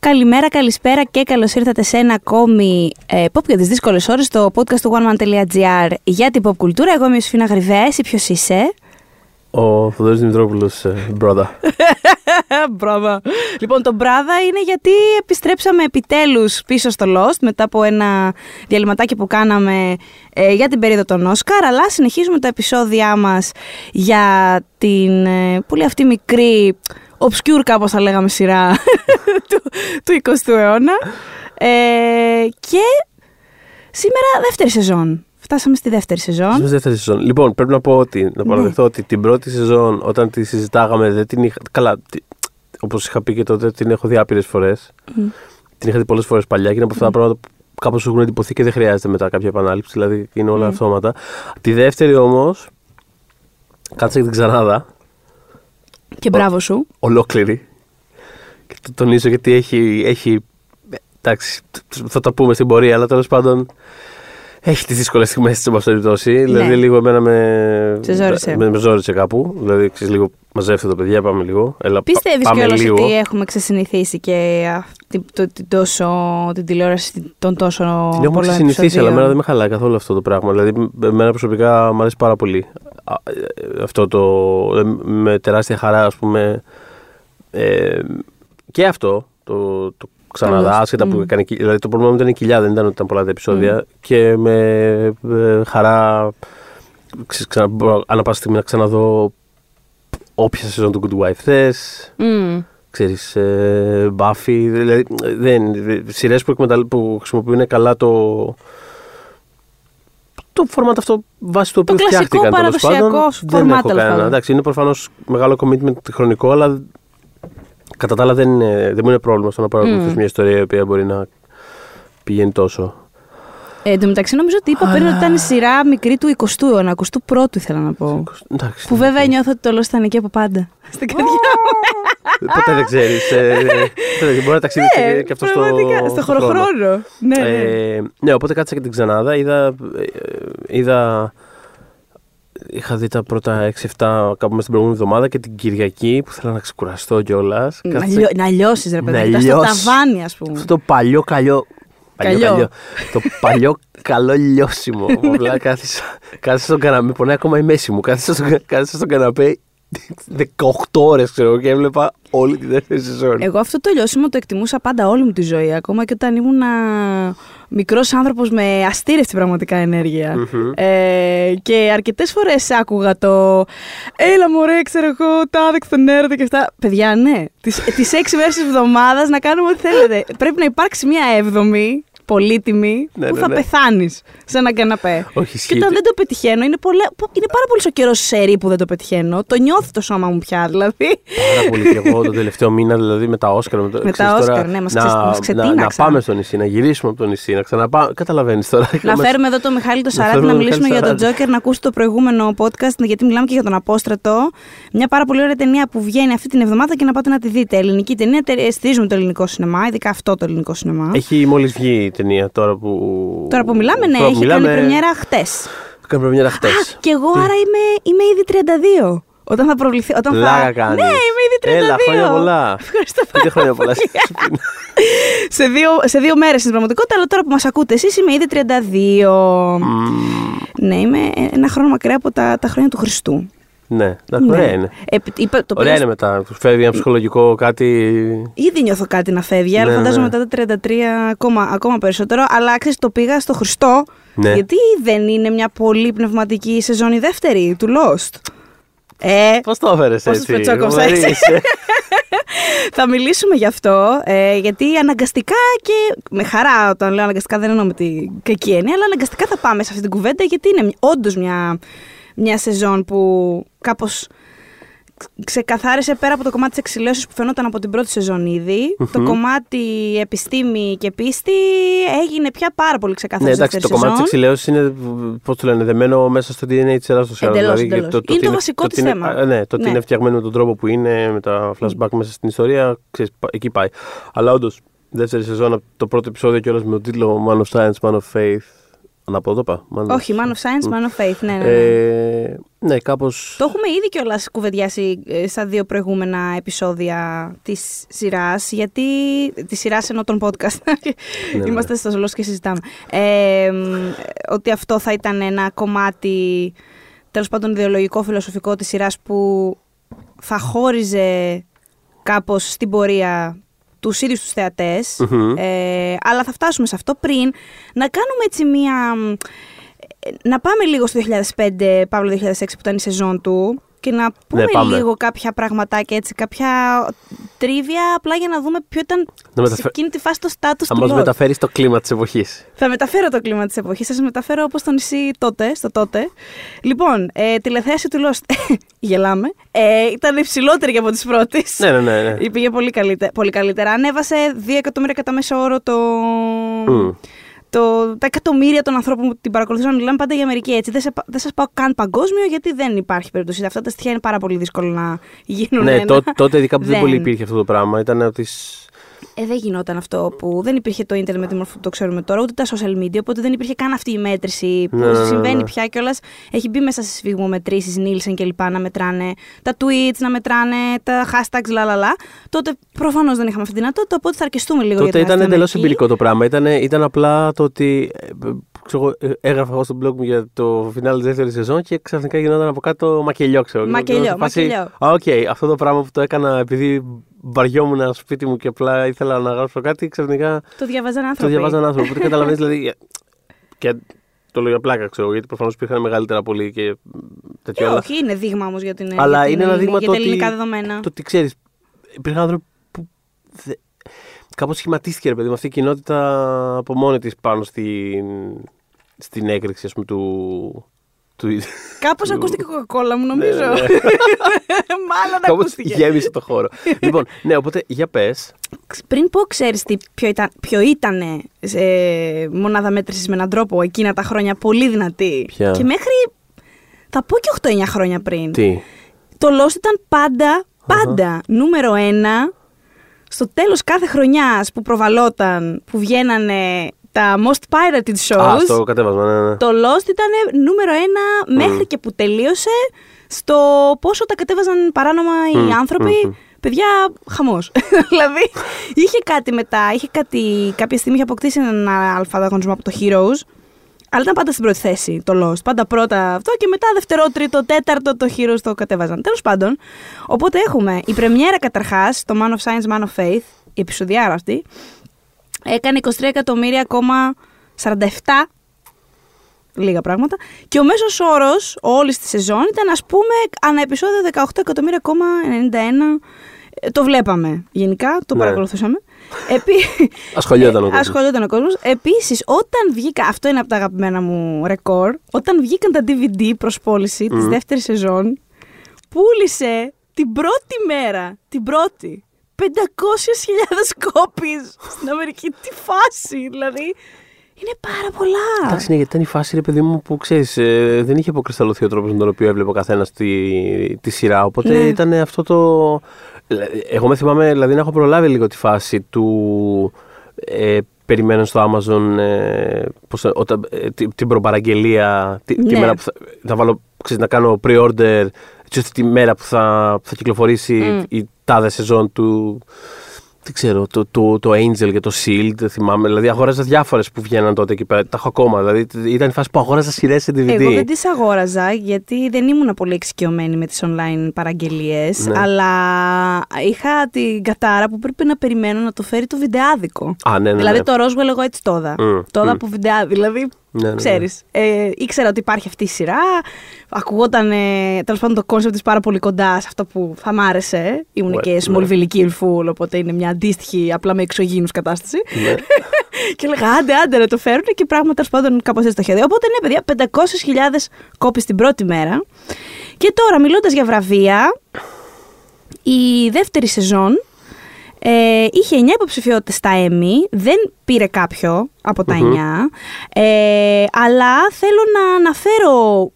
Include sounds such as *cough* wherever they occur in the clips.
Καλημέρα, καλησπέρα και καλώς ήρθατε σε ένα ακόμη ε, pop για τις δύσκολες ώρες στο podcast του oneman.gr για την pop κουλτούρα. Εγώ είμαι η Σφίνα Γρυβαίας, εσύ ποιος είσαι; Ο Θοδωρή Δημητρόπουλος, μπράδα. *laughs* Μπράβο. Λοιπόν, το μπράδα είναι γιατί επιστρέψαμε επιτέλους πίσω στο Lost μετά από ένα διαλυματάκι που κάναμε ε, για την περίοδο των Όσκαρ. Αλλά συνεχίζουμε τα επεισόδια μας για την ε, πολύ αυτή μικρή obscure κάπως θα λέγαμε σειρά *laughs* του, του 20ου αιώνα. Ε, και σήμερα δεύτερη σεζόν. Φτάσαμε στη δεύτερη σεζόν. Στη δεύτερη σεζόν. Λοιπόν, πρέπει να πω ότι, να παραδεχθώ ότι την πρώτη σεζόν, όταν τη συζητάγαμε, δεν την είχα. Καλά, όπως είχα πει και τότε, την έχω δει άπειρες φορές. Την είχα δει πολλές φορές παλιά και είναι από αυτά τα πράγματα που κάπως σου έχουν εντυπωθεί και δεν χρειάζεται μετά κάποια επανάληψη. Δηλαδή είναι όλα αυτόματα. Τη δεύτερη όμως, κάτσα και την ξανάδα. Και μπράβο σου. Ολόκληρη. Και το τονίζω γιατί έχει. έχει εντάξει, θα τα πούμε στην πορεία, αλλά τέλος πάντων. Έχει τις δύσκολες στιγμές της, εν πάση περιπτώσει. Ναι. Δηλαδή, λίγο εμένα με. Σε ζόρισε. Με, με ζόρισε κάπου. Δηλαδή, ξέρεις, λίγο μαζεύτε το παιδιά, πάμε λίγο. Έλα, Πιστεύεις πάμε κιόλας λίγο. ότι έχουμε ξεσυνηθίσει και αυτή, το, την, τόσο, την τηλεόραση των τόσο Την έχουμε πολλών συνηθίσει, αλλά επεισοδίων. εμένα δεν με χαλάει καθόλου αυτό το πράγμα. Δηλαδή, εμένα προσωπικά μου αρέσει πάρα πολύ α, ε, αυτό το. ε, με τεράστια χαρά, ας πούμε. Ε, και αυτό το, το ξαναδάς, Καλώς. άσχετα που Μμ. έκανε. κοι- Δηλαδή, το πρόβλημα μου ήταν η κοιλιά, δεν ήταν ότι ήταν πολλά τα επεισόδια. Και με ε, χαρά. ξέρεις, Ξανα, μπορώ ανά πάσα στιγμή να ξαναδώ όποια σεζόν του Good Wife θες Μμ. ξέρεις, ε, Buffy, δηλαδή δεν, σειρές που, εκμεταλλ- που χρησιμοποιούν καλά το το format αυτό βάσει του Το οποίου κλασικό φτιάχτηκαν τέλος παραδοσιακό πάντων. Δεν format, έχω τέλος κανένα. πάντων. Εντάξει, είναι προφανώς μεγάλο commitment χρονικό, αλλά κατά τα άλλα δεν, είναι, δεν μου είναι πρόβλημα στο να παρακολουθήσω Μμ. μια ιστορία η οποία μπορεί να πηγαίνει τόσο. Ε, εν τω μεταξύ, νομίζω ότι είπα πριν ότι ήταν η σειρά μικρή του 20ου αιώνα, 21ου ήθελα να πω. Εντάξει, Που βέβαια νιώθω ότι το λόγο ήταν εκεί από πάντα. *laughs* Στην καρδιά μου. *laughs* Ποτέ δεν ξέρεις. ε, ε, μπορεί να ταξιδέψει Ναι, και αυτό στο, πραγματικά, στο χρόνο. χωροχρόνο. Ναι, ναι. Ε, ναι, οπότε κάτσα και την ξανάδα. Είδα, ε, είδα Είχα δει τα πρώτα 6-7 κάπου μέσα στην προηγούμενη εβδομάδα και την Κυριακή που ήθελα να ξεκουραστώ κιόλας. Να, λιώ, να λιώσεις ρε Να παιδί, να στο λιώσεις. ταβάνι ας πούμε. Αυτό το παλιό καλιό. Καλιό. το παλιό καλό λιώσιμο. που *laughs* Απλά κάθισα, κάθισα στον καναπέ. Με πονάει ακόμα η μέση μου. Κάθισα στον, κάθισα στον καναπέ 18 ώρες ξέρω εγώ, και έβλεπα όλη τη δεύτερη σεζόν. Εγώ αυτό το λιώσιμο το εκτιμούσα πάντα όλη μου τη ζωή. Ακόμα και όταν ήμουν μικρός άνθρωπος με αστήρευτη πραγματικά ενέργεια. Μμμ. Ε, και αρκετές φορές άκουγα το. Έλα, μωρέ, ξέρω εγώ, τάδε στον έρωτα και αυτά. Παιδιά, ναι. Τις έξι μέρες της εβδομάδας να κάνουμε ό,τι θέλετε. Πρέπει να υπάρξει μια έβδομη πολύτιμη Ναι, που ναι, θα ναι. πεθάνεις σε έναν καναπέ. Όχι, Και ισχύει. όταν δεν το πετυχαίνω, είναι, πολλά, είναι πάρα πολύ καιρός σερή που δεν το πετυχαίνω. Το νιώθει το σώμα μου πια, δηλαδή. Πάρα πολύ και εγώ τον τελευταίο μήνα, δηλαδή με τα Όσκαρ. Με, το, Με τα ξέρεις, τώρα, Όσκαρ, ναι, μας να, ξε- μας να, να, ξετίναξαν. πάμε στο νησί, να γυρίσουμε από το νησί, να ξαναπάμε. Καταλαβαίνεις τώρα. Να φέρουμε εδώ το Μιχάλη το Σαράτη φέρουμε να τον μιλήσουμε για Μιχάλη τον Σαράτη. Τζόκερ, να ακούσει το προηγούμενο podcast, γιατί μιλάμε και για τον Απόστρατο. Μια πάρα πολύ ωραία ταινία που βγαίνει αυτή την εβδομάδα και να πάτε να τη δείτε. Ελληνική ταινία, τε- στηρίζουμε το ελληνικό σινεμά, ειδικά αυτό το ελληνικό σινεμά. Έχει μόλις βγει η ταινία τώρα που. Τώρα που μιλάμε, ναι, τώρα που έχει μιλάμε, κάνει πρεμιέρα χτες. Κάνει πρεμιέρα χτες. Και εγώ άρα είμαι, είμαι ήδη 32. Όταν θα προβληθεί. Όταν θα... Πλάκα κάνεις. Ναι, είμαι ήδη 32. Έλα, χρόνια πολλά. Ευχαριστώ πάρα Πέντε χρόνια πολλά. πολύ. *laughs* σε, δύο, σε δύο μέρες στην πραγματικότητα, αλλά τώρα που μας ακούτε εσείς είμαι ήδη 32. Ναι, είμαι ένα χρόνο μακριά από τα, τα χρόνια του Χριστού. Ναι, εντάξει, ωραία Ναι. είναι. Ε, είπα, το Ωραία πήγα- είναι μετά. Του φεύγει ένα ψυχολογικό κάτι. Ήδη νιώθω κάτι να φεύγει, αλλά Ναι, φαντάζομαι ναι. μετά τα 33 ακόμα, ακόμα περισσότερο. Αλλά ξέρεις, το πήγα στο Χριστό. Ναι. Γιατί δεν είναι μια πολύ πνευματική σεζόν η δεύτερη του Lost. Ε, Πώς το έφερες Πώς τους έτσι. πετσόκοψα, Βαρύ έτσι. είσαι. *laughs* θα μιλήσουμε γι' αυτό, ε, γιατί αναγκαστικά και με χαρά, όταν λέω αναγκαστικά δεν εννοώ με την κακή έννοια, αλλά αναγκαστικά θα πάμε σε αυτή την κουβέντα, γιατί είναι όντως μια, μια σεζόν που κάπως ξεκαθάρισε πέρα από το κομμάτι της εξηλαίωση που φαινόταν από την πρώτη σεζόν ήδη. Το κομμάτι επιστήμη και πίστη έγινε πια πάρα πολύ ξεκάθαρο. Ναι, στη εντάξει, το δεύτερη κομμάτι της σεζόν. εξηλαίωση είναι, πώς το λένε, δεμένο μέσα στο DNA της Ελλάδα του Εντελώς, εντελώς. Είναι το βασικό ότι της είναι- θέμα. α, Ναι, το ότι Ναι. είναι φτιαγμένο με τον τρόπο που είναι, με τα flashback μέσα στην ιστορία, ξέρεις, πα- εκεί πάει. Αλλά όντως, δεύτερη σεζόν, από το πρώτο επεισόδιο κιόλας με τον τίτλο Man of Science, Man of Faith. Αναπόδοπα. Man of- Όχι, Man of Science, Man of Faith. Ναι, ναι, ναι. Ε, ναι, κάπω. Το έχουμε ήδη κιόλας κουβεντιάσει ε, στα δύο προηγούμενα επεισόδια της σειράς. Γιατί. της σειράς ενώ των podcast. ναι. Είμαστε στο Ζολό και συζητάμε. Ε, μ, ότι αυτό θα ήταν ένα κομμάτι τέλος πάντων ιδεολογικό, φιλοσοφικό της σειράς που θα χώριζε κάπως στην πορεία τους ίδιους τους θεατές. Μμμ. Ε, αλλά θα φτάσουμε σε αυτό πριν να κάνουμε έτσι μία. ε, Να πάμε λίγο στο 2005, Παύλο 2006 που ήταν η σεζόν του και να πούμε πάμε. λίγο κάποια πραγματάκια έτσι, κάποια τρίβια απλά για να δούμε ποιο ήταν Να σε μεταφε- εκείνη τη φάση το στάτους Θα του μας Lord. μεταφέρεις το κλίμα της εποχής. Θα μεταφέρω το κλίμα της εποχής, θα σας μεταφέρω όπως το νησί τότε, στο τότε. Λοιπόν, ε, τηλεθέαση του Lost, *laughs* γελάμε, ε, ήταν υψηλότερη και από τις πρώτες. Ναι, ναι, ναι. ναι. Πήγε πολύ, καλύτερα, πολύ καλύτερα. Ανέβασε 2 εκατομμύρια κατά μέσο όρο το, Μμ. Το, τα εκατομμύρια των ανθρώπων που την παρακολουθούσαν. Μιλάμε πάντα για Αμερική έτσι. Δεν, σε, δεν σας πάω καν παγκόσμιο γιατί δεν υπάρχει περίπτωση. Αυτά τα στοιχεία είναι πάρα πολύ δύσκολο να γίνουν. Ναι, ένα. τότε, τότε ειδικά που δεν *laughs* Δεν. πολύ υπήρχε αυτό το πράγμα. Ήταν από τις... Ε, δεν γινόταν αυτό που δεν υπήρχε το ίντερνετ με τη μορφή που το ξέρουμε τώρα, ούτε τα social media, οπότε δεν υπήρχε καν αυτή η μέτρηση που Ναι, ναι, ναι, συμβαίνει ναι. πια κιόλας. Έχει μπει μέσα στις σφυγμομετρήσεις, Nielsen και λοιπά, να μετράνε τα tweets, να μετράνε τα hashtags, λαλαλα. Τότε προφανώς δεν είχαμε αυτή τη δυνατότητα, οπότε θα αρκεστούμε λίγο για Τότε την ήταν εντελώς Αμερική. εμπειρικό το πράγμα. Ήταν, ήταν απλά το ότι. Ε, ε, ξέρω, εγώ, ε, έγραφα εγώ στο blog μου για το φινάλε της δεύτερης σεζόν και ξαφνικά γινόταν από κάτω μακελιό, ξέρω. εγώ. Μακελιό, Και σε φάση, μακελιό. Α, οκ, αυτό το πράγμα που το έκανα επειδή βαριόμουν στο σπίτι μου και απλά ήθελα να γράψω κάτι, ξαφνικά Το διαβάζαν το άνθρωποι. διαβάζαν άνθρωποι. Οπότε καταλαβαίνεις *laughs* δηλαδή. Και το λέω για πλάκα, ξέρω, γιατί προφανώς υπήρχαν μεγαλύτερα πολύ και Ε, τέτοιο. αλλά- όχι, είναι δείγμα όμως για την Αλλά για την είναι ένα Ελληνική- δείγμα για το τα ότι, ελληνικά δεδομένα. το ότι ξέρεις. Υπήρχαν άνθρωποι που. Δε... Κάπως σχηματίστηκε ρε παιδί με αυτή η κοινότητα από μόνη της πάνω στην, στην έκρηξη ας πούμε, του. του... Κάπως του- ακούστηκε η κοκακόλα μου, νομίζω. Ναι, ναι, ναι. *laughs* Μάλλον Κάπως ακούστηκε. γέμισε το χώρο. *laughs* λοιπόν, ναι, οπότε για πες. Πριν πω, ξέρεις ποιο ήταν, ποιο ήτανε σε μονάδα μέτρησης με έναν τρόπο εκείνα τα χρόνια πολύ δυνατή; Ποια; Και μέχρι. Θα πω και 8-9 χρόνια πριν. Τι; Το Lost ήταν πάντα, πάντα νούμερο ένα στο τέλος κάθε χρονιάς που προβαλόταν, που βγαίνανε τα most pirated shows. Α, στο κατέβασμα, ναι, ναι. Το Lost ήταν νούμερο ένα μέχρι και που τελείωσε στο πόσο τα κατέβαζαν παράνομα οι Μμ, άνθρωποι. μμ, μμ. Παιδιά, χαμός. *laughs* δηλαδή, είχε κάτι μετά, είχε κάτι, κάποια στιγμή είχε αποκτήσει έναν αλφα ανταγωνισμό από το Heroes, αλλά ήταν πάντα στην πρώτη θέση το Lost. Πάντα πρώτα αυτό και μετά δεύτερο, τρίτο, τέταρτο το Heroes το κατέβαζαν. Τέλος πάντων, οπότε έχουμε η πρεμιέρα καταρχάς, το Man of Science, Man of Faith, η επεισοδιάρα αυτή, έκανε 23 εκατομμύρια ακόμα 47 λίγα πράγματα. Και ο μέσος όρος όλης της σεζόν ήταν ας πούμε ανά επεισόδιο 18 εκατομμύρια ακόμα 91. Ε, Το βλέπαμε γενικά, το Ναι. παρακολουθούσαμε. Επί... *laughs* Ασχολιόταν ο Ε, κόσμος. Ασχολιόταν ο κόσμος. Επίσης, όταν βγήκα, αυτό είναι από τα αγαπημένα μου ρεκόρ, όταν βγήκαν τα DVD προς πώληση της δεύτερης σεζόν, πούλησε την πρώτη μέρα, την πρώτη, 500.000 κόπης στην Αμερική. Τι φάση, δηλαδή. Είναι πάρα πολλά. Εντάξει, ναι, γιατί ήταν η φάση, ρε παιδί μου, που ξέρεις, δεν είχε αποκρισταλωθεί ο τρόπος με τον οποίο έβλεπε ο καθένας τη, τη σειρά. Οπότε Ναι. ήταν αυτό το. Εγώ με θυμάμαι, δηλαδή, να έχω προλάβει λίγο τη φάση του. Ε, περιμένω στο Amazon ε, πώς, όταν, ε, την, την προπαραγγελία, τη, τη Ναι. μέρα που θα, θα βάλω, ξέρεις, να κάνω pre-order, έτσι ώστε τη μέρα που θα, που θα κυκλοφορήσει η τάδε σεζόν του, δεν ξέρω, το, το, το Angel και το Shield, θυμάμαι. Δηλαδή, αγόραζα διάφορες που βγαίναν τότε εκεί πέρα. Τα έχω ακόμα. Δηλαδή, ήταν η φάση που αγόραζα σειρές σε DVD. Εγώ δεν τις αγόραζα γιατί δεν ήμουν πολύ εξοικειωμένη με τις online παραγγελίες Ναι. αλλά είχα την κατάρα που πρέπει να περιμένω να το φέρει το βιντεάδικο. Α, ναι, ναι, δηλαδή ναι. το Roswell εγώ έτσι το είδα. Μμ, Το είδα μμ. από βιντεάδικο. Δηλαδή, Ναι, ναι, ναι. ξέρεις, ε, ήξερα ότι υπάρχει αυτή η σειρά. Ακουγόταν, ε, τέλος πάντων, το concept της πάρα πολύ κοντά σε αυτό που θα μ' άρεσε. Ήμουν Ναι, και ναι. Smallville Kill Full, οπότε είναι μια αντίστοιχη, απλά με εξωγήινους κατάσταση. Ναι. *laughs* και έλεγα άντε, άντε να το φέρουν και πράγμα τέλος πάντων κάπως έτσι το είχε δει. Οπότε ναι, παιδιά, 500.000 κόπιες την πρώτη μέρα. Και τώρα, μιλώντας για βραβεία, η δεύτερη σεζόν ε, είχε 9 υποψηφιότητες στα Emmy, δεν πήρε κάποιο από τα 9, ε, αλλά θέλω να αναφέρω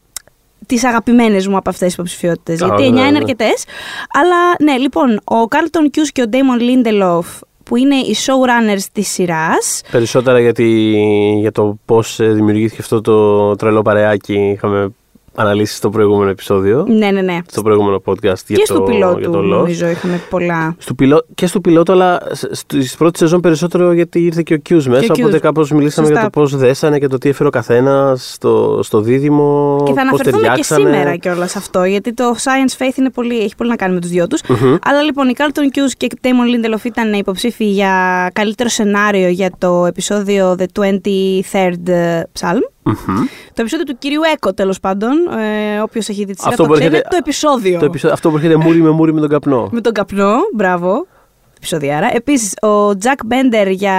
τις αγαπημένες μου από αυτές τις υποψηφιότητες, Α, γιατί 9 ναι, είναι ναι. αρκετές. Αλλά ναι, λοιπόν, ο Κάρλτον Κιούζ και ο Ντέιμον Λίντελοφ, που είναι οι showrunners της σειράς, Περισσότερα γιατί, για το πώς δημιουργήθηκε αυτό το τρελό παρεάκι είχαμε αναλύσεις στο προηγούμενο επεισόδιο. ναι, ναι, ναι. Στο προηγούμενο podcast για Και το, στο πιλότου, για το Lost. νομίζω, είχαμε πολλά. Στο πιλό, και στο πιλότο, αλλά στη πρώτη σεζόν περισσότερο γιατί ήρθε και ο Κιούς μέσα. ο Hughes. Οπότε κάπως μιλήσαμε Σωστά. για το πώς δέσανε και το τι έφερε ο καθένας στο, στο δίδυμο. Και θα πώς αναφερθούμε και ταιριάξανε. σήμερα κιόλας σε αυτό, γιατί το Science Faith είναι πολύ, έχει πολύ να κάνει με τους δυο τους. Αλλά λοιπόν, η Carlton Hughes και η Damon Lindelof ήταν υποψήφοι για καλύτερο σενάριο για το επεισόδιο The 23rd Psalm. Μμμ. Το επεισόδιο του κυρίου Έκο, τέλος πάντων. Ε, Όποιος έχει δει τη σειρά, Αυτό το που ξέρει. έρχεται- Το επεισόδιο. Το επεισόδιο, αυτό που έρχεται μούρι με μούρι με τον καπνό. Με τον καπνό, μπράβο. Επεισοδιάρα. Επίσης, ο Jack Bender για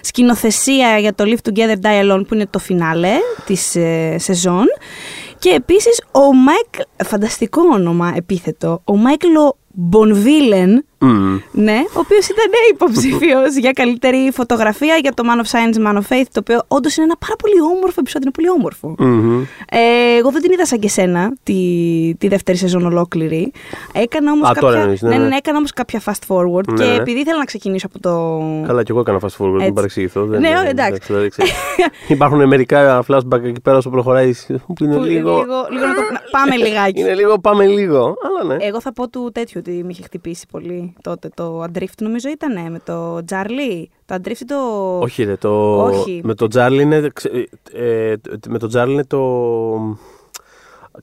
σκηνοθεσία για το Live Together Die Alone, που είναι το φινάλε της ε, σεζόν. Και επίσης ο Μάικλ. Φανταστικό όνομα, επίθετο. Ο Μάικλ Μπονβίλεν. Μμ. Ναι, ο οποίος ήταν υποψήφιο για καλύτερη φωτογραφία για το Man of Science, Man of Faith, το οποίο όντως είναι ένα πάρα πολύ όμορφο επεισόδιο. Είναι πολύ όμορφο. Μμμ. Ε, εγώ δεν την είδα σαν και σένα τη, τη δεύτερη σεζόν ολόκληρη. Έκανα όμως Α, κάποια, τώρα εννοείς, ναι, ναι, ναι, ναι. ναι, έκανα όμως κάποια fast forward Ναι, και ναι. επειδή ήθελα να ξεκινήσω από το. Καλά, και εγώ έκανα fast forward, Έτσι. μην παρεξηγηθώ. Δεν, Ναι, δεν- εντάξει. δεν ξέρω. *laughs* Υπάρχουν μερικά flashback εκεί πέρα όσο προχωράει που είναι που- λίγο. λίγο, λίγο να το, να- πάμε *laughs* λιγάκι. Είναι λίγο, πάμε λίγο. Αλλά ναι. Εγώ θα πω του τέτοιου ότι με είχε χτυπήσει πολύ τότε. Το Adrift νομίζω ήταν με το Τζαρλί. Το Adrift το. Όχι, ρε, το... Όχι. με το Τζάρλι είναι. ξε- ε, ε, με το Τζάρλι είναι το.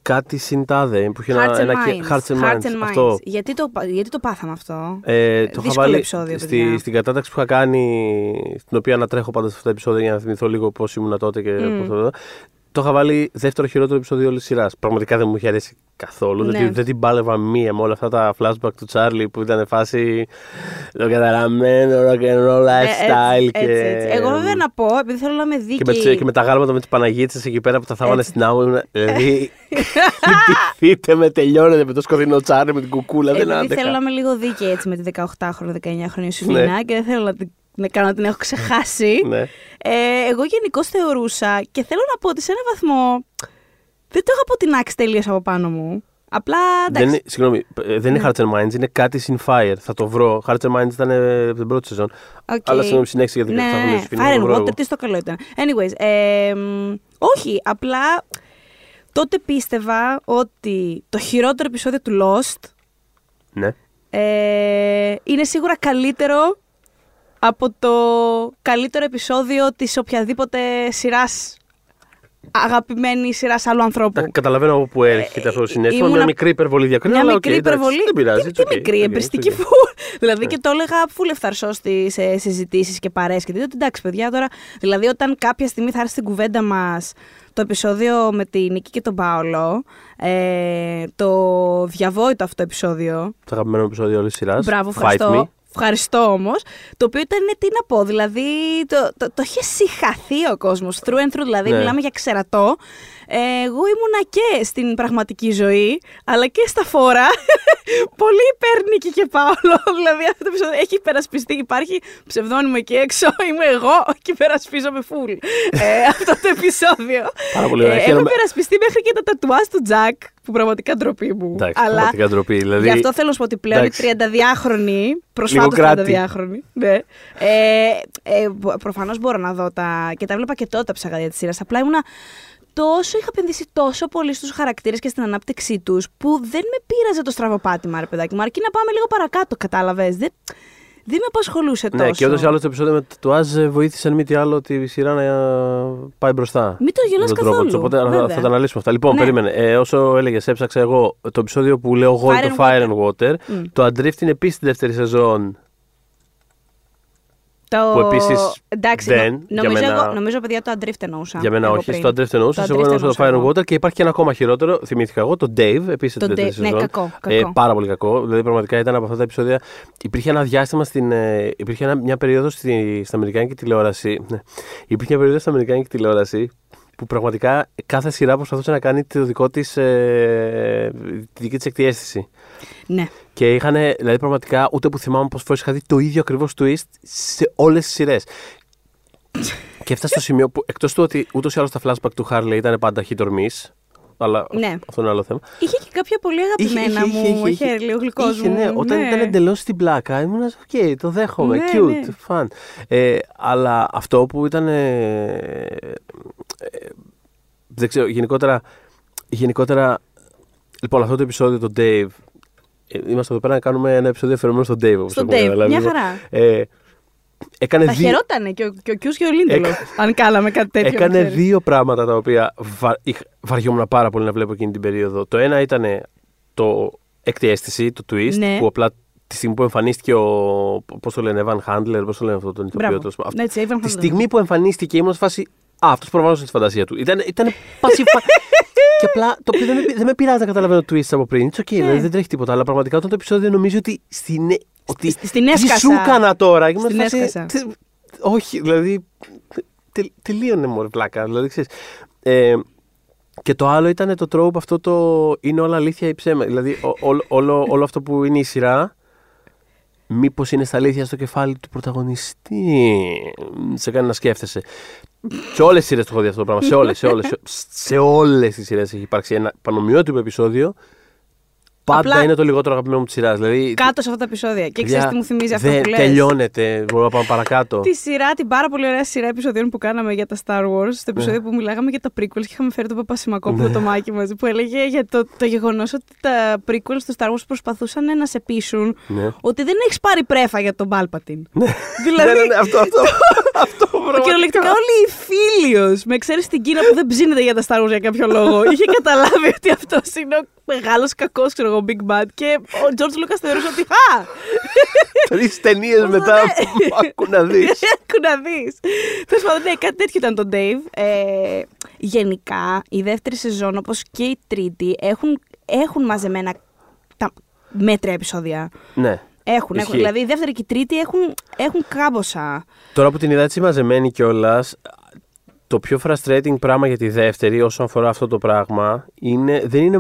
Κάτι συντάδε που είχε ένα. Hearts and ένα Minds. Hearts and Minds. and Αυτό. Minds. Γιατί, το, γιατί το πάθαμε αυτό; Ε, το είχα Δύσκολο βάλει επεισόδιο, στη, παιδιά. στην κατάταξη που είχα κάνει, στην οποία ανατρέχω πάντα σε αυτά τα επεισόδια για να θυμηθώ λίγο πώς ήμουν τότε και Μμ. πώς θα το δω. Το είχα βάλει δεύτερο χειρότερο επεισόδιο όλης τη σειράς. Πραγματικά δεν μου είχε αρέσει καθόλου. Ναι. Δεν, δεν την πάλευα μία με όλα αυτά τα flashback του Τσάρλι που ήταν φάση το καταραμένο rock and roll Ε, lifestyle. έτσι, και... έτσι, έτσι. Εγώ βέβαια να πω, επειδή θέλω να είμαι Και δίκαιη. με, τις- και με τα γάλματα με τις Παναγίτσες εκεί πέρα που τα θάβανε Έτσι. στην άμμο. ήμουν, Δηλαδή. *laughs* Λυπηθείτε με, τελειώνετε με το σκοτεινό τσάρι, με την κουκούλα. δεν Επειδή άντεχα. θέλω να είμαι λίγο δίκαιη έτσι με τη 18χρονη, 19χρονη Ναι. Σουφίνα και δεν θέλω να την, να κάνω να την έχω ξεχάσει. *laughs* Ναι. ε, εγώ γενικώς θεωρούσα και θέλω να πω ότι σε έναν βαθμό δεν το έχω αποτινάξει τελείως από πάνω μου. Απλά εντάξει. Δεν είναι, συγγνώμη, ε, δεν είναι Hearts and Minds, είναι κάτι and Fire. Θα το βρω. Hearts and Minds ήταν ε, από την πρώτη σεζόν. Οκ. Αλλά συγγνώμη, συνέχισε γιατί ναι, θα ναι, μιλήσω. ναι. Fire and Water, τι στο καλό ήταν. Anyways, ε, μ, όχι, απλά τότε πίστευα ότι το χειρότερο επεισόδιο του Lost Ναι. ε, είναι σίγουρα καλύτερο από το καλύτερο επεισόδιο της οποιαδήποτε σειράς αγαπημένη σειράς άλλου ανθρώπου. Τα- Καταλαβαίνω από πού έρχεται αυτό το συναίσθημα. ήμουνα- Μια μικρή υπερβολή διακρίνω. Μια αλλά μικρή οκ, εντάξει, υπερβολή. Δεν πειράζει. Τι, it's τι okay, μικρή, it's okay, εμπρηστική it's okay. φου. *laughs* δηλαδή Ναι. και το έλεγα φουλ ευθαρσό σε συζητήσεις και παρέες και τέτοια. ότι Εντάξει, παιδιά, τώρα. Δηλαδή, όταν κάποια στιγμή θα έρθει στην κουβέντα μας το επεισόδιο με τη Νίκι και τον Πάολο, ε, το διαβόητο αυτό επεισόδιο. Το αγαπημένο επεισόδιο όλης της σειράς. Μπράβο, ευχαριστώ. Ευχαριστώ όμως. Το οποίο ήταν, τι να πω, δηλαδή το, το, το είχε συχαθεί ο κόσμος. Through and through, δηλαδή Ναι. μιλάμε για ξερατό. Ε, εγώ ήμουνα και στην πραγματική ζωή, αλλά και στα φόρα. *laughs* Πολύ υπέρ Νίκη και Πάολο. *laughs* δηλαδή αυτό το επεισόδιο έχει υπερασπιστεί. Υπάρχει ψευδόνυμο εκεί έξω. *laughs* Είμαι εγώ και υπερασπίζομαι full. ε, αυτό το επεισόδιο. Πάρα πολύ ωραία. Ε, έχω Χαίρομαι. υπερασπιστεί μέχρι και τα τατουάζ του Τζακ, που πραγματικά ντροπή μου. Εντάξει, αλλά πραγματικά ντροπή. Δηλαδή, Γι' αυτό θέλω να σου πω ότι πλέον εντάξει. οι 32χρονοι, προσφάτως κράτη. 32χρονοι, ναι, ε, ε, προφανώς μπορώ να δω τα. και τα βλέπα και τότε τα ψαγαδιά της σειράς. Απλά ήμουνα τόσο, είχα επενδύσει τόσο πολύ στους χαρακτήρες και στην ανάπτυξή τους, που δεν με πείραζε το στραβοπάτημα, ρε παιδάκι μου. Αρκεί να πάμε λίγο παρακάτω, κατάλαβες. Δεν, δεν με απασχολούσε τόσο. Ναι, και όντω ή άλλως το επεισόδιο με το τουάζ βοήθησε αν μη τι άλλο τη σειρά να πάει μπροστά. Μην το γελάς με τον τρόπο καθόλου, της. Οπότε θα, βέβαια. θα τα αναλύσουμε αυτά. Λοιπόν, Ναι. περίμενε. Ε, όσο έλεγες, έψαξα εγώ το επεισόδιο που λέω εγώ είναι Fire το and Fire and Water. Μμ. Το Adrift είναι επίσης τη δεύτερη σεζόν. Το... που επίσης Εντάξει, δεν, νο- για νομίζω, μένα- εγώ, νομίζω, παιδιά, το Adrift εννοούσα. Για μένα εγώ όχι. πριν. Στο Adrift εννοούσα. Το Εγώ Adrift εννοούσα το Fire εννοούσα and εγώ. Water και υπάρχει και ένα ακόμα χειρότερο. Θυμήθηκα εγώ. Το Dave, επίσης Το τη δεύτερη Dave, ναι, σεζόν. κακό, Ε, κακό. πάρα πολύ κακό. Δηλαδή, πραγματικά ήταν από αυτά τα επεισόδια. Υπήρχε ένα διάστημα στην. Ε, υπήρχε ένα, μια περίοδο στη, στην Αμερικάνικη τηλεόραση. Ναι. Υπήρχε μια περίοδο στην Αμερικάνικη τηλεόραση που πραγματικά κάθε σειρά προσπαθούσε να κάνει το δικό της, ε, τη δική της εκτιέστηση. Ναι. Και είχαν, δηλαδή πραγματικά, ούτε που θυμάμαι πώ φορές είχα δει το ίδιο ακριβώς twist σε όλες τις σειρές. και έφτασε στο σημείο που εκτός του ότι ούτως ή άλλως τα flashback του Harley ήταν πάντα hit or miss, Αλλά Ναι. αυτό είναι άλλο θέμα. Είχε και κάποια πολύ αγαπημένα μου χέρι, ο γλυκός είχε, μου. ναι, όταν ήταν εντελώς στην πλάκα, ήμουν οκ, το δέχομαι. Ναι, cute, ναι. fun. Ε, αλλά αυτό που ήταν. ε, ε, δεν ξέρω, γενικότερα. γενικότερα λοιπόν, αυτό το επεισόδιο, το Dave. Ε, Είμαστε εδώ πέρα να κάνουμε ένα επεισόδιο αφιερωμένο στον Dave. όπως Στον έχουμε Dave, καταλάβει. μια χαρά. Ε, έκανε Θα δύο, χαιρότανε και ο, και ο Κιούζ και ο Λίντελοφ, Έκα- αν κάναμε κάτι τέτοιο. έκανε να ξέρεις. δύο πράγματα τα οποία βα, είχ- βαριόμουν πάρα πολύ να βλέπω εκείνη την περίοδο. Το ένα ήταν το έκτη αίσθηση, το twist, Ναι. που απλά τη στιγμή που εμφανίστηκε ο. Πώς το λένε, Evan Handler, πώς το λένε αυτό τον ηθοποιό. Μπράβο. τέλος πάντων. Ναι, έτσι, Evan Τη Handler. στιγμή που εμφανίστηκε ήμουν σε φάση. Α, αυτός προβάλλωσε τη φαντασία του. Ήταν, ήταν πασιφα... *laughs* και απλά το οποίο δεν με, δεν με πειράζει να καταλαβαίνω το twist από πριν. It's okay, δηλαδή δεν τρέχει τίποτα. Αλλά πραγματικά όταν το επεισόδιο νομίζω ότι στην. Ότι, Στη- στην τι έσκασα. σου έκανα τώρα. Ήμουν Στην σε φάση, έσκασα. τε- όχι, δηλαδή. τε, τελείωνε μωρέ πλάκα. Δηλαδή, ξέρεις, ε, και το άλλο ήταν το trope αυτό το είναι όλα αλήθεια ή ψέμα. Δηλαδή ο- όλο, όλο, όλο αυτό που είναι η σειρά μήπως είναι στα αλήθεια στο κεφάλι του πρωταγωνιστή. Σε κάνει να σκέφτεσαι. Σε όλες τις σειρές το έχω δει αυτό το πράγμα. Σε όλες, σε όλες, σε, σε όλες τις σειρές έχει υπάρξει ένα πανομοιότυπο επεισόδιο. Πάντα Απλά- είναι το λιγότερο αγαπημένο μου της σειράς. Δηλαδή, Κάτω σε αυτά τα επεισόδια. Και ξέρεις τι μου θυμίζει αυτό δεν που λες; τελειώνεται. Μπορούμε να πάμε παρακάτω. Τη σειρά, την πάρα πολύ ωραία σειρά επεισοδίων που κάναμε για τα Star Wars, στο επεισόδιο που μιλάγαμε για τα prequels και είχαμε φέρει τον Παπασημακόπουλο Ναι. το Μάκη μαζί, που έλεγε για το, το γεγονός ότι τα prequels του Star Wars προσπαθούσαν να σε πείσουν Ναι. ότι δεν έχεις πάρει πρέφα για τον Πάλπατιν. Ναι, δηλαδή, ναι, ναι, αυτό, αυτό, αυτό πραγματικά. Κυριολεκτικά όλοι οι φίλοι με ξέρεις την Κίνα που δεν ψήνεται για τα Star Wars για κάποιο λόγο. *laughs* Είχε καταλάβει ότι αυτός είναι ο μεγάλος κακός, ξέρω εγώ, Big Bad. Και ο George Lucas θεωρούσε ότι. Α! Τρεις ταινίες μετά Ναι. άκου να δεις. *laughs* Άκου να δεις. Τέλος πάντων, ναι, κάτι τέτοιο ήταν το Dave. Ε, γενικά, η δεύτερη σεζόν, όπως και η τρίτη, έχουν, έχουν μαζεμένα τα μέτρια επεισόδια. Ναι. Έχουν, έχουν. Ισχύει. Δηλαδή, η δεύτερη και η τρίτη έχουν, έχουν κάμποσα. Τώρα που την είδα έτσι μαζεμένη κιόλας, το πιο frustrating πράγμα για τη δεύτερη όσον αφορά αυτό το πράγμα είναι, δεν, είναι,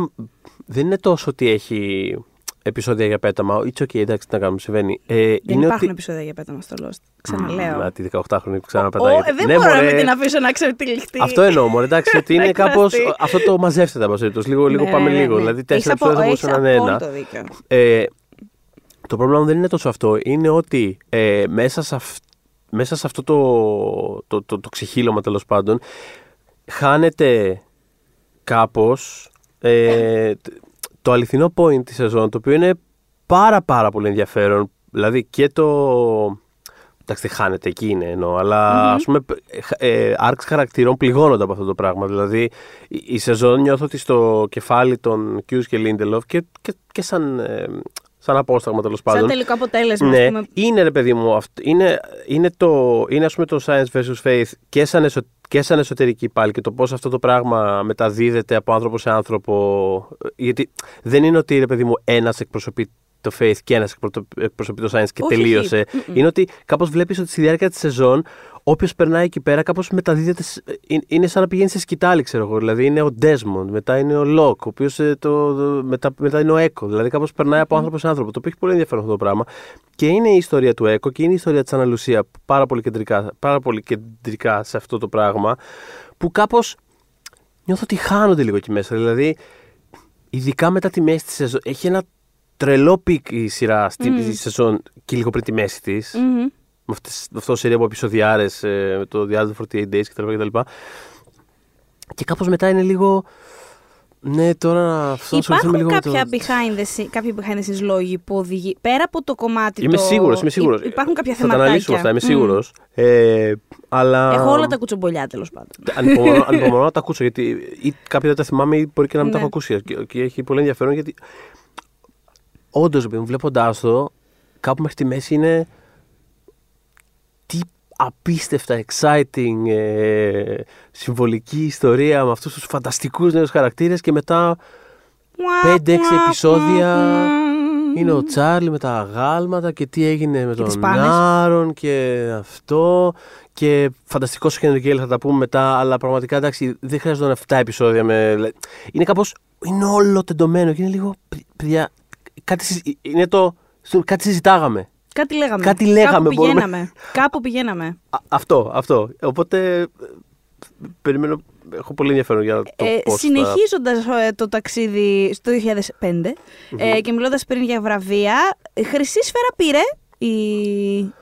δεν είναι τόσο ότι έχει επεισόδια για πέταμα. It's okay, εντάξει, τι να κάνουμε, συμβαίνει. Ε, Δεν είναι υπάρχουν ότι... επεισόδια για πέταμα στο Lost. Ξαναλέω. Να, τη 18χρονη που Ω, ξαναπετάγεται. ε, δεν Ναι, μπορώ να μωρέ. μην την αφήσω να ξεφτυλιχτεί. Αυτό εννοώ, μωρέ, εντάξει, ότι είναι *laughs* Να κάπω. εκφραστεί. Αυτό το μαζεύστε τα πασίρτο. Λίγο, λίγο Ναι, πάμε ναι, λίγο. ναι. Δηλαδή, Έχεις τέσσερα απο- επεισόδια θα μπορούσαν να είναι έχεις ένα. απόλυτο δίκιο. Ε, το πρόβλημα μου δεν είναι τόσο αυτό. Είναι ότι ε, μέσα, σε αυ- μέσα σε αυτό το, το, το, το ξεχύλωμα τέλος πάντων χάνεται κάπως ε, τ- το αληθινό point της σεζόν το οποίο είναι πάρα πάρα πολύ ενδιαφέρον. Δηλαδή και το... Εντάξει, δεν χάνεται εκεί είναι εννοώ, αλλά ας πούμε ε, arcs χαρακτηρών πληγώνονται από αυτό το πράγμα. Δηλαδή η, η σεζόν νιώθω ότι στο κεφάλι των Hughes και Lindelof και, και, και σαν, ε, σαν απόσταγμα τέλος πάντων. Σαν τελικό αποτέλεσμα, ας Ναι, πούμε. είναι ρε παιδί μου, αυτ- είναι, είναι, το, είναι ας πούμε το science versus faith και σαν, εσω, και σαν εσωτερική πάλι και το πώς αυτό το πράγμα μεταδίδεται από άνθρωπο σε άνθρωπο. Γιατί δεν είναι ότι ρε παιδί μου ένας εκπροσωπεί το faith και ένας εκπρο- εκπροσωπεί το science και Όχι, τελείωσε. όχι. Μμμ. Είναι ότι κάπως βλέπεις ότι στη διάρκεια της σεζόν όποιος περνάει εκεί πέρα κάπως μεταδίδεται. σ- ε, Είναι σαν να πηγαίνει σε σκητάλη, ξέρω εγώ. Δηλαδή είναι ο Desmond, μετά είναι ο Locke, ο οποίος το, το- μετά, μετά είναι ο Echo. Δηλαδή κάπως περνάει από άνθρωπος σε άνθρωπο. Το οποίο έχει πολύ ενδιαφέρον αυτό το πράγμα. Και είναι η ιστορία του Eko και είναι η ιστορία της Άνα Λουσία πάρα πολύ κεντρικά, πάρα πολύ κεντρικά σε αυτό το πράγμα. Που κάπως νιώθω ότι χάνονται λίγο εκεί μέσα. Δηλαδή, ειδικά μετά τη μέση της σεζόν, έχει ένα τρελό peak η σειρά στη σεζόν και λίγο πριν τη μέση της. Μμμ. Με αυτές, με αυτό το σειρά από επεισοδιάρες, ε, με το The Other 48 Days κτλ. κτλ. Και κάπως μετά είναι λίγο. Ναι, τώρα να αυτό να ασχοληθούμε Υπάρχουν λίγο με κάποια το. behind the scenes, κάποιοι behind the scenes λόγοι που οδηγεί. Πέρα από το κομμάτι. Είμαι το... σίγουρος, είμαι σίγουρος. Υ- Υπάρχουν κάποια Θα τα θεματάκια. αναλύσουμε αυτά, είμαι Μμ. σίγουρος. Ε, αλλά. Έχω όλα τα κουτσομπολιά τέλος πάντων. Ανυπομονώ, ανυπομονώ να τα ακούσω γιατί ή κάποια δεν τα θυμάμαι ή μπορεί και να μην τα Ναι. έχω ακούσει. Και, και έχει πολύ ενδιαφέρον γιατί. Όντως, βλέποντάς το, κάπου μέχρι τη μέση είναι. Τι απίστευτα exciting ε, συμβολική ιστορία με αυτούς τους φανταστικούς νέους χαρακτήρες και μετά 5-6 επεισόδια Είναι ο Τσάρλι με τα αγάλματα και τι έγινε με τις τον πάνες. Άρον και αυτό. Και φανταστικό ο Henry Γκέιλ θα τα πούμε μετά, αλλά πραγματικά εντάξει, δεν χρειάζονταν 7 επεισόδια με. Είναι κάπως. Είναι όλο τεντωμένο και είναι λίγο. «Παι- Παιδιά, κάτι, συζη- είναι το, στο- κάτι συζητάγαμε. Κάτι λέγαμε. Κάτι λέγαμε, Κάπου μπορούμε- πηγαίναμε. Κάπου πηγαίναμε. Α, αυτό, αυτό. Οπότε. ε, Περιμένω. Έχω πολύ ενδιαφέρον για το Ε, πώς θα- Συνεχίζοντας ε, το ταξίδι στο 2005 ε, και μιλώντας πριν για βραβεία, η Χρυσή Σφαίρα πήρε η,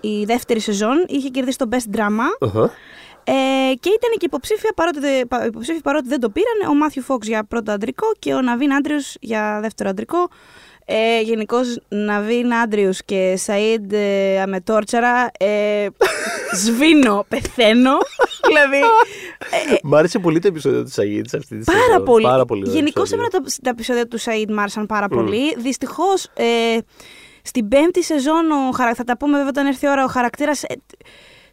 η δεύτερη σεζόν, είχε κερδίσει το Best Drama Αχα. ε, και ήταν και υποψήφια παρότι, δε- πα- υποψήφοι παρότι δεν το πήραν ο Μάθιου Φόξ για πρώτο αντρικό και ο Ναβίν Άντριους για δεύτερο αντρικό. Ε, Γενικώς Ναβίν Άντριους και Σαΐντ ε, Αμετόρτσαρα ε, σβήνω, πεθαίνω. *laughs* δηλαδή ε, Μ' άρεσε πολύ το επεισόδιο του Σαγίτ αυτή τη Πάρα σεζόν. πολύ. Πάρα πολύ ωραίο Γενικώς επεισόδιο. εμένα τα, τα επεισόδια του Σαΐντ μ' άρεσαν πάρα πολύ. Δυστυχώς ε, στην πέμπτη σεζόν, ο, χαρα- θα τα πούμε βέβαια όταν έρθει η ώρα, ο χαρακτήρας.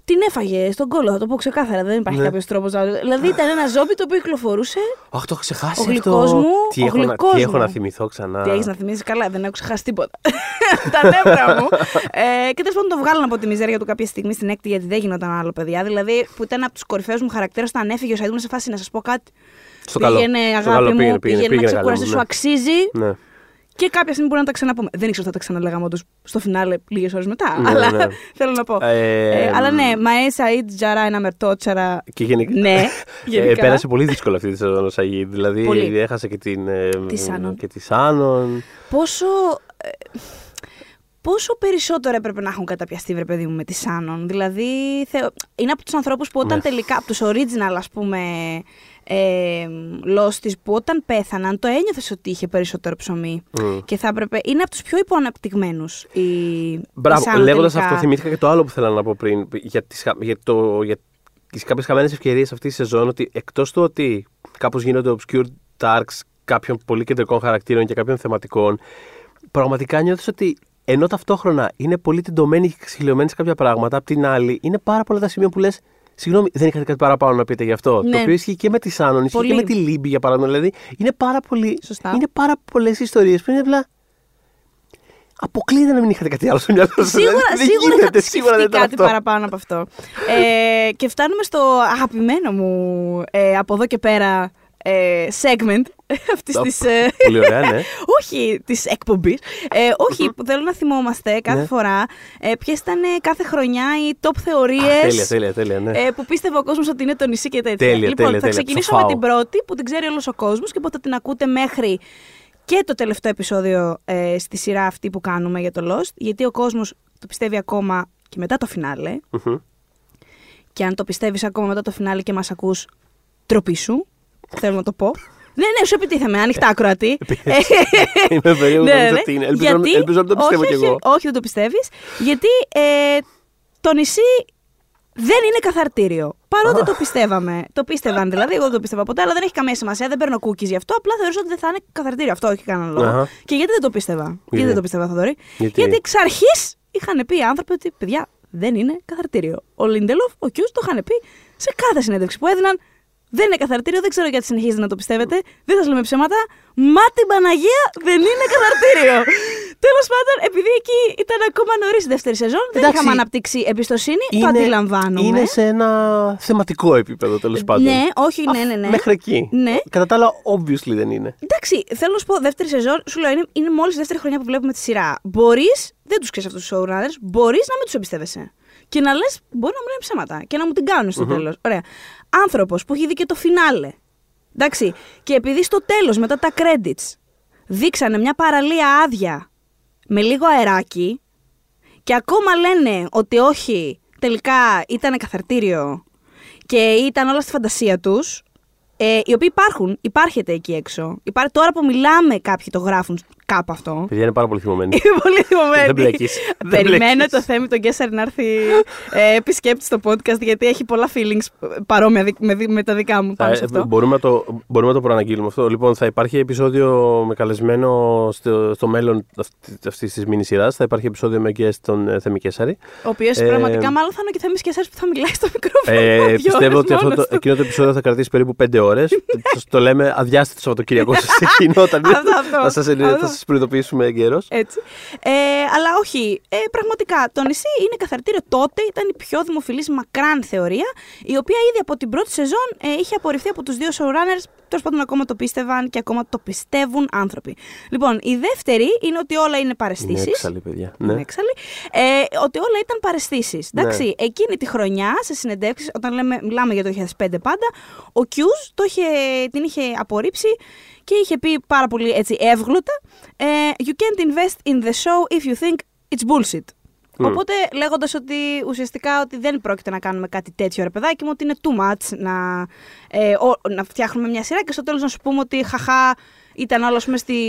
Την έφαγε στον κόλλο, θα το πω ξεκάθαρα. Δεν υπάρχει Ναι. κάποιος τρόπος να. Δηλαδή ήταν ένα ζόμπι το οποίο κυκλοφορούσε. Αχ, το έχω ξεχάσει Ο αυτό. γλυκός μου, τι, ο έχω να, γλυκός τι έχω μου. να θυμηθώ ξανά. Τι έχεις να θυμίζει καλά, δεν έχω ξεχάσει τίποτα. *laughs* τα νεύρα μου. ε, και τέλος πάντων το βγάλαν από τη μιζέρια του κάποια στιγμή στην έκτη, γιατί δεν γινόταν άλλο, παιδιά. Δηλαδή που ήταν από τους κορυφαίους μου χαρακτήρες όταν έφυγε ο Σαϊδού σε φάση να σας πω κάτι. Στο καλό. πήγαινε, Στο αγάπη καλό μου, πήγαινε, πήγαινε, πήγαινε, να πήγαινε ξεκουράσει, καλό, σου ναι. αξίζει. Ναι. Και κάποια στιγμή μπορεί να τα ξαναπούμε. Δεν ήξερα ότι θα τα ξαναλέγαμε όντως στο φινάλε λίγες ώρες μετά. Ναι, αλλά ναι. *laughs* θέλω να πω. Ε, Ε, αλλά ναι, Μαέ Σαΐτ Τζαρά, ένα μερτότσαρα. Και γενικά. Ναι, Ε, *laughs* γενικά. πέρασε πολύ δύσκολο αυτή τη σεζόν ο Σαγίτ. Δηλαδή Πολύ. έχασε και την. ε, Τη Σάνον. Και τη Σάνον. Πόσο. ε, Πόσο περισσότερο έπρεπε να έχουν καταπιαστεί, βρε παιδί μου, με τη Σάνον. Δηλαδή, θεω... είναι από τους ανθρώπους που όταν Ναι. τελικά, από τους original, ας πούμε, ε, Lost που όταν πέθαναν, το ένιωθες ότι είχε περισσότερο ψωμί. Μμ. Και θα έπρεπε. Είναι από τους πιο υποαναπτυγμένους. Η... η Μπράβο, Σάνον λέγοντας τελικά. αυτό, θυμήθηκα και το άλλο που θέλω να πω πριν για τις, χα- για το, για τις κάποιες χαμένες ευκαιρίες αυτής της σεζόν ότι εκτός του ότι κάπως γίνονται obscure arcs κάποιων πολύ κεντρικών χαρακτήρων και κάποιων θεματικών πραγματικά νιώθεις ότι ενώ ταυτόχρονα είναι πολύ τεντωμένοι και ξεχειλωμένοι σε κάποια πράγματα, απ' την άλλη είναι πάρα πολλά τα σημεία που λες Συγγνώμη, δεν είχατε κάτι παραπάνω να πείτε γι' αυτό. Ναι. Το οποίο ισχύει και με τη Σάνον, ισχύει Πολύ. και με τη Λίμπη για παράδειγμα. Δηλαδή είναι πάρα πολύ. Σωστά. Είναι πάρα πολλές ιστορίες που είναι απλά. Αποκλείεται να μην είχατε κάτι άλλο στο μυαλό σας. Σίγουρα, δεν σίγουρα γίνεται, είχα σίγουρα δεν σκεφτεί ήταν κάτι αυτό. παραπάνω από αυτό. ε, και φτάνουμε στο αγαπημένο μου ε, από εδώ και πέρα ε, segment *laughs* αυτής Οπ, της. Ε, Πολύ ωραία, ναι. *laughs* όχι της εκπομπής. Ε, όχι, που θέλω να θυμόμαστε κάθε Ναι. φορά ε, ποιες ήταν ε, κάθε χρονιά οι top θεωρίες. Α, τέλεια, τέλεια, τέλεια, ναι. Ε, που πίστευε ο κόσμος ότι είναι το νησί και τέτοια. Τέλεια, λοιπόν, τέλεια, θα τέλεια. ξεκινήσω Το με φάω. την πρώτη που την ξέρει όλος ο κόσμος και που θα την ακούτε μέχρι και το τελευταίο επεισόδιο ε, στη σειρά αυτή που κάνουμε για το Lost. Γιατί ο κόσμος το πιστεύει ακόμα και μετά το φινάλε. Μμμ. Και αν το πιστεύεις ακόμα μετά το φινάλε και μας ακούς, τροπή σου. Θέλω να το πω. ναι, ναι, σου επιτίθεμαι, ανοιχτά ακροατή. *laughs* Είμαι περίεργο Ναι, να ναι. δω τι είναι. Ελπίζω να- Γιατί- ελπίζω να το πιστεύω όχι, κι όχι, εγώ. Όχι, δεν το πιστεύεις. Γιατί ε, το νησί δεν είναι καθαρτήριο. Παρότι το πιστεύαμε. Το πίστευαν δηλαδή, εγώ δεν το πίστευα ποτέ, αλλά δεν έχει καμία σημασία. Δεν παίρνω cookies γι' αυτό. Απλά θεωρούσα ότι δεν θα είναι καθαρτήριο. Αυτό έχει κανένα λόγο. Αχα. Και γιατί δεν το πίστευα; Γιατί, δεν το πίστευα, Θοδωρή; Γιατί; Γιατί εξ αρχής είχαν πει οι άνθρωποι ότι παιδιά δεν είναι καθαρτήριο. Ο Λίντελοφ, ο Κιούς το είχαν πει σε κάθε συνέντευξη που έδιναν. Δεν είναι καθαρτήριο, δεν ξέρω γιατί συνεχίζετε να το πιστεύετε. Δεν σας λέμε ψέματα. Μα την Παναγία δεν είναι καθαρτήριο. *laughs* Τέλος πάντων, επειδή εκεί ήταν ακόμα νωρίς η δεύτερη σεζόν, δεν Εντάξει, είχαμε αναπτύξει εμπιστοσύνη. το αντιλαμβάνομαι. Είναι σε ένα θεματικό επίπεδο τέλος πάντων. Ναι, όχι, ναι, ναι, ναι. Μέχρι εκεί. Ναι. Κατά τα άλλα, obviously δεν είναι. Εντάξει, θέλω να σου πω, δεύτερη σεζόν, σου λέω, είναι, είναι μόλις η δεύτερη χρονιά που βλέπουμε τη σειρά. Μπορείς, δεν τους ξέρεις αυτούς τους showrunners, μπορείς να μην τους εμπιστεύεσαι. Και να λες, μπορεί να μου λένε ψέματα και να μου την κάνουν στο τέλος. Ωραία. Άνθρωπος που έχει δει και το φινάλε. Εντάξει. Και επειδή στο τέλος, μετά τα credits, δείξανε μια παραλία άδεια με λίγο αεράκι και ακόμα λένε ότι όχι, τελικά ήταν καθαρτήριο και ήταν όλα στη φαντασία τους, ε, οι οποίοι υπάρχουν, υπάρχετε εκεί έξω. Υπάρχει, τώρα που μιλάμε κάποιοι το γράφουν κάπου αυτό. Παιδιά είναι πάρα πολύ θυμωμένοι. *laughs* Είμαι πολύ θυμωμένη. Δεν μπλέκεις. *laughs* Δεν Περιμένω μπλέκεις. το Θέμη τον Γκέσσαρ να έρθει ε, επισκέπτη στο podcast γιατί έχει πολλά feelings παρόμοια δι- με, δι- με τα δικά μου πάνω Θα- σε αυτό. μπορούμε, να το, μπορούμε να το προαναγγείλουμε αυτό. Λοιπόν, θα υπάρχει επεισόδιο με καλεσμένο στο, στο μέλλον αυτή της μήνυ σειράς. Θα υπάρχει επεισόδιο με guest τον ε, Θέμη Κέσσαρη. Ο οποίος Ε, πραγματικά μάλλον θα είναι και Θέμης Γκέσσαρ που θα μιλάει στο μικρόφωνο. Ε, *laughs* δύο πιστεύω ώρες ότι αυτό μόνος το, του. εκείνο το επεισόδιο θα κρατήσει περίπου 5 ώρες. το λέμε αδιάστητο Σαββατοκύριακο σε εκείνο. Όταν Αυτό, αυτό. θα σας Αυτό. σας προειδοποιήσουμε εγκαίρως. Έτσι. Ε, αλλά όχι, ε, πραγματικά το νησί είναι καθαρτήριο τότε, ήταν η πιο δημοφιλής μακράν θεωρία, η οποία ήδη από την πρώτη σεζόν ε, είχε απορριφθεί από τους δύο showrunners. Τέλος πάντων, ακόμα το πίστευαν και ακόμα το πιστεύουν άνθρωποι. Λοιπόν, η δεύτερη είναι ότι όλα είναι Είναι παρεστήσει. έξαλλη, παιδιά. Είναι Ναι. έξαλλη. Ε, ότι όλα ήταν παρεστήσεις. Εντάξει, εκείνη τη χρονιά σε συνεντεύξεις, όταν λέμε, μιλάμε για το 2005 πάντα, ο Κιούζ το είχε, την είχε απορρίψει και είχε πει πάρα πολύ έτσι εύγλωτα ε, You can't invest in the show if you think it's bullshit. Οπότε λέγοντας ότι ουσιαστικά ότι δεν πρόκειται να κάνουμε κάτι τέτοιο ρε παιδάκι μου, ότι είναι too much να, ε, ο- να φτιάχνουμε μια σειρά και στο τέλος να σου πούμε ότι χαχά ήταν όλος με στη,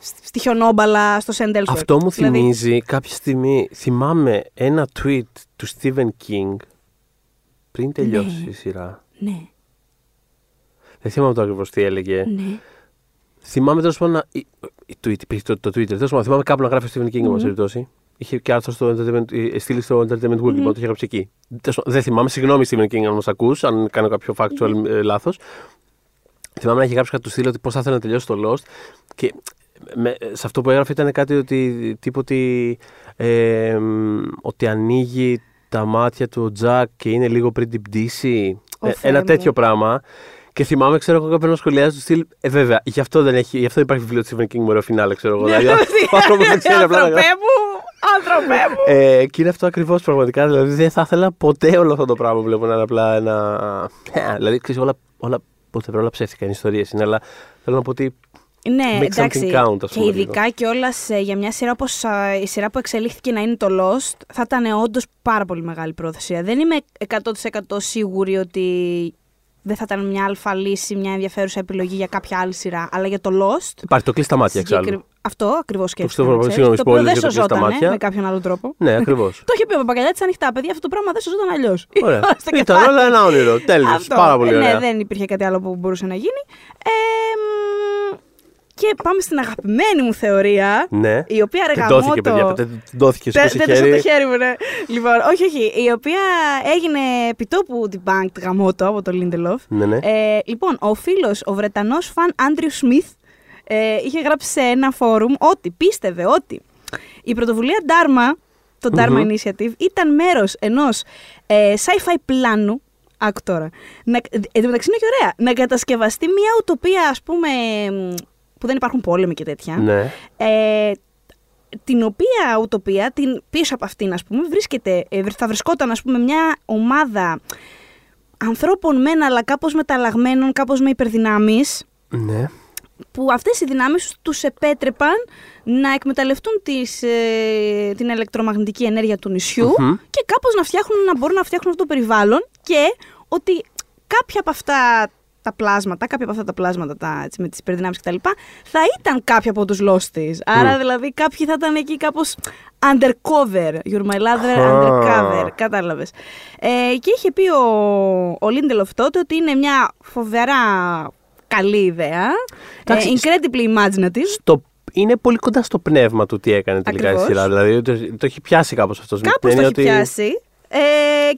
στη, στη χιονόμπαλα στο Sand Ellsworth. Αυτό μου Δηλαδή, θυμίζει κάποια στιγμή. Θυμάμαι ένα tweet του Stephen King πριν τελειώσει Ναι. η σειρά. Ναι, Δεν θυμάμαι το ακριβώς τι έλεγε. ναι. Θυμάμαι τέλος πάντων. να- η- η tweet, υπήρχε το, το Twitter. Τέλος πάντων, θυμάμαι κάπου να γράφει ο Stephen King, mm-hmm. περιπτώσει. Είχε και άρθρο στο Entertainment, ε, στείλει στο Entertainment Weekly, mm-hmm. το είχε γράψει εκεί. Τέλος πάντων, Δεν θυμάμαι, συγγνώμη Stephen King αν μας ακούς, αν κάνω κάποιο factual ε, λάθος. Θυμάμαι να έχει γράψει κάτι του στείλει ότι πώς θα ήθελε να τελειώσει το Lost. Και με, σε αυτό που έγραφε ήταν κάτι ότι, τύπου ότι, ε, μ, ότι ανοίγει τα μάτια του ο Τζακ και είναι λίγο πριν την πτήση. Ω, Ε, Θεέ ένα μου. τέτοιο πράγμα. Και θυμάμαι, ξέρω εγώ, κάποιον να σχολιάζει του στυλ. Ε, βέβαια, γι' αυτό, δεν έχει, γι αυτό υπάρχει βιβλίο του Stephen King με ωραίο φινάλε, ξέρω εγώ. δηλαδή, ο *laughs* άνθρωπος δεν ξέρει απλά να Άνθρωπέ γράφει. μου, άνθρωπέ μου. Ε, και είναι αυτό ακριβώς πραγματικά. Δηλαδή, δεν θα ήθελα ποτέ όλο αυτό το πράγμα που βλέπω να είναι απλά ένα. Ε, δηλαδή, ξέρεις, όλα, όλα, whatever, όλα ψεύτικα είναι ιστορίες είναι, αλλά θέλω να πω ότι. Ναι, Make εντάξει. something count, ας και πούμε, ειδικά κιόλας για μια σειρά όπως η σειρά που εξελίχθηκε να είναι το Lost, θα ήταν όντως πάρα πολύ μεγάλη πρόθεση. Δεν είμαι 100% σίγουρη ότι δεν θα ήταν μια αλφα λύση, μια ενδιαφέρουσα επιλογή για κάποια άλλη σειρά. Αλλά για το Lost. Υπάρχει το κλείσει τα μάτια εξάλλου. συγκεκρι- Αυτό ακριβώς σκέφτομαι. Χριστόφορο, ξέρεις, συγγνώμη, το οποίο spoiler δεν για το κλείσει τα σωζόταν μάτια. με κάποιον άλλο τρόπο. Ναι, ακριβώς. *laughs* Το είχε πει ο Παπαγκαλιάτης ανοιχτά, παιδιά. Αυτό το πράγμα δεν σωζόταν αλλιώς. Ωραία. *laughs* Ήταν όλα ένα όνειρο. *laughs* Τέλειος. Πάρα πολύ ωραία. Ναι, δεν υπήρχε κάτι άλλο που μπορούσε να γίνει. Ε, μ, και πάμε στην αγαπημένη μου θεωρία. Ναι. Η οποία ρε Τεντώθηκε, γαμώτο. παιδιά. τε- Τεντώθηκε, Τε- σήκωσε τέτοιο στο χέρι. χέρι μου, ναι. Λοιπόν, όχι, όχι. Η οποία έγινε επιτόπου debunked γαμώτο από το Lindelof. Ναι, ναι. Ε, λοιπόν, ο φίλος, ο Βρετανός φαν Άντριου Σμιθ, ε, είχε γράψει σε ένα φόρουμ ότι πίστευε ότι η πρωτοβουλία Dharma, το Dharma Μμμ. Initiative, ήταν μέρος ενός ε, sci-fi πλάνου, άκου τώρα, να, εν τω μεταξύ είναι και ωραία, να κατασκευαστεί μια ουτοπία, ας πούμε, μ, που δεν υπάρχουν πόλεμοι και τέτοια, Ναι. ε, την οποία ουτοπία, την, πίσω από αυτήν ας πούμε, βρίσκεται, ε, θα βρισκόταν ας πούμε μια ομάδα ανθρώπων μεν αλλά κάπως μεταλλαγμένων, κάπως με υπερδυνάμεις, Ναι. που αυτές οι δυνάμεις τους επέτρεπαν να εκμεταλλευτούν τις, ε, την ηλεκτρομαγνητική ενέργεια του νησιου Μμμ. και κάπως να, φτιάχνουν, να μπορούν να φτιάχνουν αυτό το περιβάλλον και ότι κάποια από αυτά τα πλάσματα, κάποια από αυτά τα πλάσματα τα, έτσι, με τις υπερδυνάμεις κτλ. θα ήταν κάποια από τους Losties. Άρα δηλαδή κάποιοι θα ήταν εκεί κάπως undercover. You're my lover Α. undercover. Κατάλαβες. Ε, και είχε πει ο, ο Lindelof τότε ότι είναι μια φοβερά καλή ιδέα. Εντάξει, ε, incredibly imaginative. Στο, είναι πολύ κοντά στο πνεύμα του τι έκανε τελικά Ακριβώς. η σειρά. Δηλαδή το, το έχει πιάσει κάπως αυτός. Κάπως το έχει πιάσει. Ε,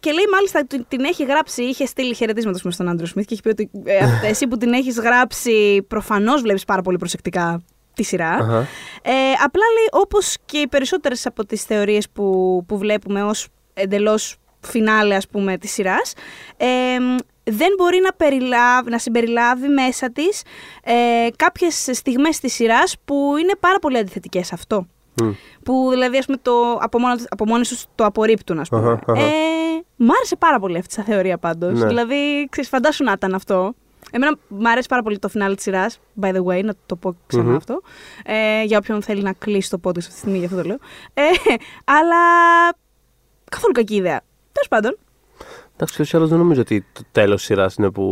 και λέει μάλιστα ότι την έχει γράψει, είχε στείλει χαιρετίσματα ας πούμε, στον Άντριο Σμιθ και έχει πει ότι ε, αυ- εσύ που την έχεις γράψει προφανώς βλέπεις πάρα πολύ προσεκτικά τη σειρά. Αχα. Ε, απλά λέει όπως και οι περισσότερες από τις θεωρίες που, που βλέπουμε ως εντελώς φινάλε ας πούμε της σειράς ε, δεν μπορεί να, περιλάβει, να συμπεριλάβει μέσα της ε, κάποιες στιγμές της σειράς που είναι πάρα πολύ αντιθετικές σε αυτό. Μμ. Που δηλαδή ας πούμε, το, από, μόνο, από μόνοι τους το απορρίπτουν, ας πούμε. Αχα, αχα. Ε, μ' άρεσε πάρα πολύ αυτή σαν θεωρία πάντως. Ναι. Δηλαδή, ξέρεις, φαντάσου να ήταν αυτό. Εμένα μ' αρέσει πάρα πολύ το φινάλι της σειράς, by the way, να το πω ξανά Μμμ. αυτό. Ε, για όποιον θέλει να κλείσει το πόδι αυτή τη στιγμή, γι' αυτό το λέω. Ε, αλλά καθόλου κακή ιδέα. Τέλος πάντων. Εντάξει, ούτω ή άλλω δεν νομίζω ότι το τέλος της σειράς είναι που.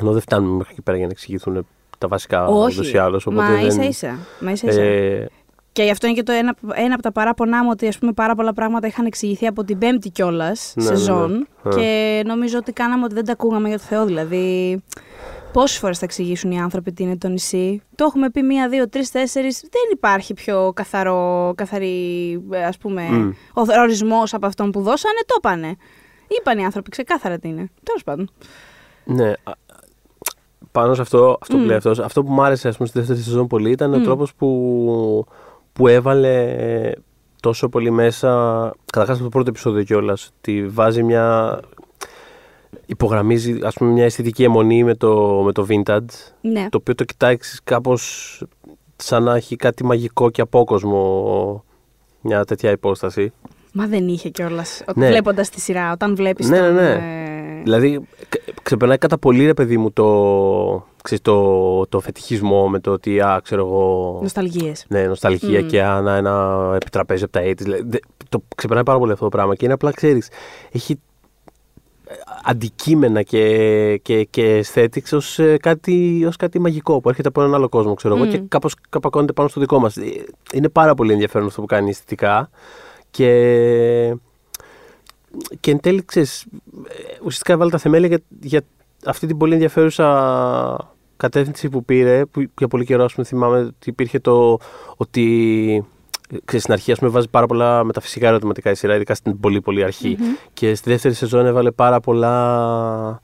Ενώ δεν φτάνουμε μέχρι εκεί πέρα για να εξηγηθούν τα βασικά ούτως ή άλλως. Μα ίσα ίσα. Μα ίσα, ίσα. Ε, Και γι' αυτό είναι και το ένα, ένα από τα παράπονά μου ότι ας πούμε, πάρα πολλά πράγματα είχαν εξηγηθεί από την πέμπτη κιόλας Ναι, σεζόν. ναι, ναι. Και νομίζω ότι κάναμε ότι δεν τα ακούγαμε για το Θεό. Δηλαδή, πόσες φορές θα εξηγήσουν οι άνθρωποι τι είναι το νησί. Το έχουμε πει μία, δύο, τρεις, τέσσερις. Δεν υπάρχει πιο καθαρό, καθαρή, ε, ας πούμε, Μμ. ο ορισμός από αυτόν που δώσανε. Το είπανε. Είπαν οι άνθρωποι ξεκάθαρα τι είναι. Τέλος πάντων. Ναι. Α- Πάνω σε αυτό, αυτό που Μμ. λέει αυτός, αυτό που μου άρεσε ας πούμε, στη δεύτερη σεζόν πολύ ήταν ο Μμ. τρόπος που, που έβαλε τόσο πολύ μέσα. Καταρχάς από το πρώτο επεισόδιο κιόλας. Ότι βάζει μια. υπογραμμίζει ας πούμε, μια αισθητική αιμονή με το, με το vintage. Ναι. Το οποίο το κοιτάει κάπως σαν να έχει κάτι μαγικό και απόκοσμο μια τέτοια υπόσταση. Μα δεν είχε κιόλας. Ναι. Βλέποντας τη σειρά, όταν βλέπεις. Ναι, τον, ναι, ναι. Ε, Δηλαδή, ξε- ξεπερνάει κατά πολύ ρε παιδί μου το, ξέρεις, το, το φετιχισμό με το ότι, α, ξέρω εγώ, Νοσταλγίες. ναι, νοσταλγία Μμμ. και ένα, ένα επιτραπέζι από τα 80's. Δηλαδή, δε- το ξεπερνάει πάρα πολύ αυτό το πράγμα και είναι απλά, ξέρεις, έχει ε, αντικείμενα και, και, και aesthetics ως, ε, κάτι, ως κάτι μαγικό που έρχεται από έναν άλλο κόσμο, ξέρω εγώ, Μμ. και κάπως καπακώνεται πάνω στο δικό μας. Ε, Είναι πάρα πολύ ενδιαφέρον αυτό που κάνει αισθητικά και, και εν τέλει, ξέρεις, ε, ουσιαστικά έβαλε τα θεμέλια για, για αυτή την πολύ ενδιαφέρουσα κατεύθυνση που πήρε, που για πολύ καιρό ας πούμε, θυμάμαι ότι υπήρχε το ότι ε, ξέρεις, στην αρχή ας πούμε, βάζει πάρα πολλά μεταφυσικά ερωτηματικά η σειρά, ειδικά στην πολύ πολύ αρχή. Και στη δεύτερη σεζόν έβαλε πάρα πολλά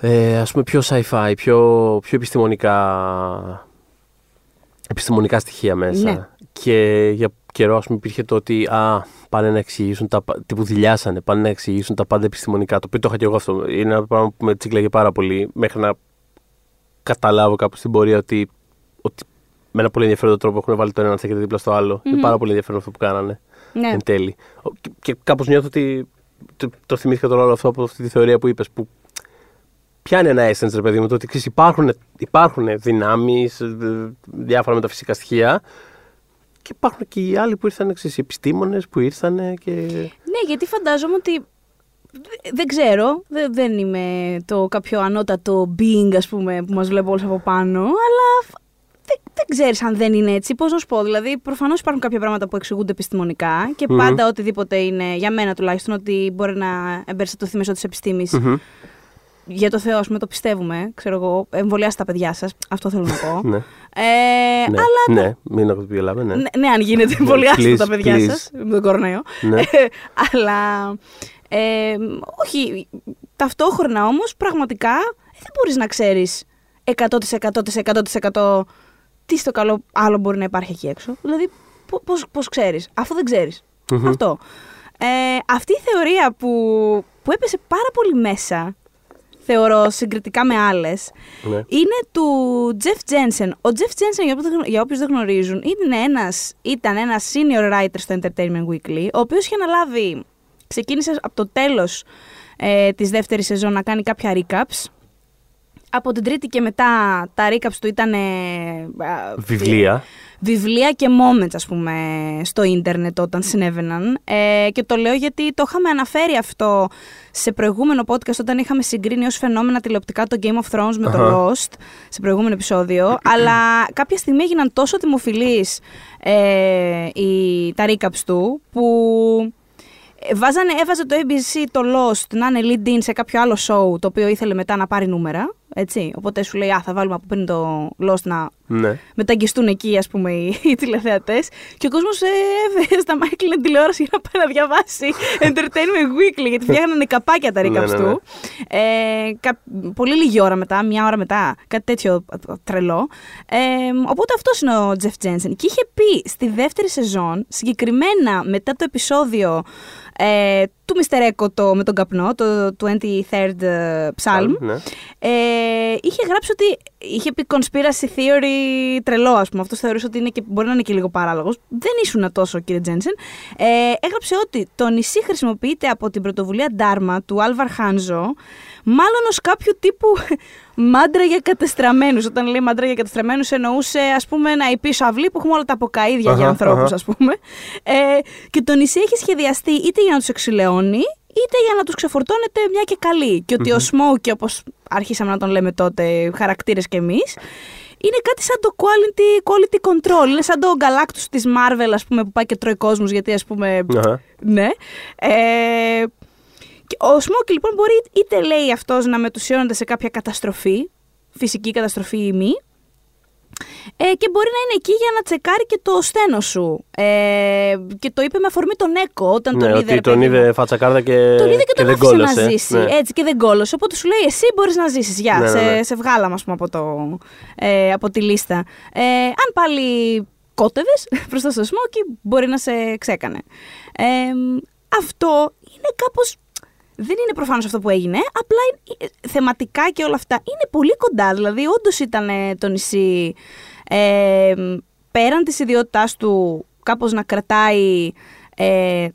ε, ας πούμε πιο sci-fi, πιο, πιο επιστημονικά επιστημονικά στοιχεία μέσα. Ναι. Και για καιρό ας πούμε υπήρχε το ότι α, πάνε να εξηγήσουν τα πα- τύπου δουλειάσανε, πάνε να εξηγήσουν τα πάντα επιστημονικά. Το οποίο το είχα και εγώ αυτό. Είναι ένα πράγμα που με τσίκλαγε πάρα πολύ μέχρι να καταλάβω κάπου στην πορεία ότι, ότι με ένα πολύ ενδιαφέρον τρόπο έχουν βάλει το ένα να στέκεται δίπλα στο άλλο. Είναι πάρα πολύ ενδιαφέρον αυτό που κάνανε Ναι. εν τέλει. Ο- Και, και κάπως νιώθω ότι το, το θυμήθηκα τώρα όλο αυτό από αυτή τη θεωρία που είπες που πιάνει ένα essence ρε παιδί μου το ότι ξέρεις, υπάρχουν, υπάρχουν δυνάμεις, ε, διάφορα μεταφυσικά στοιχεία και υπάρχουν και οι άλλοι που ήρθαν, ξέρεις, οι επιστήμονες που ήρθαν και... Ναι, γιατί φαντάζομαι ότι. δε- Δεν ξέρω, δε- δεν είμαι το κάποιο ανώτατο being, ας πούμε, που μας βλέπω όλους από πάνω, αλλά φ- δεν, δεν ξέρεις αν δεν είναι έτσι. Πώς να σου πω, δηλαδή, προφανώς υπάρχουν κάποια πράγματα που εξηγούνται επιστημονικά και Μμμ. πάντα οτιδήποτε είναι, για μένα τουλάχιστον, ότι μπορεί να εμπεριστατωθεί μέσω της επιστήμης. Μμμ. Για το Θεό, ας πούμε, το πιστεύουμε, ξέρω εγώ, εμβολιάστε τα παιδιά σας, αυτό θέλω να πω. *laughs* Ναι, Ε, ναι, αλλά ναι, μην αγαπητοποιέλαμε, ναι. ναι, ναι, αν γίνεται, εμβολιάστε please, τα παιδιά please. σας με τον κορονοϊό. Ναι. Ε, *laughs* αλλά, ε, όχι, ταυτόχρονα όμως, πραγματικά, ε, δεν μπορείς να ξέρεις 100% της 100% τι στο καλό άλλο μπορεί να υπάρχει εκεί έξω. Δηλαδή, πο- πώς, πώς ξέρεις, αφού δεν ξέρεις. Μμμ. Αυτό. Ε, αυτή η θεωρία που, που έπεσε πάρα πολύ μέσα, θεωρώ, συγκριτικά με άλλες, Ναι. είναι του Jeff Jensen. Ο Jeff Jensen, για όποιους δεν γνω- για όποιους δεν γνωρίζουν, είναι ένας, ήταν ένας senior writer στο Entertainment Weekly, ο οποίος είχε αναλάβει, ξεκίνησε από το τέλος ε, της δεύτερης σεζόν να κάνει κάποια recaps. Από την τρίτη και μετά τα recaps του ήταν... Βιβλία. Βιβλία και moments, ας πούμε, στο ίντερνετ όταν συνέβαιναν. Ε, και το λέω γιατί το είχαμε αναφέρει αυτό σε προηγούμενο podcast όταν είχαμε συγκρίνει ως φαινόμενα τηλεοπτικά το Game of Thrones με το Αχα. Lost, σε προηγούμενο επεισόδιο. αλλά κάποια στιγμή έγιναν τόσο δημοφιλείς ε, οι, τα recaps του που ε, Βάζανε, έβαζε το ABC το Lost να είναι lead-in σε κάποιο άλλο show το οποίο ήθελε μετά να πάρει νούμερα. Έτσι. Οπότε σου λέει, Α, θα βάλουμε από πριν το Lost να Ναι. μεταγγιστούν εκεί, ας πούμε, οι, *laughs* οι τηλεθεατές. Και ο κόσμος ε, σταμάει κλείνει την τηλεόραση για να πάει να διαβάσει *laughs* Entertainment Weekly, γιατί φτιάχνανε καπάκια τα Ναι, recaps ναι, ναι. του. Ε, κα- πολύ λίγη ώρα μετά, μια ώρα μετά, κάτι τέτοιο ε, τρελό. Ε, οπότε αυτός είναι ο Jeff Jensen. Και είχε πει στη δεύτερη σεζόν, συγκεκριμένα μετά το επεισόδιο ε, του Mr. Echo το, με τον καπνό, το 23rd Psalm, Ναι. ε, είχε γράψει ότι είχε πει conspiracy theory τρελό, ας πούμε. Αυτός θεωρούσε ότι είναι και, μπορεί να είναι και λίγο παράλογος. Δεν ήσουν τόσο, κύριε Τζένσεν. Ε, έγραψε ότι το νησί χρησιμοποιείται από την πρωτοβουλία Dharma του Άλβαρ Χάνζο, μάλλον ως κάποιο τύπου *laughs* μάντρα για κατεστραμμένους. Όταν λέει μάντρα για κατεστραμμένους, εννοούσε ας πούμε ένα υπήσω αυλή που έχουμε όλα τα αποκαίδια για Αχα, ανθρώπους, αχα. ας πούμε. Ε, και το νησί έχει σχεδιαστεί είτε για να τους εξηλαιώνει, είτε για να τους ξεφορτώνεται μια και καλή. Και ότι ο Smokey, όπως αρχίσαμε να τον λέμε τότε, χαρακτήρες κι εμείς, είναι κάτι σαν το quality, quality control. Είναι σαν το Galactus της Marvel, ας πούμε, που πάει και τρώει κόσμους, γιατί ας πούμε... Αχα. Ναι. Ε, και ο Smokey λοιπόν μπορεί είτε λέει αυτός να μετουσιώνεται σε κάποια καταστροφή, φυσική καταστροφή ή μη, Ε, και μπορεί να είναι εκεί για να τσεκάρει και το στένο σου. Ε, και το είπε με αφορμή τον Έκο όταν τον ναι, είδε. ότι ρε τον παιδί μου. είδε φατσακάρδα και, Τον είδε και τον δεν άφησε κόλλωσε. να ζήσει. Ναι. Έτσι και δεν κόλλωσε. Οπότε σου λέει: Εσύ μπορείς να ζήσεις. Γεια, Ναι, ναι, σε, ναι. σε βγάλαμε, ας πούμε, από, το, ε, από τη λίστα. Ε, αν πάλι κότευες *laughs* μπροστά στο σμόκι, μπορεί να σε ξέκανε. Ε, αυτό είναι κάπως δεν είναι προφανώς αυτό που έγινε, απλά είναι, ε, θεματικά και όλα αυτά είναι πολύ κοντά. Δηλαδή, όντως ήταν ε, το νησί ε, πέραν της ιδιότητάς του κάπως να κρατάει ε,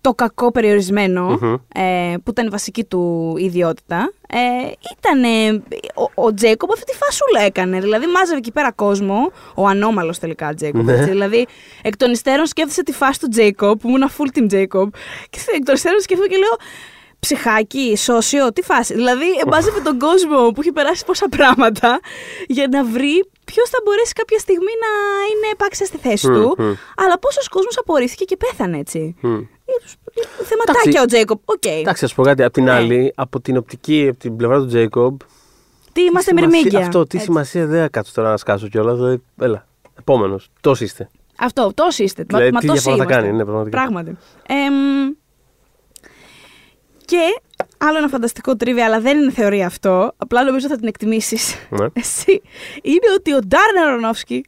το κακό περιορισμένο, Μμμ. ε, που ήταν η βασική του ιδιότητα. Ε, ήταν ο, ο Τζέικοπ αυτή τη φασούλα έκανε. Δηλαδή μάζευε εκεί πέρα κόσμο, ο ανώμαλος τελικά Τζέικοπ. Ναι. έτσι. Δηλαδή εκ των υστέρων σκέφτεσαι τη φάση του Τζέικοπ, που ήμουν full team Τζέικοπ. Και εκ των υστέρων σκέφτομαι και λέω ψυχάκι, σώσιο, τι φάση. Δηλαδή, μάζευε τον κόσμο που έχει περάσει πόσα πράγματα για να βρει ποιος θα μπορέσει κάποια στιγμή να είναι επάξια στη θέση Μμ, του. μμ. Αλλά πόσος κόσμος απορρίφθηκε και πέθανε έτσι. Μμ. Ε, Θεματάκια Εντάξει. ο Τζέικομπ. Οκ. Εντάξει, ας πω κάτι. Απ' την Ναι. άλλη, από την οπτική, από την πλευρά του Τζέικομπ. Τι είμαστε τι σημασία- μυρμήγκια. Αυτό, τι Έτσι. σημασία δεν θα κάτσω τώρα να σκάσω κιόλας. Δηλαδή, έλα. Επόμενος. Τόσο είστε. Αυτό, τόσο είστε. Μα, Δηλαδή, μα τι τόσο διαφορά θα είμαστε. κάνει, ναι, πραγματικά. Πράγματι. Εμ, και άλλο ένα φανταστικό trivia, αλλά δεν είναι θεωρία αυτό. Απλά νομίζω θα την εκτιμήσεις. Ναι. *laughs* Εσύ. Είναι ότι ο Ντάρν Αρονόφσκι.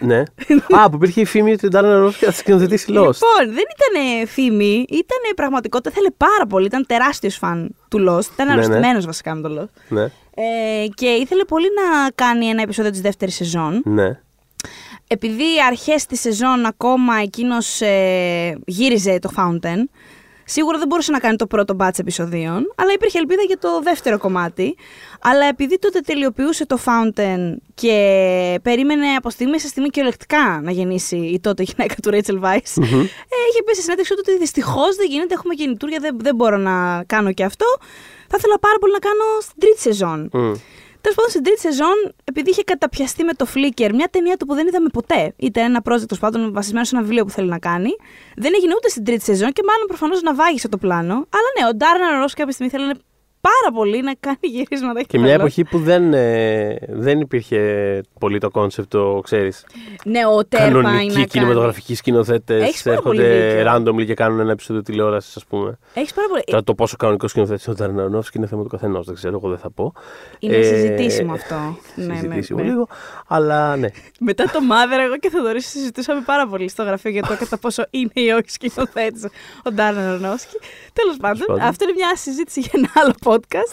ναι. *laughs* Α, που υπήρχε η φήμη ότι ο Ντάρεν Αρονόφσκι θα σκηνοθετήσει Lost. Λοιπόν, δεν ήταν φήμη, ήταν πραγματικότητα. Θέλει πάρα πολύ. Ήταν τεράστιος φαν του Lost. Ήταν Ναι, αρρωστημένος βασικά με το Lost. Ναι. Ε, και ήθελε πολύ να κάνει ένα επεισόδιο της δεύτερης σεζόν. Ναι. Επειδή αρχές της σεζόν ακόμα εκείνος ε, γύριζε το Fountain, σίγουρα δεν μπορούσε να κάνει το πρώτο batch επεισοδίων, αλλά υπήρχε ελπίδα για το δεύτερο κομμάτι. Αλλά επειδή τότε τελειοποιούσε το Fountain και περίμενε από στιγμή σε στιγμή κυριολεκτικά να γεννήσει η τότε γυναίκα του Rachel Weisz, ε, είχε πει στη συνέντευξη του ότι δυστυχώς δεν γίνεται, έχουμε γεννητούρια, δεν, δεν μπορώ να κάνω και αυτό. Θα ήθελα πάρα πολύ να κάνω στην τρίτη σεζόν. Μμ. Τέλος πάντων, στην τρίτη σεζόν, επειδή είχε καταπιαστεί με το Flickr, μια ταινία του που δεν είδαμε ποτέ, ήταν ένα project τέλος πάντων βασισμένο σε ένα βιβλίο που θέλει να κάνει, δεν έγινε ούτε στην τρίτη σεζόν και μάλλον προφανώς να βάγισε το πλάνο. Αλλά ναι, ο Ντάρνα Ρος κάποια στιγμή θέλανε πάρα πολύ να κάνει γυρίσματα. Και μια εποχή που δεν, ε, δεν υπήρχε πολύ το κόνσεπτ, το ξέρεις. Ναι, ο Τέρπα είναι. Κανονικοί κινηματογραφικοί σκηνοθέτες Έχεις πάρα πολύ έρχονται δίκιο. randomly και κάνουν ένα επεισόδιο τηλεόρασης, ας πούμε. Έχεις πάρα πολύ. Τώρα το πόσο κανονικός σκηνοθέτης είναι ο Ταρνανόφσκι είναι θέμα του καθενός. Δεν ξέρω, εγώ δεν θα πω. Είναι Ε, συζητήσιμο αυτό. Ναι, ναι, Συζητήσιμο ναι. λίγο. Αλλά ναι. Μετά το Mother, εγώ και ο Θοδωρή συζητούσαμε πάρα πολύ στο γραφείο για το κατά πόσο είναι ή όχι σκηνοθέτης ο Ντάρνα Ρονόσκι. Τέλος πάντων, πάντων. αυτό είναι μια συζήτηση για ένα άλλο podcast.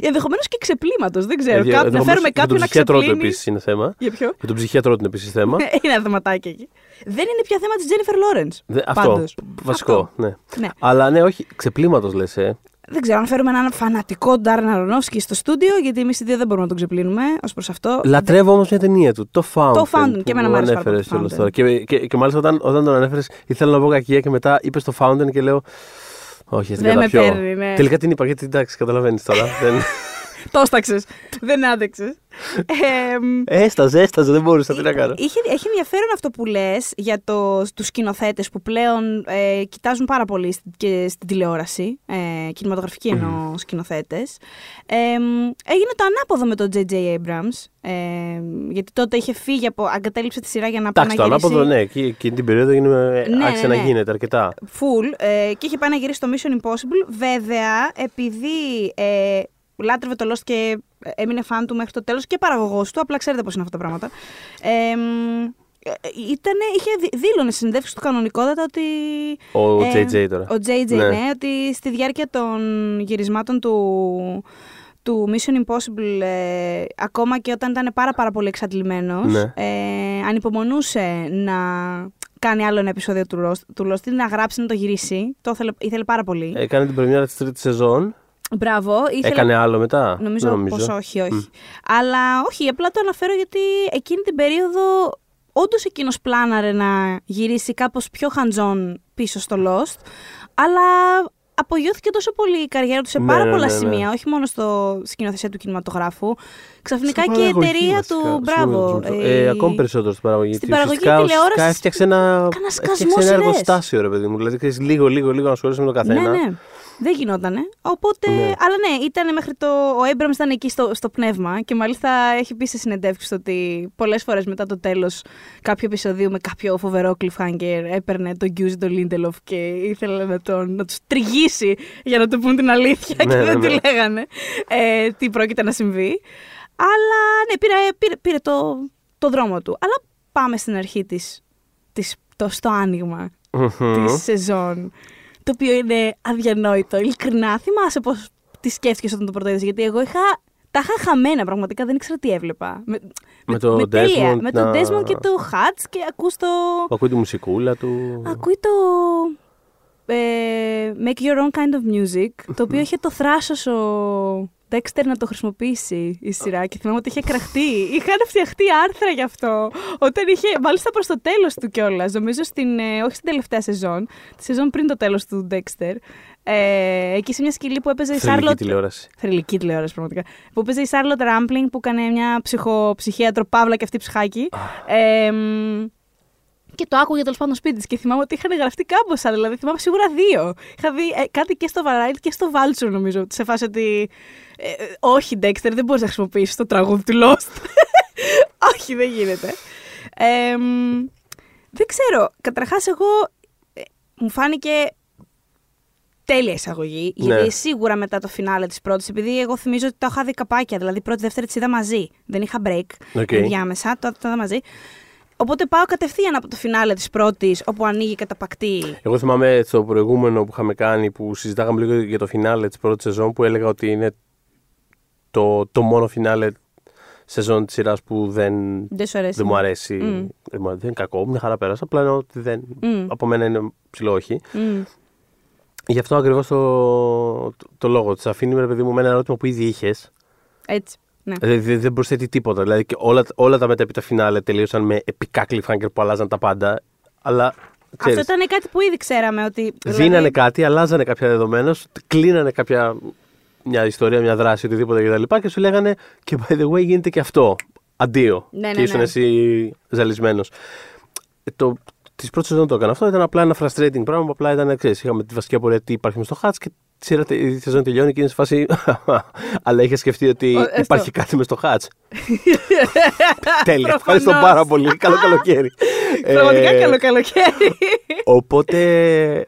Ενδεχομένως και ξεπλήματος. Δεν ξέρω. Ε, για- Κάπου, να ενδεχομένως φέρουμε για κάποιον τον να ψυχίατρό του ξεπλύνει. επίσης είναι θέμα. Για ποιο; Για τον ψυχίατρό του είναι επίσης θέμα. *laughs* είναι ένα θεματάκι εκεί. Δεν είναι πια θέμα της Τζένιφερ Λόρεν. Δε- αυτό. Βασικό. Ναι. Ναι. Αλλά ναι, όχι. Ξεπλήματος λες. Ε. Δεν ξέρω αν φέρουμε έναν φανατικό Ντάρνα Ρονόφσκι στο στούντιο, γιατί εμείς οι δύο δεν μπορούμε να τον ξεπλύνουμε ως προς αυτό. Λατρεύω όμως μια ταινία του. Το Fountain. Το Fountain, που και εμένα μου μου άρεσε πάρα ανέφερες πολύ το κιόλας Fountain. τώρα. Και, και, και μάλιστα όταν, όταν τον ανέφερες, ήθελα να πω κακία και μετά είπες το Fountain και λέω. Όχι, δεν Δεν με καταπιώ. παίρνει, ναι. Τελικά την είπα γιατί εντάξει, καταλαβαίνεις τώρα. δεν... *laughs* Το έσταξε. δεν άντεξε. Ε, Έσταζε, έσταζε, δεν μπορούσα. Τι να κάνω. Είχε, έχει ενδιαφέρον αυτό που λες για το, τους σκηνοθέτες που πλέον ε, κοιτάζουν πάρα πολύ στη- και στην τηλεόραση, ε, κινηματογραφική εννοώ σκηνοθέτες. Ε, έγινε το ανάποδο με τον J.J. Abrams, ε, γιατί τότε είχε φύγει από, αγκατέλειψε τη σειρά για να πάει Εντάξει, να το γυρίσει ανάποδο, ναι, εκείνη, εκείνη την περίοδο έγινε, Ναι, άρχισε ναι, να ναι. γίνεται αρκετά. full ε, και είχε πάει να γυρίσει το Mission Impossible. Βέβαια, επειδή ε, λάτρευε το Lost και έμεινε φαν του μέχρι το τέλος και παραγωγός του, απλά ξέρετε πώς είναι αυτά τα πράγματα. Ε, μ, ε, ήτανε, είχε δι- δήλωνε στη συνέντευξη του κανονικότατα ότι. Ο ε, JJ τώρα. Ο JJ, Ναι. ναι. ότι στη διάρκεια των γυρισμάτων του, του Mission Impossible, ε, ακόμα και όταν ήταν πάρα πάρα πολύ εξαντλημένος, Ναι. ε, ανυπομονούσε να κάνει άλλο ένα επεισόδιο του Lost, του Lost, να γράψει, να το γυρίσει. Το ήθελε, ήθελε πάρα πολύ. Έκανε την πρεμιέρα της τρίτης σεζόν. Μπράβο. Ήθελε... Έκανε άλλο μετά; Νομίζω, Δεν νομίζω. πως όχι, όχι. Αλλά όχι, απλά το αναφέρω γιατί εκείνη την περίοδο όντως εκείνος πλάναρε να γυρίσει κάπως πιο χαντζόν πίσω στο Lost. Αλλά απογειώθηκε τόσο πολύ η καριέρα του σε Ναι, πάρα ναι, πολλά ναι, ναι. σημεία, όχι μόνο στο σκηνοθεσία του κινηματογράφου. Ξαφνικά Στην και η παραγωγή, εταιρεία βασικά. του. Συγγνώμη, Μπράβο. Τζορτζο. ε, Ε, ακόμη περισσότερο στην παραγωγή. στην Γιατί παραγωγή ουσιαστικά- ουσιαστικά τηλεόρασης έφτιαξε ένα, κάνα σκασμό έφτιαξε ένα σειρές. εργοστάσιο, ρε παιδί μου. Δηλαδή, ξέρεις, λίγο, λίγο, λίγο να ασχολείσαι με το καθένα. Ναι, ναι. Δεν γινότανε. Οπότε, Ναι. αλλά ναι, ήταν μέχρι το. Ο Έμπραμ ήταν εκεί στο, στο πνεύμα και μάλιστα έχει πει σε συνεντεύξεις ότι πολλές φορές μετά το τέλος κάποιου επεισοδίου με κάποιο φοβερό cliffhanger έπαιρνε τον Γκιούζι τον Λίντελοφ και ήθελε να, τον, να τους τριγύσει για να του πούν την αλήθεια Ναι, και ναι, δεν ναι. του λέγανε ε, τι πρόκειται να συμβεί. Αλλά ναι, πήρε, πήρε, πήρε το, το δρόμο του. Αλλά πάμε στην αρχή της, της το, στο άνοιγμα Μμμ. της σεζόν. Το οποίο είναι αδιανόητο. Ειλικρινά, θυμάσαι πώς τη σκέφτηκες όταν το πρωτοείδε. Γιατί εγώ είχα. Τα είχα χαμένα πραγματικά, δεν ήξερα τι έβλεπα. Με, Με το με, τέλεια, Desmond με τον να- Desmond και το Hutch και ακούς το. Ακούει τη μουσικούλα του. Ακούει το. ε, make your own kind of music, το οποίο *laughs* είχε το θράσος ο Dexter να το χρησιμοποιήσει η σειρά και θυμάμαι ότι είχε κραχτεί. Είχαν φτιαχτεί άρθρα γι' αυτό. Όταν είχε, μάλιστα προς το τέλος του κιόλας, νομίζω στην, ε, όχι στην τελευταία σεζόν, τη σεζόν πριν το τέλος του Dexter, ε, εκεί σε μια σκηνή που έπαιζε η Θρηλυκή Charlotte τηλεόραση. Θρηλυκή τηλεόραση, πραγματικά. Που παίζει η Charlotte Rampling που έκανε μια ψυχοψυχίατρο παύλα και αυτή ψυχάκι. Ε, μ, και το άκουγε τέλος πάντων σπίτι της και θυμάμαι ότι είχαν γραφτεί κάμποσα. Δηλαδή θυμάμαι σίγουρα δύο. Είχα δει ε, κάτι και στο Variety και στο Vulture νομίζω. Σε φάση ότι. ε, ε, όχι, Dexter, δεν μπορείς να χρησιμοποιήσεις το τραγούδι του Lost. *laughs* όχι, δεν γίνεται. Ε, μ, δεν ξέρω. Καταρχάς, εγώ. ε, μου φάνηκε τέλεια εισαγωγή. Ναι. Γιατί σίγουρα μετά το φινάλε της πρώτης, επειδή εγώ θυμίζω ότι τα είχα δει καπάκια. Δηλαδή, πρώτη, δεύτερη τις είδα μαζί. Δεν είχα break Οκ. ενδιάμεσα, το, το είδα μαζί. Οπότε πάω κατευθείαν από το φινάλε της πρώτης, όπου ανοίγει καταπακτή. Εγώ θυμάμαι στο προηγούμενο που είχαμε κάνει που συζητάγαμε λίγο για το φινάλε της πρώτης σεζόν που έλεγα ότι είναι το, το μόνο φινάλε σεζόν της σειράς που δεν, Δεν σου αρέσει. δεν μου αρέσει. Μμ. Δεν, μου- δεν είναι κακό, μια χαρά πέρασα. Απλά εννοώ ότι δεν, Μμ. από μένα είναι ψηλό όχι. Μμ. Γι' αυτό ακριβώς το, το, το λόγο της αφήνει με, ρε παιδί μου, με ένα ερώτημα που ήδη είχες. Έτσι. Ναι. Δηλαδή δεν, δεν προσθέτει τίποτα. Δηλαδή και όλα, όλα τα μετέπειτα φινάλε τελείωσαν με επικά cliffhanger που αλλάζαν τα πάντα. Αλλά ξέρεις, Αυτό ήταν κάτι που ήδη ξέραμε ότι. δίνανε δηλαδή, κάτι, αλλάζανε κάποια δεδομένα, σου, κλείνανε κάποια μια ιστορία, μια δράση, οτιδήποτε κτλ. Και, και σου λέγανε και by the way γίνεται και αυτό. Αντίο. Ναι, και ναι, ήσουν ναι. εσύ ζαλισμένος. Το, τη πρώτη σεζόν το έκανα αυτό. Ήταν απλά ένα frustrating πράγμα που απλά ήταν εξή. Είχαμε τη βασική απορία τι υπάρχει μες στο Hats και η σειρά τε- η σεζόν τελειώνει και είναι σε φάση. *laughs* Αλλά είχε σκεφτεί ότι Ο- έστω. υπάρχει κάτι με στο Hats. *laughs* Τέλεια. Ευχαριστώ Προφανώς. πάρα πολύ. *laughs* Καλό καλοκαίρι. Πραγματικά Ε, καλό καλοκαίρι. Οπότε,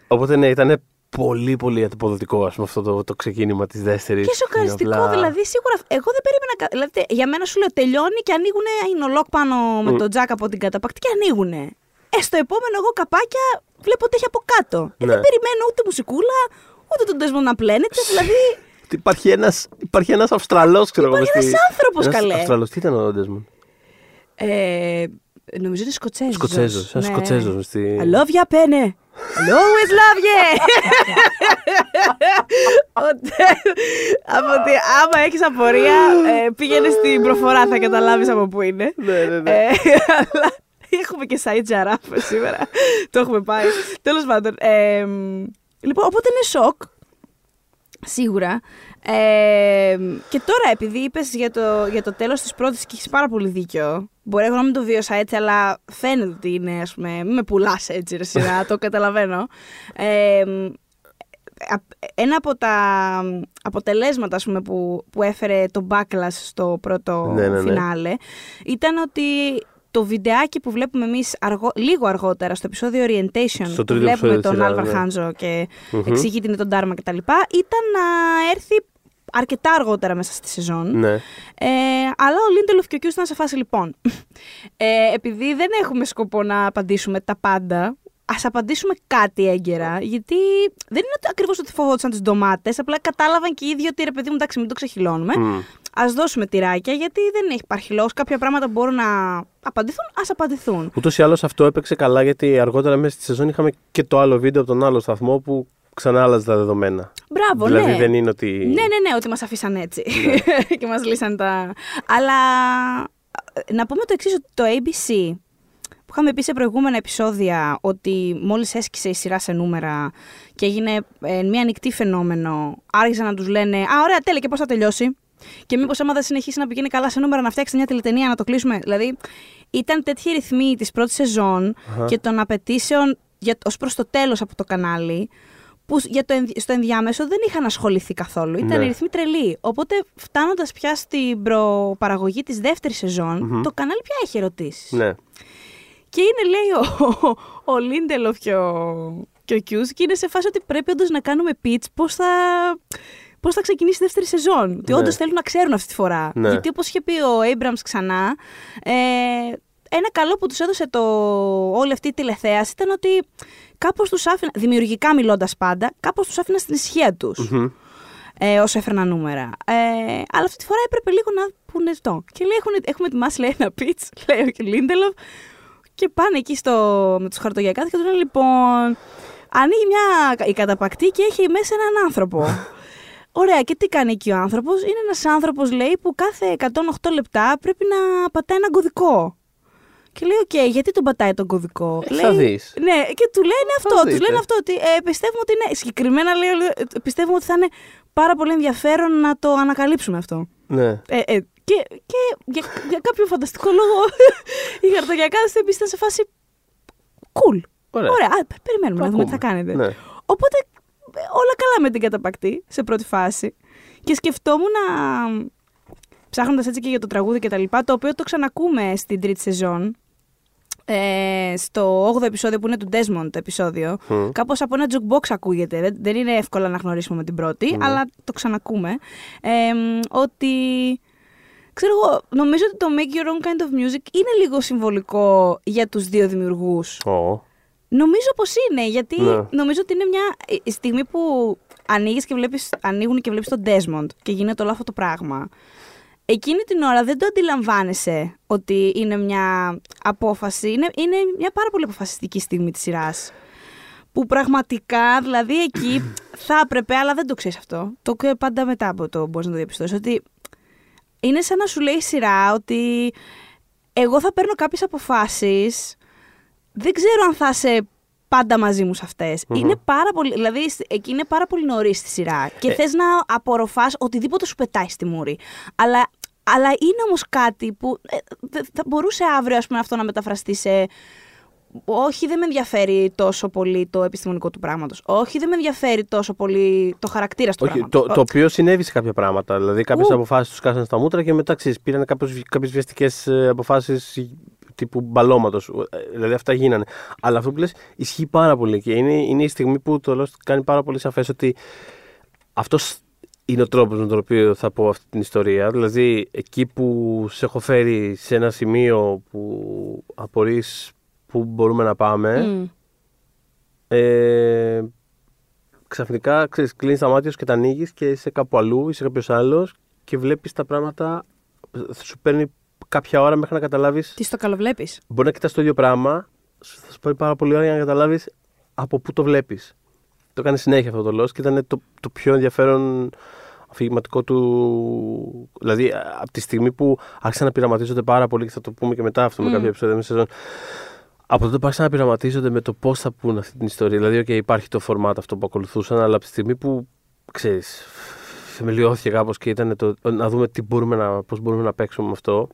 οπότε ναι, ήταν πολύ πολύ αποδοτικό ας πούμε, αυτό το, το ξεκίνημα της δεύτερης. Και σοκαριστικό, δηλαδή σίγουρα. Εγώ δεν περίμενα. κα- Δηλαδή, για μένα σου λέω τελειώνει και ανοίγουν. Είναι ο λοκ πάνω με τον τζακ από την καταπακτή και ανοίγουν. Ε, στο επόμενο εγώ καπάκια βλέπω ότι έχει από κάτω. Ε, Ναι. δεν περιμένω ούτε μουσικούλα, ούτε τον Desmond να πλένεται. δηλαδή. Ότι Υπάρχει ένας, υπάρχει ένας Αυστραλός, ξέρω εγώ. Υπάρχει μες ένας άνθρωπος, ένας καλέ. Αυστραλός, τι ήταν ο Ντέσμον; Ε, νομίζω είναι Σκοτσέζος. Σκοτσέζος, ένας Ναι. Σκοτσέζος μες στη... I love ya, Penne. I'll always love you. Ότι- από ότι άμα έχεις απορία, ε, πήγαινε στην προφορά, θα καταλάβεις από πού είναι. Ναι, ναι, ναι. Ε, αλλά έχουμε και Σαΐτ Τζαράφ σήμερα. Το έχουμε πάει. Τέλος πάντων. Ε, μ, λοιπόν, οπότε είναι σοκ. Σίγουρα. Ε, και τώρα, επειδή είπες για το, για το τέλος της πρώτης και έχεις πάρα πολύ δίκιο. Μπορεί εγώ να μην το βίωσα έτσι, αλλά φαίνεται ότι είναι, ας πούμε. Μην με πουλάς έτσι, ρε σειρά, το *laughs* καταλαβαίνω. Ε, α- ένα από τα αποτελέσματα ας πούμε, που, που έφερε το backlash στο πρώτο Ναι, ναι, ναι. φινάλε ήταν ότι το βιντεάκι που βλέπουμε εμείς αργό, λίγο αργότερα στο επεισόδιο Orientation Στο που τρίτο βλέπουμε επεισόδιο της τον σειράς, Άλβαρ ναι. Χάντζο και Μμμ. εξηγεί τι είναι τον Τάρμα κτλ. ήταν να έρθει αρκετά αργότερα μέσα στη σεζόν. Ναι. Ε, αλλά ο Λίντελοφ και ο Κιούς ήταν σε φάση λοιπόν. *laughs* Ε, επειδή δεν έχουμε σκοπό να απαντήσουμε τα πάντα, ας απαντήσουμε κάτι έγκαιρα. Γιατί δεν είναι ακριβώς ότι φοβόντουσαν τις ντομάτες, απλά κατάλαβαν και οι ίδιοι ότι ρε παιδί μου, εντάξει, μην το ξεχυλώνουμε. Μμ. Α δώσουμε τυράκια, γιατί δεν έχει υπάρχει λόγος. Κάποια πράγματα που μπορούν να απαντηθούν, ας απαντηθούν. Ούτως ή άλλως αυτό έπαιξε καλά γιατί αργότερα μέσα στη σεζόν είχαμε και το άλλο βίντεο από τον άλλο σταθμό που ξανά άλλαζε τα δεδομένα. Μπράβο, δηλαδή ναι. δεν είναι ότι. Ναι, ναι, ναι, ότι μας αφήσαν έτσι *laughs* και μας λύσαν τα... Αλλά ε, να πούμε το εξής, ότι το ABC που είχαμε πει σε προηγούμενα επεισόδια ότι μόλις έσκησε η σειρά σε νούμερα και έγινε ε, μια ανοιχτή φαινόμενο, άρχισαν να τους λένε «Α, ωραία, τέλεια, και πώς θα τελειώσει» και μήπως άμα δεν συνεχίσει να πηγαίνει καλά σε νούμερα να φτιάξετε μια τηλετενία να το κλείσουμε. Δηλαδή ήταν τέτοιοι ρυθμοί της πρώτης σεζόν Αχα. και των απαιτήσεων για, ως προς το τέλος από το κανάλι που για το, ενδι- στο ενδιάμεσο δεν είχαν ασχοληθεί καθόλου. Ήταν Ναι. ρυθμοί τρελοί. Οπότε φτάνοντας πια στην προπαραγωγή της δεύτερης σεζόν, το κανάλι πια έχει ερωτήσεις. Ναι. Και είναι, λέει, ο, ο Λίντελοφ και ο, και ο Κιούς και είναι σε φάση ότι πρέπει όντως να κάνουμε pitch πώς θα, πώς θα ξεκινήσει η δεύτερη σεζόν. Ότι Ναι. όντως θέλουν να ξέρουν αυτή τη φορά. Ναι. Γιατί όπως είχε πει ο Abrams ξανά, ε, ένα καλό που τους έδωσε το, όλη αυτή η τηλεθέαση ήταν ότι κάπως τους άφηνα, δημιουργικά μιλώντας πάντα, κάπως τους άφηνα στην ησυχία τους Μμμ. ε, όσο έφερνα νούμερα. Ε, αλλά αυτή τη φορά έπρεπε λίγο να πούνε αυτό. Και λέει, έχουν, έχουμε ετοιμάσει λέει, ένα pitch, *laughs* λέει ο Λίντελοφ, και πάνε εκεί στο, με τους χαρτογιακάτες και τους λένε, λοιπόν, ανοίγει μια η καταπακτή και έχει μέσα έναν άνθρωπο. *laughs* Ωραία, και τι κάνει εκεί ο άνθρωπος; Είναι ένας άνθρωπος, λέει, που κάθε 108 λεπτά πρέπει να πατάει έναν κωδικό. Και λέει, Οκ, γιατί τον πατάει τον κωδικό; Ε, λέει, θα δεις. Ναι, και του λένε αυτό. Του δείτε. λένε αυτό. Ότι ε, πιστεύουμε ότι είναι. Συγκεκριμένα λέει, ε, πιστεύουμε ότι θα είναι πάρα πολύ ενδιαφέρον να το ανακαλύψουμε αυτό. Ναι. Ε, ε, και και για, για κάποιο φανταστικό λόγο *laughs* οι χαρτογιακάδες ήταν σε φάση. Cool. Ωραία. Ωραία, α, πε- περιμένουμε Το να δούμε τι θα ακούμε. κάνετε. Ναι. Οπότε ε, όλα καλά με την καταπακτή σε πρώτη φάση. Και σκεφτόμουν να. ψάχνοντας έτσι και για το τραγούδι και τα λοιπά, το οποίο το ξανακούμε στην τρίτη σεζόν. Ε, στο 8ο επεισόδιο που είναι του Desmond το επεισόδιο. Μμ. Κάπως από ένα jukebox ακούγεται. Δεν, δεν είναι εύκολο να γνωρίσουμε με την πρώτη, Ναι. αλλά το ξανακούμε. Ε, μ, ότι. Ξέρω εγώ, νομίζω ότι το Make Your Own Kind of Music είναι λίγο συμβολικό για τους δύο δημιουργούς. Ω. Νομίζω πως είναι, γιατί Ναι. νομίζω ότι είναι μια η στιγμή που ανοίγεις και βλέπεις, ανοίγουν και βλέπεις τον Desmond και γίνεται όλο αυτό το πράγμα. Εκείνη την ώρα δεν το αντιλαμβάνεσαι ότι είναι μια απόφαση, είναι, είναι μια πάρα πολύ αποφασιστική στιγμή της σειράς. Που πραγματικά, δηλαδή εκεί *clears throat* θα έπρεπε, αλλά δεν το ξέρεις αυτό. Το και πάντα μετά από το μπορείς να το διαπιστώσεις. Ότι είναι σαν να σου λέει η σειρά ότι εγώ θα παίρνω κάποιες αποφάσεις δεν ξέρω αν θα είσαι πάντα μαζί μου σε αυτες Είναι πάρα πολύ. Δηλαδή, σ- εκεί είναι πάρα πολύ νωρίς στη σειρά. Και Ε. θες να απορροφάς οτιδήποτε σου πετάει στη μούρη. Αλλά, αλλά είναι όμως κάτι που ε, δε- θα μπορούσε αύριο ας πούμε, αυτό να μεταφραστεί σε. Όχι, δεν με ενδιαφέρει τόσο πολύ το επιστημονικό του πράγματος. Όχι, δεν με ενδιαφέρει τόσο πολύ το χαρακτήρα του Όχι, πράγματος. το, το οποίο συνέβη σε κάποια πράγματα. Δηλαδή, κάποιες Ου. αποφάσεις τους κάσανε στα μούτρα και μετά ξέρεις, πήραν κάποιες βιαστικές αποφάσεις τύπου μπαλώματος. Δηλαδή, αυτά γίνανε. Αλλά αυτό που λες ισχύει πάρα πολύ και είναι, είναι η στιγμή που το Lost κάνει πάρα πολύ σαφές ότι αυτός είναι ο τρόπος με τον οποίο θα πω αυτή την ιστορία. Δηλαδή, εκεί που σε έχω φέρει σε ένα σημείο που απορείς πού μπορούμε να πάμε, Μμ. ε, ξαφνικά ξέρεις, κλείνεις τα μάτια σου και τα ανοίγεις και είσαι κάπου αλλού, είσαι κάποιος άλλος και βλέπεις τα πράγματα. Σου παίρνει κάποια ώρα μέχρι να καταλάβεις Τι στο καλοβλέπει. Μπορεί να κοιτάς το ίδιο πράγμα, σου- θα σου πάρει πάρα πολύ ώρα για να καταλάβεις από πού το βλέπεις Το έκανε συνέχεια αυτό το Lost και ήταν το, το πιο ενδιαφέρον αφηγηματικό του. Δηλαδή, από τη στιγμή που άρχισαν να πειραματίζονται πάρα πολύ, και θα το πούμε και μετά αυτό με Μμ. κάποια επεισόδια μέσα σεζόν. Από τότε που άρχισαν να πειραματίζονται με το πώς θα πούν αυτή την ιστορία. Δηλαδή, okay, υπάρχει το format αυτό που ακολουθούσαν, αλλά από τη στιγμή που ξέρεις, θεμελιώθηκε κάπως και ήταν το, να δούμε τι μπορούμε να, πώς μπορούμε να παίξουμε με αυτό.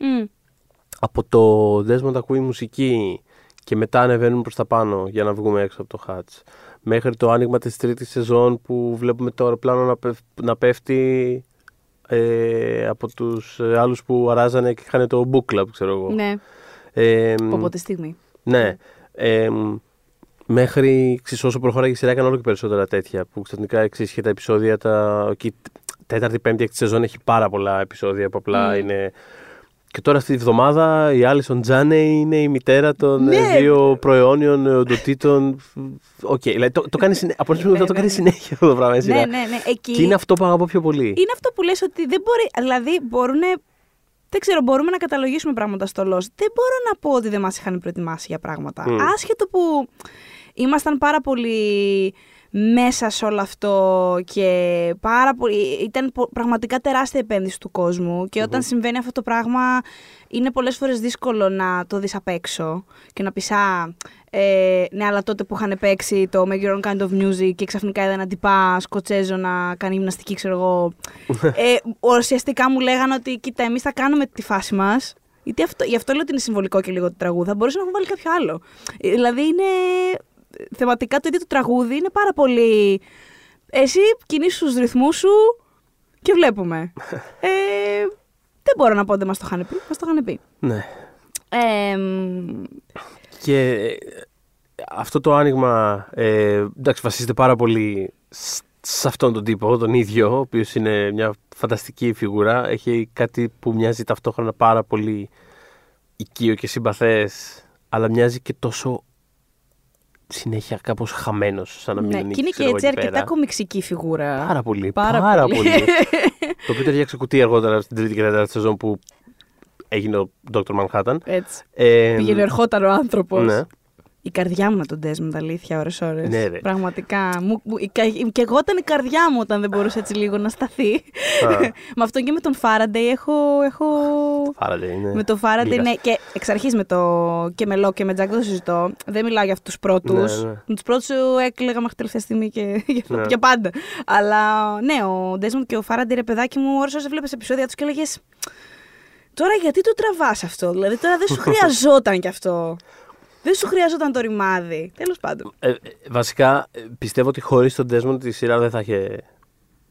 Από το Desmond ακούει μουσική και μετά ανεβαίνουμε προς τα πάνω για να βγούμε έξω από το Hatch. Μέχρι το άνοιγμα της τρίτης σεζόν που βλέπουμε το αεροπλάνο να, πεφ- να πέφτει ε, από τους ε, άλλους που αράζανε και είχαν το book club, ξέρω εγώ. Ναι, Ε, από από τη στιγμή. ναι. Ε, μέχρι ξέρεις, όσο προχωράει η σειρά έκανε όλο και περισσότερα τέτοια που ξαφνικά εξής, είχε τα επεισόδια τα εκεί, τέταρτη, πέμπτη, έκτη σεζόν έχει πάρα πολλά επεισόδια που απλά Μμμ. είναι και τώρα αυτή τη βδομάδα η Άλισον Τζάνεϊ είναι η μητέρα των ε, Ναι. δύο προαιώνιων ε, οντοτήτων. Οκ, δηλαδή το, το κάνει, συνέ- από ένα σημείο Ναι, το ναι, κάνει ναι. συνέχεια αυτό το πράγμα. η σειρά. Ναι, ναι, ναι. Εκεί Και είναι αυτό που αγαπώ πιο πολύ. είναι αυτό που λες ότι δεν μπορεί. Δηλαδή, μπορούν. Δεν ξέρω, μπορούμε να καταλογίσουμε πράγματα στο Lost. Δεν μπορώ να πω ότι δεν μας είχαν προετοιμάσει για πράγματα. Μμ. Άσχετο που ήμασταν πάρα πολύ μέσα σε όλο αυτό και πάρα πολύ, ήταν πο- πραγματικά τεράστια επένδυση του κόσμου και όταν συμβαίνει αυτό το πράγμα είναι πολλές φορές δύσκολο να το δεις απ' έξω και να πεις «Α, ε, ναι, αλλά τότε που είχαν παίξει το Make Your Own Kind of Music και ξαφνικά είδα έναν τυπά Σκοτσέζο να κάνει γυμναστική, ξέρω εγώ. *laughs* ε, ουσιαστικά μου λέγανε ότι κοίτα, εμείς θα κάνουμε τη φάση μας γιατί αυτό, γι' αυτό λέω ότι είναι συμβολικό και λίγο το τραγούδι. Θα μπορούσε να έχουν βάλει κάποιο άλλο. Ε, Δηλαδή είναι. Θεματικά το ίδιο το τραγούδι είναι πάρα πολύ. Εσύ κινείς τους ρυθμούς σου και βλέπουμε. *laughs* ε, δεν μπορώ να πω ότι μας το είχαν πει. Μας το είχαν πει. Ναι. Ε, μ, Και ε, αυτό το άνοιγμα ε, εντάξει, βασίζεται πάρα πολύ σ- σε αυτόν τον τύπο, τον ίδιο, ο οποίος είναι μια φανταστική φιγούρα. Έχει κάτι που μοιάζει ταυτόχρονα πάρα πολύ οικείο και συμπαθές, αλλά μοιάζει και τόσο συνέχεια κάπως χαμένος, σαν να μην ναι, ανήκει, και είναι και ξέρω εγώ, έτσι εκεί αρκετά πέρα. κομιξική φιγούρα. Πάρα πολύ, Πάρα πάρα, πολύ. πολύ. *laughs* το οποίο ταιριάξε κουτί αργότερα στην τρίτη και τέταρτη σεζόν που έγινε ο Dr. Manhattan. Έτσι. Ε, Πήγαινε ερχόταν ο άνθρωπος. Ναι. Η καρδιά μου να τον Desmond, αλήθεια, ώρες-ώρες. Ναι, ρε. Πραγματικά. Μου, μου, η, κα- και εγώ ήταν η καρδιά μου όταν δεν μπορούσε έτσι λίγο να σταθεί. Α. *laughs* με αυτόν και με τον Faraday έχω. έχω... Faraday, ναι. Με το Faraday, Λίγα. ναι. Και εξ αρχής με το. και με Λό και με Τζακ δεν το συζητώ. Δεν μιλάω για αυτούς του πρώτους. Ναι, ναι. Με τους πρώτους έκλαιγα μέχρι τελευταία στιγμή και *laughs* για, Ναι. για πάντα. Αλλά ναι, ο Desmond και ο Faraday, ρε παιδάκι μου, ώρες ώρες βλέπεις επεισόδια τους και έλεγες. Τώρα γιατί το τραβάς αυτό, Δηλαδή τώρα δεν σου *laughs* χρειαζόταν κι αυτό. Δεν σου χρειαζόταν το ρημάδι. Τέλος πάντων. Ε, ε, βασικά ε, πιστεύω ότι χωρίς τον Desmond η σειρά δεν θα είχε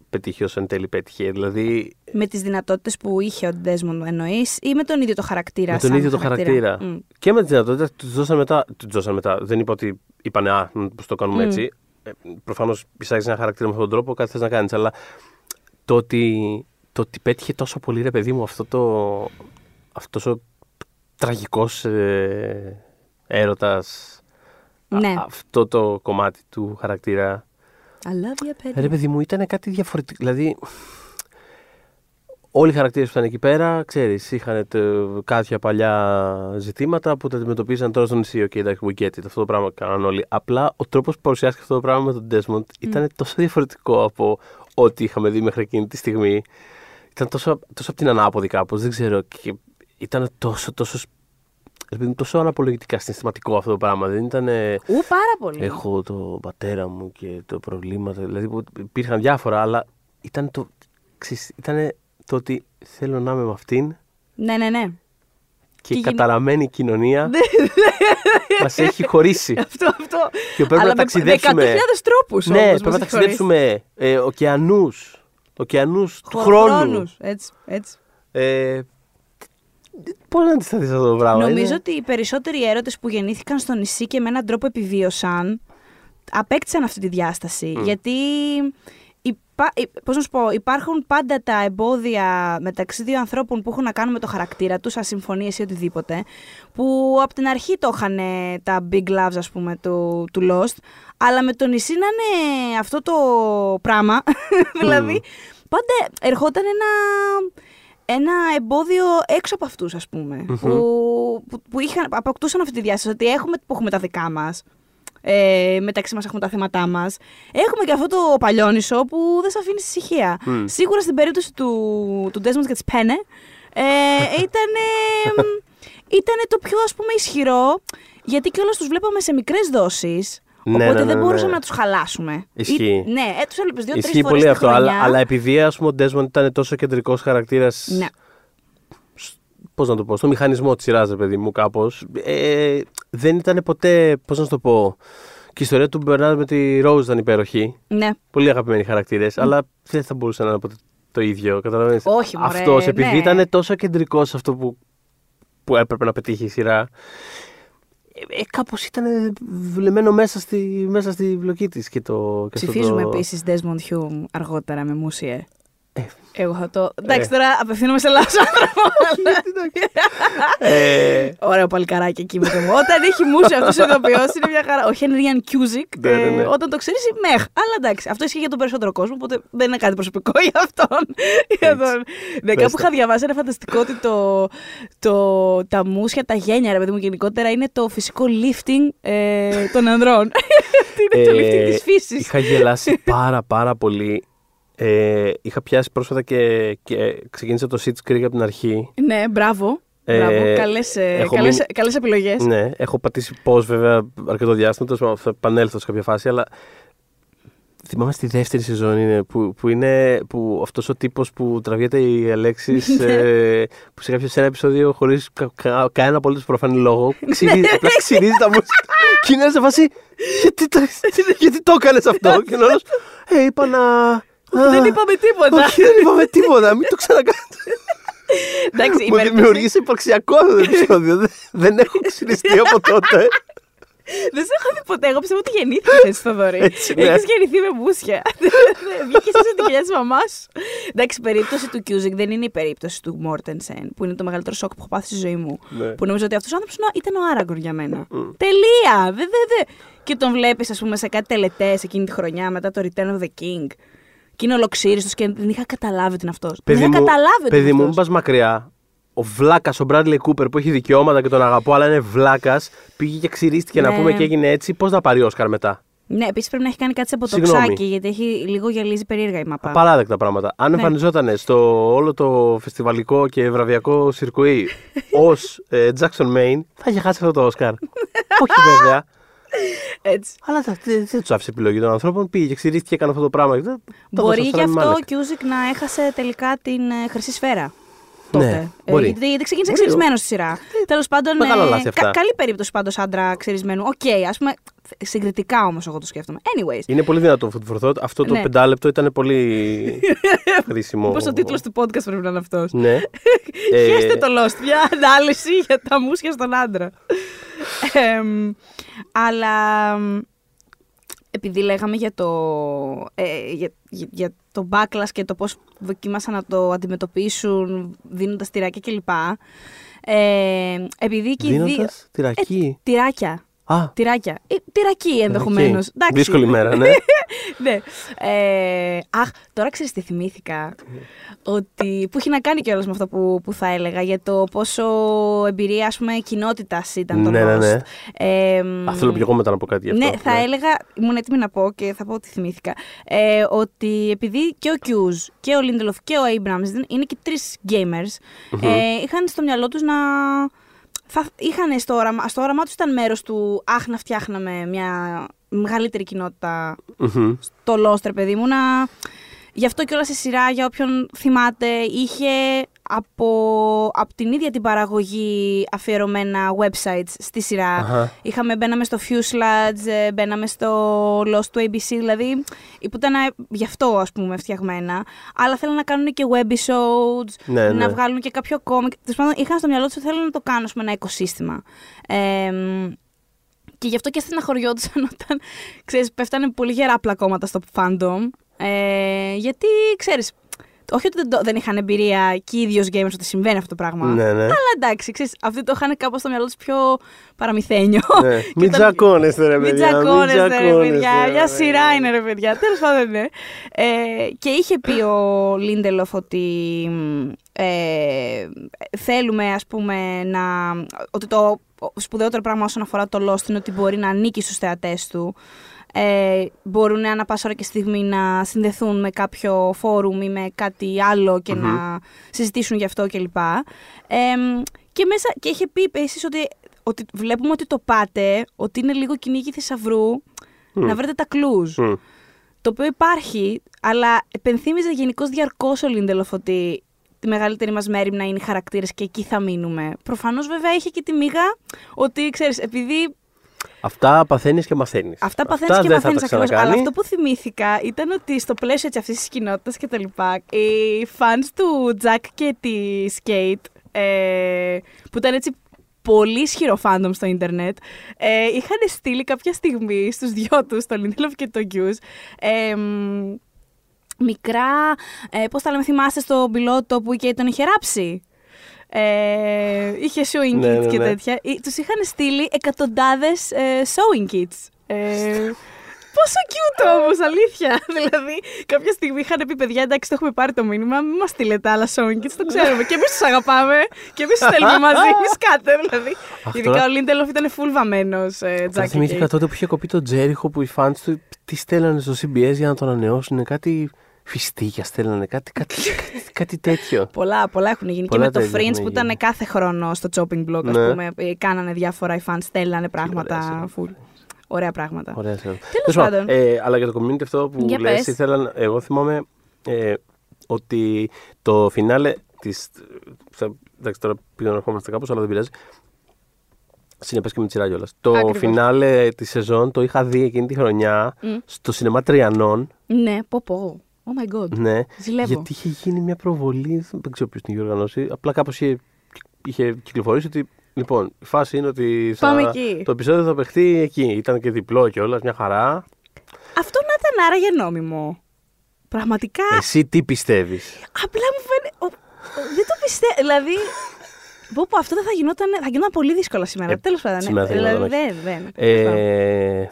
πετύχει όσο εν τέλει πέτυχε. Δηλαδή Με τις δυνατότητες που είχε ο Desmond εννοείς ή με τον ίδιο το χαρακτήρα. με τον σαν ίδιο το χαρακτήρα; Μμ. Και με τις δυνατότητες τους δώσαν μετά. Τους δώσαν μετά. Δεν είπα ότι είπανε Α, πώ το κάνουμε Μμ. έτσι. Ε, Προφανώς εισάγει ένα χαρακτήρα με αυτόν τον τρόπο, κάτι θες να κάνεις. Αλλά το ότι, το ότι πέτυχε τόσο πολύ, ρε παιδί μου, αυτό το. αυτός ο τραγικός ε, έρωτας α- Ναι. αυτό το κομμάτι του χαρακτήρα I love you, Petty. Ρε παιδί μου, ήταν κάτι διαφορετικό. Δηλαδή, όλοι οι χαρακτήρες που ήταν εκεί πέρα, ξέρεις, είχαν τε- κάποια παλιά ζητήματα που τα αντιμετωπίζαν τώρα στο νησί. Okay, εντάξει, we get it, αυτό το πράγμα κάναν όλοι. Απλά ο τρόπος που παρουσιάστηκε αυτό το πράγμα με τον Desmond ήταν τόσο διαφορετικό από ό,τι είχαμε δει μέχρι εκείνη τη στιγμή. Ήταν τόσο, τόσο από την ανάποδη κάπως, δεν ξέρω. Και ήταν τόσο, τόσο, ρε παιδί μου, τόσο αναπολογητικά συναισθηματικό αυτό το πράγμα. Δεν ήταν... Ου, πάρα πολύ. Έχω το πατέρα μου και το προβλήματα. Δηλαδή που υπήρχαν διάφορα, αλλά ήταν το, ξέρεις, ήταν το ότι θέλω να είμαι με αυτήν Ναι, ναι, ναι. και, Και η γίν- καταραμένη κοινωνία μας έχει χωρίσει. αυτό, αυτό. Και πρέπει Αλλά να με- ταξιδέψουμε. Με 100.000 τρόπους ναι, όμως πρέπει να μας έχει χωρίσει. ταξιδέψουμε ε, ωκεανούς, ωκεανούς του Χω- χρόνου. χρόνους, Έτσι, έτσι. Ε, Πώς να αντισταθείς αυτό το πράγμα. Νομίζω είναι- ότι οι περισσότεροι έρωτες που γεννήθηκαν στο νησί και με έναν τρόπο επιβίωσαν, απέκτησαν αυτή τη διάσταση. Γιατί υπά, υ- πώς να σου πω, υπάρχουν πάντα τα εμπόδια μεταξύ δύο ανθρώπων που έχουν να κάνουν με το χαρακτήρα τους, ασυμφωνίες ή οτιδήποτε, που από την αρχή το είχαν ε, τα big loves, ας πούμε, του, του Lost, αλλά με το νησί να είναι αυτό το πράγμα, *laughs* δηλαδή, πάντα ερχόταν ένα, ένα εμπόδιο έξω από αυτούς, ας πούμε, που, που, που είχαν, αποκτούσαν αυτή τη διάσταση, ότι έχουμε, που έχουμε τα δικά μας, ε, μεταξύ μας έχουμε τα θέματά μας. Έχουμε και αυτό το παλιόνισο που δεν σε αφήνει στη ησυχία. Μμ. Σίγουρα στην περίπτωση του, του Desmond και της Πένε, ε, *laughs* ήταν, ήταν το πιο ας πούμε ισχυρό, γιατί κιόλας τους βλέπαμε σε μικρές δόσεις, Ναι, οπότε ναι, ναι, δεν ναι. μπορούσαμε να τους χαλάσουμε. Ισχύει. Ή- ναι, ε, τους έβλεπες δύο-τρεις Ισχύει φορές πολύ τη αυτό. χρονιά. Αλλά, αλλά επειδή ας πούμε, ο Desmond ήταν τόσο κεντρικός χαρακτήρας. Ναι. Πώς να το πω, στο μηχανισμό της σειράς, ρε παιδί μου, κάπως. Ε, δεν ήταν ποτέ. Πώς να σου το πω. Και η ιστορία του Μπερνάρ με τη Ρόουζ ήταν υπέροχη. ναι. Πολύ αγαπημένοι χαρακτήρες, αλλά δεν θα μπορούσε να είναι ποτέ το ίδιο. Καταλαβαίνεις. Όχι, μωρέ, Αυτός, επειδή ναι. ήταν τόσο κεντρικός σε αυτό που, που έπρεπε να πετύχει η σειρά. Ε, ε, Κάπως ήταν δουλεμένο μέσα στη, μέσα στη βλοκή της. Και το, και αυτό Ψηφίζουμε το... επίσης Desmond Hume αργότερα με μουσιέ. Ε. Εγώ θα το. Εντάξει, τώρα απευθύνομαι σε λάθος άνθρωπο. *laughs* *laughs* Ε, Ωραίο παλικαράκι εκεί με το μου. Όταν έχει μουσια αυτός ο ηθοποιό είναι μια χαρά. Ο Henry Cusick. Ναι, ναι, ναι. ε, Όταν το ξέρεις, μεχ. Αλλά εντάξει, αυτό ισχύει για τον περισσότερο κόσμο, οπότε δεν είναι κάτι προσωπικό *laughs* για αυτόν. Για τον- Ναι, Πες κάπου το. είχα διαβάσει ένα φανταστικό ότι το, το, τα μουσια, τα γένια, ρε παιδί μου, γενικότερα είναι το φυσικό lifting ε, των ανδρών. Ότι είναι το lifting της φύσης. Ε, Είχα γελάσει πάρα πάρα πολύ. Ε, είχα πιάσει πρόσφατα και, και ξεκίνησα το Sitch Creek από την αρχή. Ναι, μπράβο. Ε, Μπράβο. Καλές, ε, έχω καλές, μείνει- καλές επιλογές. Ναι, έχω πατήσει πώ βέβαια αρκετό διάστημα, τέλος πάντων, θα επανέλθω σε κάποια φάση, αλλά Θυμάμαι στη δεύτερη σεζόν είναι που, που είναι που αυτός ο τύπος που τραβιέται η Αλέξης ε, που σε κάποιο σε ένα επεισόδιο χωρίς κα, κα, κανένα απολύτως προφανή λόγο ξυρίζει, απλά ξυρίζει τα μουσικά και είναι σε φάση γιατί το, γιατί το έκανες αυτό; Και είναι όλος ε, είπα να... Δεν είπαμε τίποτα. Όχι, δεν είπαμε τίποτα, μην το ξανακάνετε. Εντάξει, η Μου περίπτωση- δημιούργησε υπαρξιακό αυτό το επεισόδιο. Δεν- Δεν έχω ξυριστεί από τότε. Δεν σε έχω δει ποτέ. Εγώ πιστεύω ότι γεννήθηκες εσύ, Θοδωρή. Έτσι, ναι. Έχεις γεννηθεί με μούσια. *laughs* Βγήκες εσύ την κοιλιά της μαμάς σου. Εντάξει, η περίπτωση του Κιούζικ δεν είναι η περίπτωση του Μόρτενσεν, που είναι το μεγαλύτερο σοκ που έχω πάθει στη ζωή μου. Ναι. Που νομίζω ότι αυτός ο άνθρωπος ήταν ο Άραγκορ για μένα. Τελεία! Δε, δε, δε. Και τον βλέπεις, ας πούμε, σε κάτι τελετές εκείνη τη χρονιά μετά το Return of the King. Και είναι ολοξήριστο και δεν είχα καταλάβει ότι είναι αυτός. Δεν Παιδί είχα μου, καταλάβει ότι παιδί είναι μου, μην αυτός. πα μακριά. Ο Βλάκας, ο Μπράντλε Κούπερ που έχει δικαιώματα και τον αγαπώ, αλλά είναι Βλάκας, πήγε και ξυρίστηκε να Ναι. πούμε και έγινε έτσι. Πώς θα πάρει Όσκαρ μετά; Ναι, επίσης πρέπει να έχει κάνει κάτι σε Συγγνώμη. ποτοξάκι, γιατί έχει λίγο γυαλίζει περίεργα η μαπά. Απαράδεκτα πράγματα. Αν Ναι. εμφανιζόταν στο όλο το φεστιβαλικό και βραβιακό σιρκουί ως Jackson Maine, θα είχε χάσει αυτό το Όσκαρ. *laughs* Όχι βέβαια. Έτσι. Αλλά δεν δεν- δεν τους άφησε επιλογή των ανθρώπων. Πήγε και ξυρίστηκε και έκανε αυτό το πράγμα. Δεν- το Μπορεί έδωσε γι' στο Rami αυτό ο Malek. Κιούζικ να έχασε τελικά την ε, χρυσή σφαίρα. Ναι, Τότε. Ε, μπορεί. γιατί, γιατί ξεκίνησε Μπορεί. ξυρισμένο στη σειρά. Τέλος πάντων. μεγάλα λάθη αυτά. καλή περίπτωση πάντως άντρα ξυρισμένου. Οκ, ας πούμε. Συγκριτικά όμως εγώ το σκέφτομαι. Anyways. Είναι πολύ δυνατό αυτό το φορθό. Αυτό το Ναι. πεντάλεπτο ήταν πολύ *laughs* χρήσιμο. Μήπως ο τίτλος του podcast πρέπει να είναι αυτός. Ναι. *laughs* Ε, Χαίστε το Lost. Μια ανάλυση για τα μουσια στον άντρα. *laughs* Εμ, αλλά μ, επειδή λέγαμε για το, ε, για, για, για το backlash και το πώς δοκίμασαν να το αντιμετωπίσουν δίνοντας τυράκια κλπ. Ε, επειδή και οι δύο... Δίνοντας τυρακί. Ε, τυράκια. Α, Τυράκια. Ε, τυρακί ενδεχομένως. Τυρακί. Δύσκολη μέρα, ναι. *laughs* ναι. Ε, αχ, τώρα ξέρεις τι θυμήθηκα. ότι, που έχει να κάνει κιόλας με αυτό που, που θα έλεγα για το πόσο εμπειρία ας πούμε κοινότητας ήταν το Ναι, ναι, ναι. Lost. Ε, μ, Α, θέλω και εγώ μετά να πω κάτι γι' αυτό. ναι, θα έλεγα, ήμουν έτοιμη να πω και θα πω ότι θυμήθηκα, ε, ότι επειδή και ο Κιούζ και ο Λίντελοφ και ο Abrams είναι και τρεις gamers, ε, είχαν στο μυαλό τους να... Θα, είχαν στο, όραμα, στο όραμά τους ήταν μέρος του αχ να φτιάχναμε μια μεγαλύτερη κοινότητα Μμμ. το Lost, ρε παιδί μου, να... Γι' αυτό και όλα στη σειρά, για όποιον θυμάται, είχε από, από την ίδια την παραγωγή αφιερωμένα websites στη σειρά. Αχα. Είχαμε, μπαίναμε στο Fuselage, ε, μπαίναμε στο Lost του ABC, δηλαδή που ήταν ε, γι' αυτό ας πούμε φτιαγμένα. Αλλά θέλουν να κάνουν και webisodes, Ναι, να ναι. βγάλουν και κάποιο κόμικ. Τέλος πάντων, είχαν στο μυαλό τους ότι θέλουν να το κάνουν ας πούμε, ένα οικοσύστημα. Ε, μ, και γι' αυτό και στεναχωριόντουσαν *laughs* όταν, ξέρεις, πέφτανε πολύ γερά πλακώματα στο fandom. Ε, γιατί, ξέρεις, όχι ότι δεν, το- δεν είχαν εμπειρία και οι ίδιοι gamers ότι συμβαίνει αυτό το πράγμα. Ναι, ναι. Αλλά εντάξει, ξέρεις, αυτοί το είχαν κάπως στο μυαλό τους πιο παραμυθένιο. Ναι. *laughs* Και Μην ήταν- τζακώνεστε, ρε Μην παιδιά. τζακώνεστε, ρε τζακώνεστε, παιδιά. ρε Μια παιδιά. σειρά είναι, ρε παιδιά. Τέλος πάντων, ναι. Ε, και είχε πει ο Λίντελοφ ότι ε, θέλουμε, ας πούμε, να. ότι το σπουδαιότερο πράγμα όσον αφορά το Lost είναι ότι μπορεί να ανήκει στους θεατές του. Ε, μπορούν ανά πάσα ώρα και στιγμή να συνδεθούν με κάποιο φόρουμ ή με κάτι άλλο και να συζητήσουν γι' αυτό κλπ. Ε, και, μέσα, και είχε πει επίσης ότι, ότι βλέπουμε ότι το πάτε, ότι είναι λίγο κυνήγι θησαυρού, να βρείτε τα clues. Μμ. Το οποίο υπάρχει, αλλά επενθύμιζε γενικώς διαρκώς ο Λίντελοφ ότι τη μεγαλύτερη μας μέρη να είναι οι χαρακτήρες και εκεί θα μείνουμε. Προφανώς βέβαια είχε και τη μίγα ότι ξέρεις, επειδή Αυτά παθαίνεις και μαθαίνεις. Αυτά παθαίνεις και δεν θα μαθαίνεις τα ακριβώς. Αλλά ξανακάνει. αυτό που θυμήθηκα ήταν ότι στο πλαίσιο αυτής της κοινότητας και τα λοιπά, οι fans του Jack και τη Skate, ε, που ήταν έτσι πολύ ισχυρό fandom στο ίντερνετ, ε, είχαν στείλει κάποια στιγμή στους δυο τους, τον Lindelof και τον Hughes, ε, μ, μικρά, ε, πώς τα λέμε, θυμάστε στο πιλότο που η Kate τον είχε ράψει; Ε, είχε showing Ναι, kits ναι, και ναι. τέτοια. Ε, Τους είχαν στείλει εκατοντάδες ε, showing kits. Ε, Πόσο cute όμως, αλήθεια. *laughs* δηλαδή, κάποια στιγμή είχαν πει παιδιά, εντάξει, το έχουμε πάρει το μήνυμα, μην μας στείλετε άλλα showing kits, το ξέρουμε. και εμείς τους αγαπάμε και εμείς τους θέλουμε μαζί. *laughs* Μη σκάτε, δηλαδή. Αχ, Ειδικά τώρα- ο Λίντελοφ ήταν full βαμμένος. Ε, Θα Τζάκι θυμήθηκα Κέιτ. τότε που είχε κοπεί το Τζέριχο που οι fans του τι στέλνανε στο CBS για να το ανανεώσουν. Κάτι φιστίκια στέλνανε, κάτι, κάτι, κάτι, κάτι τέτοιο. *laughs* Πολλά, πολλά έχουν γίνει. Πολλά και με το τέτοια Fringe έχουν που ήταν γίνει. κάθε χρόνο στο chopping block, Ναι. α πούμε. ε, Κάνανε διάφορα, οι fans στέλνανε πράγματα ωραίες είναι. full. ωραία πράγματα. Ωραία, ξέρω. Τέλος Τέλος πάντων. Ε, αλλά για το community αυτό που Για λες, πες. ήθελα, να- εγώ θυμάμαι ε, ότι το φινάλε της... Θα, εντάξει, τώρα πήγα να ερχόμαστε κάπως, αλλά δεν πειράζει. Συνεπές και με τη σειρά κιόλας. Το Ακριβώς. φινάλε της σεζόν το είχα δει εκείνη τη χρονιά Μμ. στο σινεμά Τριανών. Ναι, πω πω. Oh my god. Ναι, Ζηλεύω. γιατί είχε γίνει μια προβολή, δεν ξέρω ποιος την είχε οργανώσει, απλά κάπως είχε, είχε κυκλοφορήσει ότι Λοιπόν, η φάση είναι ότι θα- Πάμε εκεί. το επεισόδιο θα παιχτεί εκεί. Ήταν και διπλό κιόλα, μια χαρά. Αυτό να ήταν άραγε νόμιμο. Πραγματικά. Εσύ τι πιστεύεις; Απλά μου φαίνεται. ο- ο- Δεν το πιστεύω. Δηλαδή. Πω, πω, αυτό δεν θα γινόταν. Θα γινόταν πολύ δύσκολα σήμερα. Ε, Τέλος πάντων. σήμερα θα δηλαδή, γινόταν, δεν. δεν. τέλος πάντων. Ε,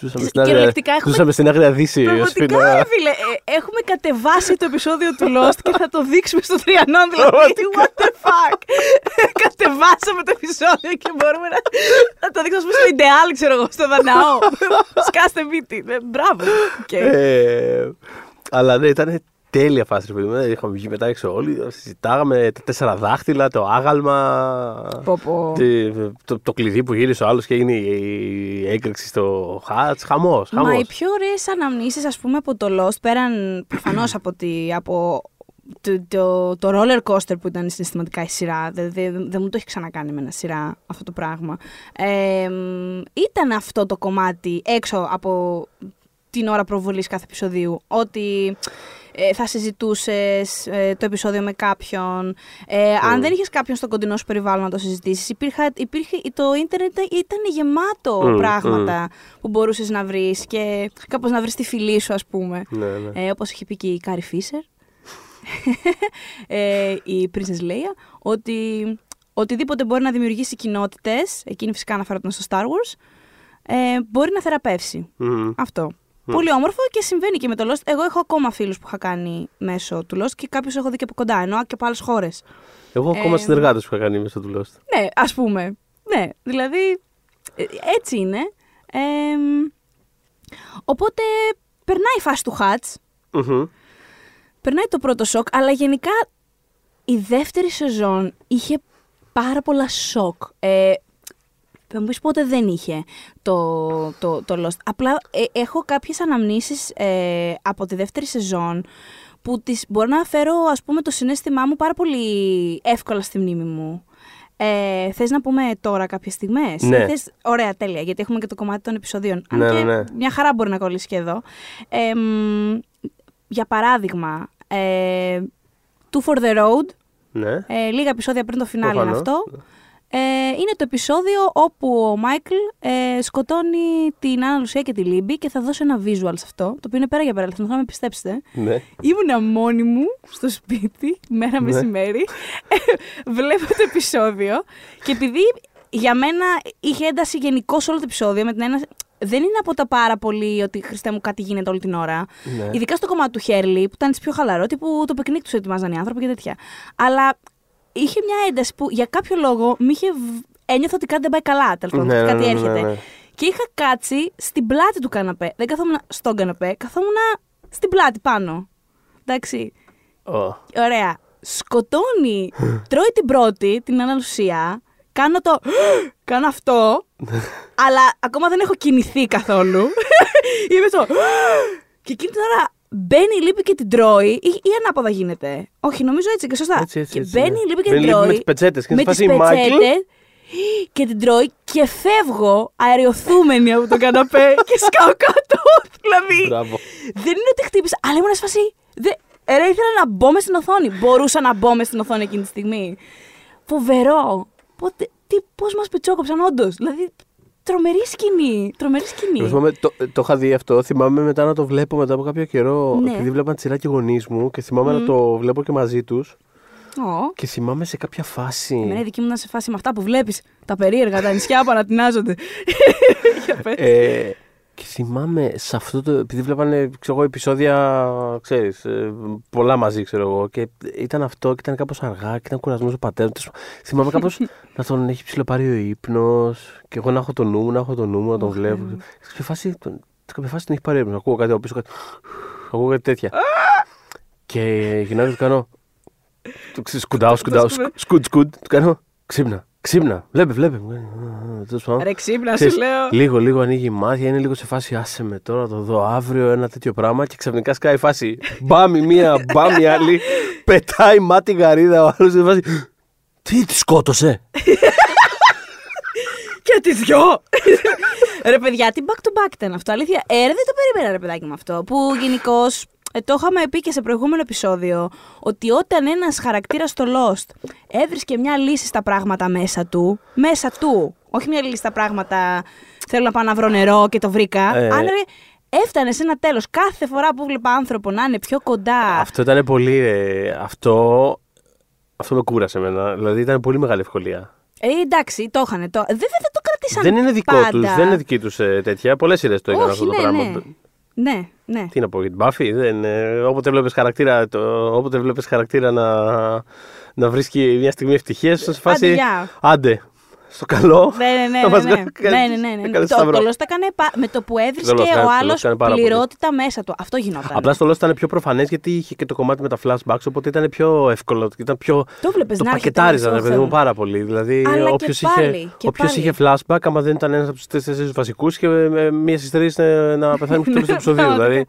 ζούσαμε, στην άγρια, Κυριολεκτικά έχουμε- ζούσαμε στην άγρια δύση. Πραγματικά, Ιωσήφινα. ρε φίλε, ε, έχουμε κατεβάσει το επεισόδιο του Lost και θα το δείξουμε στο Τριανόν. Δηλαδή, Πραγματικά. what the fuck; *laughs* Κατεβάσαμε το επεισόδιο και μπορούμε να, να το δείξουμε ας πούμε, στο Ιντεάλ, ξέρω εγώ, στο Δαναό. *laughs* Σκάστε μύτη. Ε, Μπράβο. Οκ. Ε, αλλά ναι, ήταν τέλεια φάση. ρε παιδί μου. Ε, Είχαμε βγει μετά έξω όλοι, συζητάγαμε τα τέσσερα δάχτυλα, το άγαλμα. Πω, πω. τι- το, το κλειδί που γύρισε ο άλλος και έγινε η έκρηξη στο χάτς. Χαμός. Μα οι πιο ωραίες αναμνήσεις ας πούμε από το Lost πέραν προφανώς από, τη, από το, το, το roller coaster που ήταν συναισθηματικά η σειρά δεν δε, δεν μου το έχει ξανακάνει με ένα σειρά αυτό το πράγμα ε, μ, ήταν αυτό το κομμάτι έξω από την ώρα προβολής κάθε επεισοδίου ότι ε, θα συζητούσες το επεισόδιο με κάποιον. Ε, Αν Mm. δεν είχες κάποιον στο κοντινό σου περιβάλλον να το συζητήσεις, υπήρχε, υπήρχε, το ίντερνετ ήταν γεμάτο Mm, πράγματα που μπορούσες να βρεις και κάπως να βρεις τη φυλή σου, ας πούμε. Ναι, ναι. Ε, Όπως είχε πει και η Κάρι Φίσερ, *laughs* ε, η Princess Leia, ότι οτιδήποτε μπορεί να δημιουργήσει κοινότητες, εκείνη φυσικά αναφέρονταν στο Star Wars, ε, μπορεί να θεραπεύσει. Μμμ. Αυτό. Πολύ όμορφο και συμβαίνει και με το Lost. Εγώ έχω ακόμα φίλους που είχα κάνει μέσω του Lost και κάποιους έχω δει και από κοντά, ενώ και από άλλες χώρες. Εγώ ακόμα Ε, συνεργάτες που είχα κάνει μέσα του Lost. Ναι, ας πούμε. Ναι, δηλαδή ε, έτσι είναι. Ε, οπότε περνάει η φάση του Χάτς, Μμμ. περνάει το πρώτο σοκ, αλλά γενικά η δεύτερη σεζόν είχε πάρα πολλά σοκ. Ε, θα μου πεις πότε δεν είχε το, το, το Lost. Απλά ε, έχω κάποιες αναμνήσεις ε, από τη δεύτερη σεζόν που τις μπορώ να φέρω ας πούμε το συνέστημά μου πάρα πολύ εύκολα στη μνήμη μου. Ε, θες να πούμε τώρα κάποιες στιγμές; Ναι. Ή Θες... Ωραία, τέλεια, γιατί έχουμε και το κομμάτι των επεισοδίων. Αν Ναι, και ναι, ναι. μια χαρά μπορεί να κολλήσει και εδώ. Ε, μ, για παράδειγμα, ε, Two for the Road, Ναι. ε, λίγα επεισόδια πριν το φινάλε είναι Προφανώς. αυτό. Ε, είναι το επεισόδιο όπου ο Μάικλ ε, σκοτώνει την Άνα Λουσία και τη Λίμπη και θα δώσω ένα visual σε αυτό, το οποίο είναι πέρα για πέρα, θα με πιστέψετε. ναι. Ήμουνα μόνη μου στο σπίτι, μέρα Ναι. μεσημέρι, βλέπω το επεισόδιο και επειδή για μένα είχε ένταση γενικώ όλο το επεισόδιο, με την ένα... δεν είναι από τα πάρα πολύ ότι Χριστέ μου κάτι γίνεται όλη την ώρα. Ναι. Ειδικά στο κομμάτι του Hurley, που ήταν έτσι πιο χαλαρό, τύπου το πικνίκ τους ετοιμάζαν οι άνθρωποι και τέτοια. Αλλά είχε μια ένταση που για κάποιο λόγο μη είχε... β- Ένιωθα ότι κάτι δεν πάει καλά, τέλος πάντων, Ναι, ότι ναι, κάτι ναι, έρχεται. ναι, ναι. Και είχα κάτσει στην πλάτη του καναπέ. Δεν καθόμουν στον καναπέ, καθόμουν στην πλάτη πάνω. Εντάξει. Ω. Ωραία. Σκοτώνει, τρώει την πρώτη, την Ανα Λουσία. Κάνω το. *gasps* Κάνω αυτό. *laughs* αλλά ακόμα δεν έχω κινηθεί καθόλου. *laughs* Είμαι στο. *gasps* και εκείνη την ώρα μπαίνει η λύπη και την τρώει. Ή, ή ανάποδα γίνεται. Όχι, νομίζω έτσι και σωστά. Έτσι, έτσι, και έτσι, μπαίνει ναι. η λύπη και Μπαίνει την η Λύπη τρώει. με τις πετσέτες και είναι με στη τις φάση, «Μάικλ». πετσέτες, *gasps* και την τρώει και φεύγω αεριοθούμενη από τον καναπέ *laughs* και σκάω κάτω. *laughs* δηλαδή. Μπράβο. Δεν είναι ότι χτύπησα, αλλά ήμουν σε φάση. Δε... Ρε, ήθελα να μπω μες στην οθόνη. Μπορούσα να μπω μες στην οθόνη εκείνη τη στιγμή. Φοβερό. Πότε, τι, πώς μας πετσόκοψαν όντως. Δηλαδή, τρομερή σκηνή. Τρομερή σκηνή. Εγώ θυμάμαι, το, το είχα δει αυτό. Θυμάμαι μετά να το βλέπω μετά από κάποιο καιρό. Ναι. Επειδή βλέπαν τη σειρά και οι γονείς μου και θυμάμαι να το βλέπω και μαζί τους. Ω. Και θυμάμαι σε κάποια φάση. Εμένα η δική μου να σε φάση με αυτά που βλέπεις. Τα περίεργα, τα νησιά που ανατινάζονται. *laughs* Για πες. Ε, και θυμάμαι σε αυτό το. Επειδή βλέπανε ξέρω εγώ, επεισόδια, ξέρεις, ε, πολλά μαζί, ξέρω εγώ. Και ήταν αυτό και ήταν κάπως αργά και ήταν κουρασμένος ο πατέρας του. Θυμάμαι κάπως *laughs* να τον έχει ψηλοπάρει ο ύπνος και εγώ να έχω το νου μου, να έχω το νου μου, να τον βλέπω. Σε κάποια φάση, τον- σε κάποια φάση τον έχει πάρει ο ύπνος. Ακούω κάτι από πίσω, κάτι. Ακούω κάτι τέτοια. και γυρνάω και του κάνω. του ξε- Σκουντάω, σκουντάω, σκου- σκουτ, σκουτ. Του κάνω. Ξύπνα. Ξύπνα, βλέπε, βλέπε. Τέλος πάντων. Ρε ξύπνα, σου Ξέρεις, λέω. Λίγο, λίγο ανοίγει μάτια, είναι λίγο σε φάση άσε με τώρα, το δω αύριο ένα τέτοιο πράγμα και ξαφνικά σκάει η φάση. *laughs* Μπάμ η μία, μπάμ η άλλη. *laughs* Πετάει μάτι γαρίδα ο άλλος σε φάση. Τι τη σκότωσε; Και τις δυο! ρε παιδιά, τι back to back ήταν αυτό, αλήθεια. Ε, ρε, δεν το περίμενα, ρε παιδάκι με αυτό. Που γενικώς. Ε, το είχαμε πει και σε προηγούμενο επεισόδιο ότι όταν ένας χαρακτήρας στο Lost έβρισκε μια λύση στα πράγματα μέσα του, μέσα του, όχι μια λύση στα πράγματα θέλω να πάω να βρω νερό και το βρήκα, Ε. αν ρε, έφτανε σε ένα τέλος κάθε φορά που βλέπα άνθρωπο να είναι πιο κοντά. Αυτό ήταν πολύ. ε, αυτό, αυτό με κούρασε εμένα. Δηλαδή ήταν πολύ μεγάλη ευκολία. Ε, εντάξει, το είχαν. Το... Βέβαια δεν το κρατήσαν δεν είναι δικό πάντα. τους, δεν είναι δική τους τέτοια. Πολλές σειρές το έκαναν Όχι, αυτό το ναι, πράγμα. ναι. Ναι, ναι. Τι να πω για την Buffy, δεν, ε, όποτε βλέπεις χαρακτήρα, το, όποτε βλέπεις χαρακτήρα να, να βρίσκει μια στιγμή ευτυχίας, σε φάση, Άντε, γεια. άντε, στο καλό, Ναι, ναι, ναι. να μας ναι, ναι. κάνεις- ναι, ναι, ναι, ναι. να κάνεις Το, σταυρό. το Lost έκανε πα- με το που έβρισκε Το Lost έκανε- ο το άλλος Lost έκανε πάρα πολύ. πληρότητα μέσα του. Αυτό γινόταν. Απλά στο Lost ήταν πιο προφανές γιατί είχε και το κομμάτι με τα flashbacks, οπότε ήταν πιο εύκολο. Ήταν πιο... Το βλέπεις το να έρχεται πακετάριζαν, μέσα ρε στο παιδί μου, θέμα. πάρα πολύ. Δηλαδή, Αλλά και όποιος πάλι, είχε, και όποιος πάλι. είχε flashback, άμα δεν ήταν ένας από τους τέσσερις βασικούς, και με μία στις τρεις να πεθάνει *laughs* μέχρι το τέλο του επεισοδίου. δηλαδή.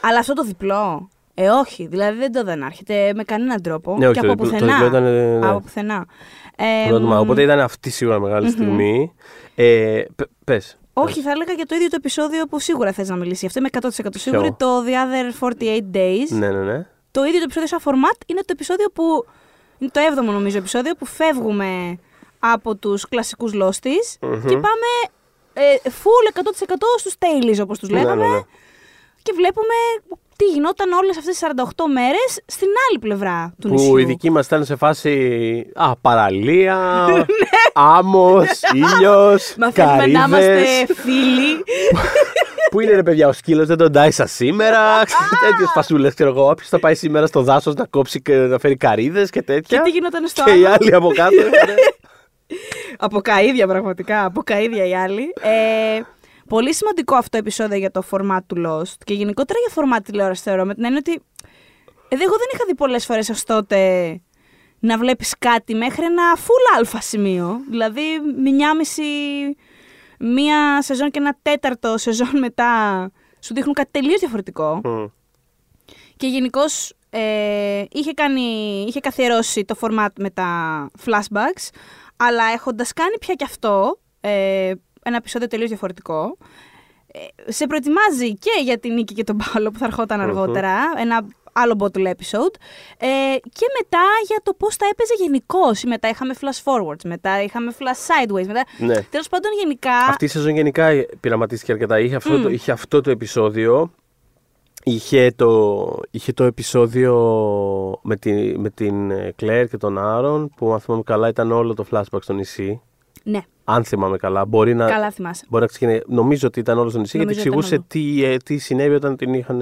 Αλλά αυτό το διπλό. Ε, όχι. Δηλαδή δεν το δεν έρχεται με κανέναν τρόπο. Ναι, όχι, και το από διπλό- το πουθενά. διπλό ήταν, ναι. Από πουθενά. Ε, Πρώτο, μ, Οπότε ήταν αυτή σίγουρα μεγάλη στιγμή. Ε, Πε. όχι, θα έλεγα για το ίδιο το επεισόδιο που σίγουρα θες να μιλήσει. γι' Αυτό είμαι 100% σίγουρη. Ποιο; Το The Other 48 Days. Ναι, ναι, ναι. Το ίδιο το επεισόδιο σαν format είναι το επεισόδιο που. Είναι το 7ο νομίζω επεισόδιο που φεύγουμε από τους κλασικούς Losties και πάμε ε, full 100% στους Tailies όπως τους λέγαμε Ναι, ναι, ναι. και βλέπουμε τι γινόταν όλες αυτές τις 48 μέρες στην άλλη πλευρά του Που νησιού. η δική μας ήταν σε φάση. Α, παραλία, *laughs* άμμος, *laughs* ήλιος, Μαθαίνουμε να είμαστε καρύδε. φίλοι. *laughs* Πού είναι ρε παιδιά, ο σκύλος δεν τον τάισα σήμερα; Τέτοιες φασούλες, ξέρω εγώ. Όποιος θα πάει σήμερα στο δάσος να κόψει και να φέρει καρύδες και τέτοια. Και τι γινόταν στο Και οι άλλο; άλλοι από κάτω. ναι. Από καΐδια πραγματικά, από καΐδια οι άλλοι. Ε, πολύ σημαντικό αυτό το επεισόδιο για το format του Lost και γενικότερα για format τηλεόραση θεωρώ με την έννοια ότι ε, εγώ δεν είχα δει πολλές φορές ως τότε να βλέπεις κάτι μέχρι ένα full αλφα σημείο. Δηλαδή μια μισή, μία σεζόν και ένα τέταρτο σεζόν μετά σου δείχνουν κάτι τελείως διαφορετικό. Μμ. Και γενικώς ε, είχε, κάνει, είχε καθιερώσει το format με τα flashbacks, αλλά έχοντας κάνει πια κι αυτό ε, ένα επεισόδιο τελείως διαφορετικό, ε, σε προετοιμάζει και για την Νίκη και τον Παύλο που θα ερχόταν αργότερα, ένα άλλο bottle episode, ε, και μετά για το πώς τα έπαιζε γενικώ. Μετά είχαμε flash forwards, μετά είχαμε flash sideways, μετά... Ναι. Τέλος πάντων γενικά... Αυτή η σεζόν γενικά πειραματίστηκε αρκετά. Είχε αυτό, το, είχε αυτό το επεισόδιο. Είχε το, είχε το επεισόδιο με, τη, με την ε, Κλέρ και τον Άρον που αν θυμάμαι καλά ήταν όλο το flashback στο νησί. Ναι, Αν θυμάμαι καλά. Μπορεί να, καλά θυμάσαι. μπορεί να ξεκινήσει. Νομίζω ότι ήταν όλος στο νησί γιατί Νομίζω ήταν εξηγούσε τι, ε, τι συνέβη όταν την είχαν.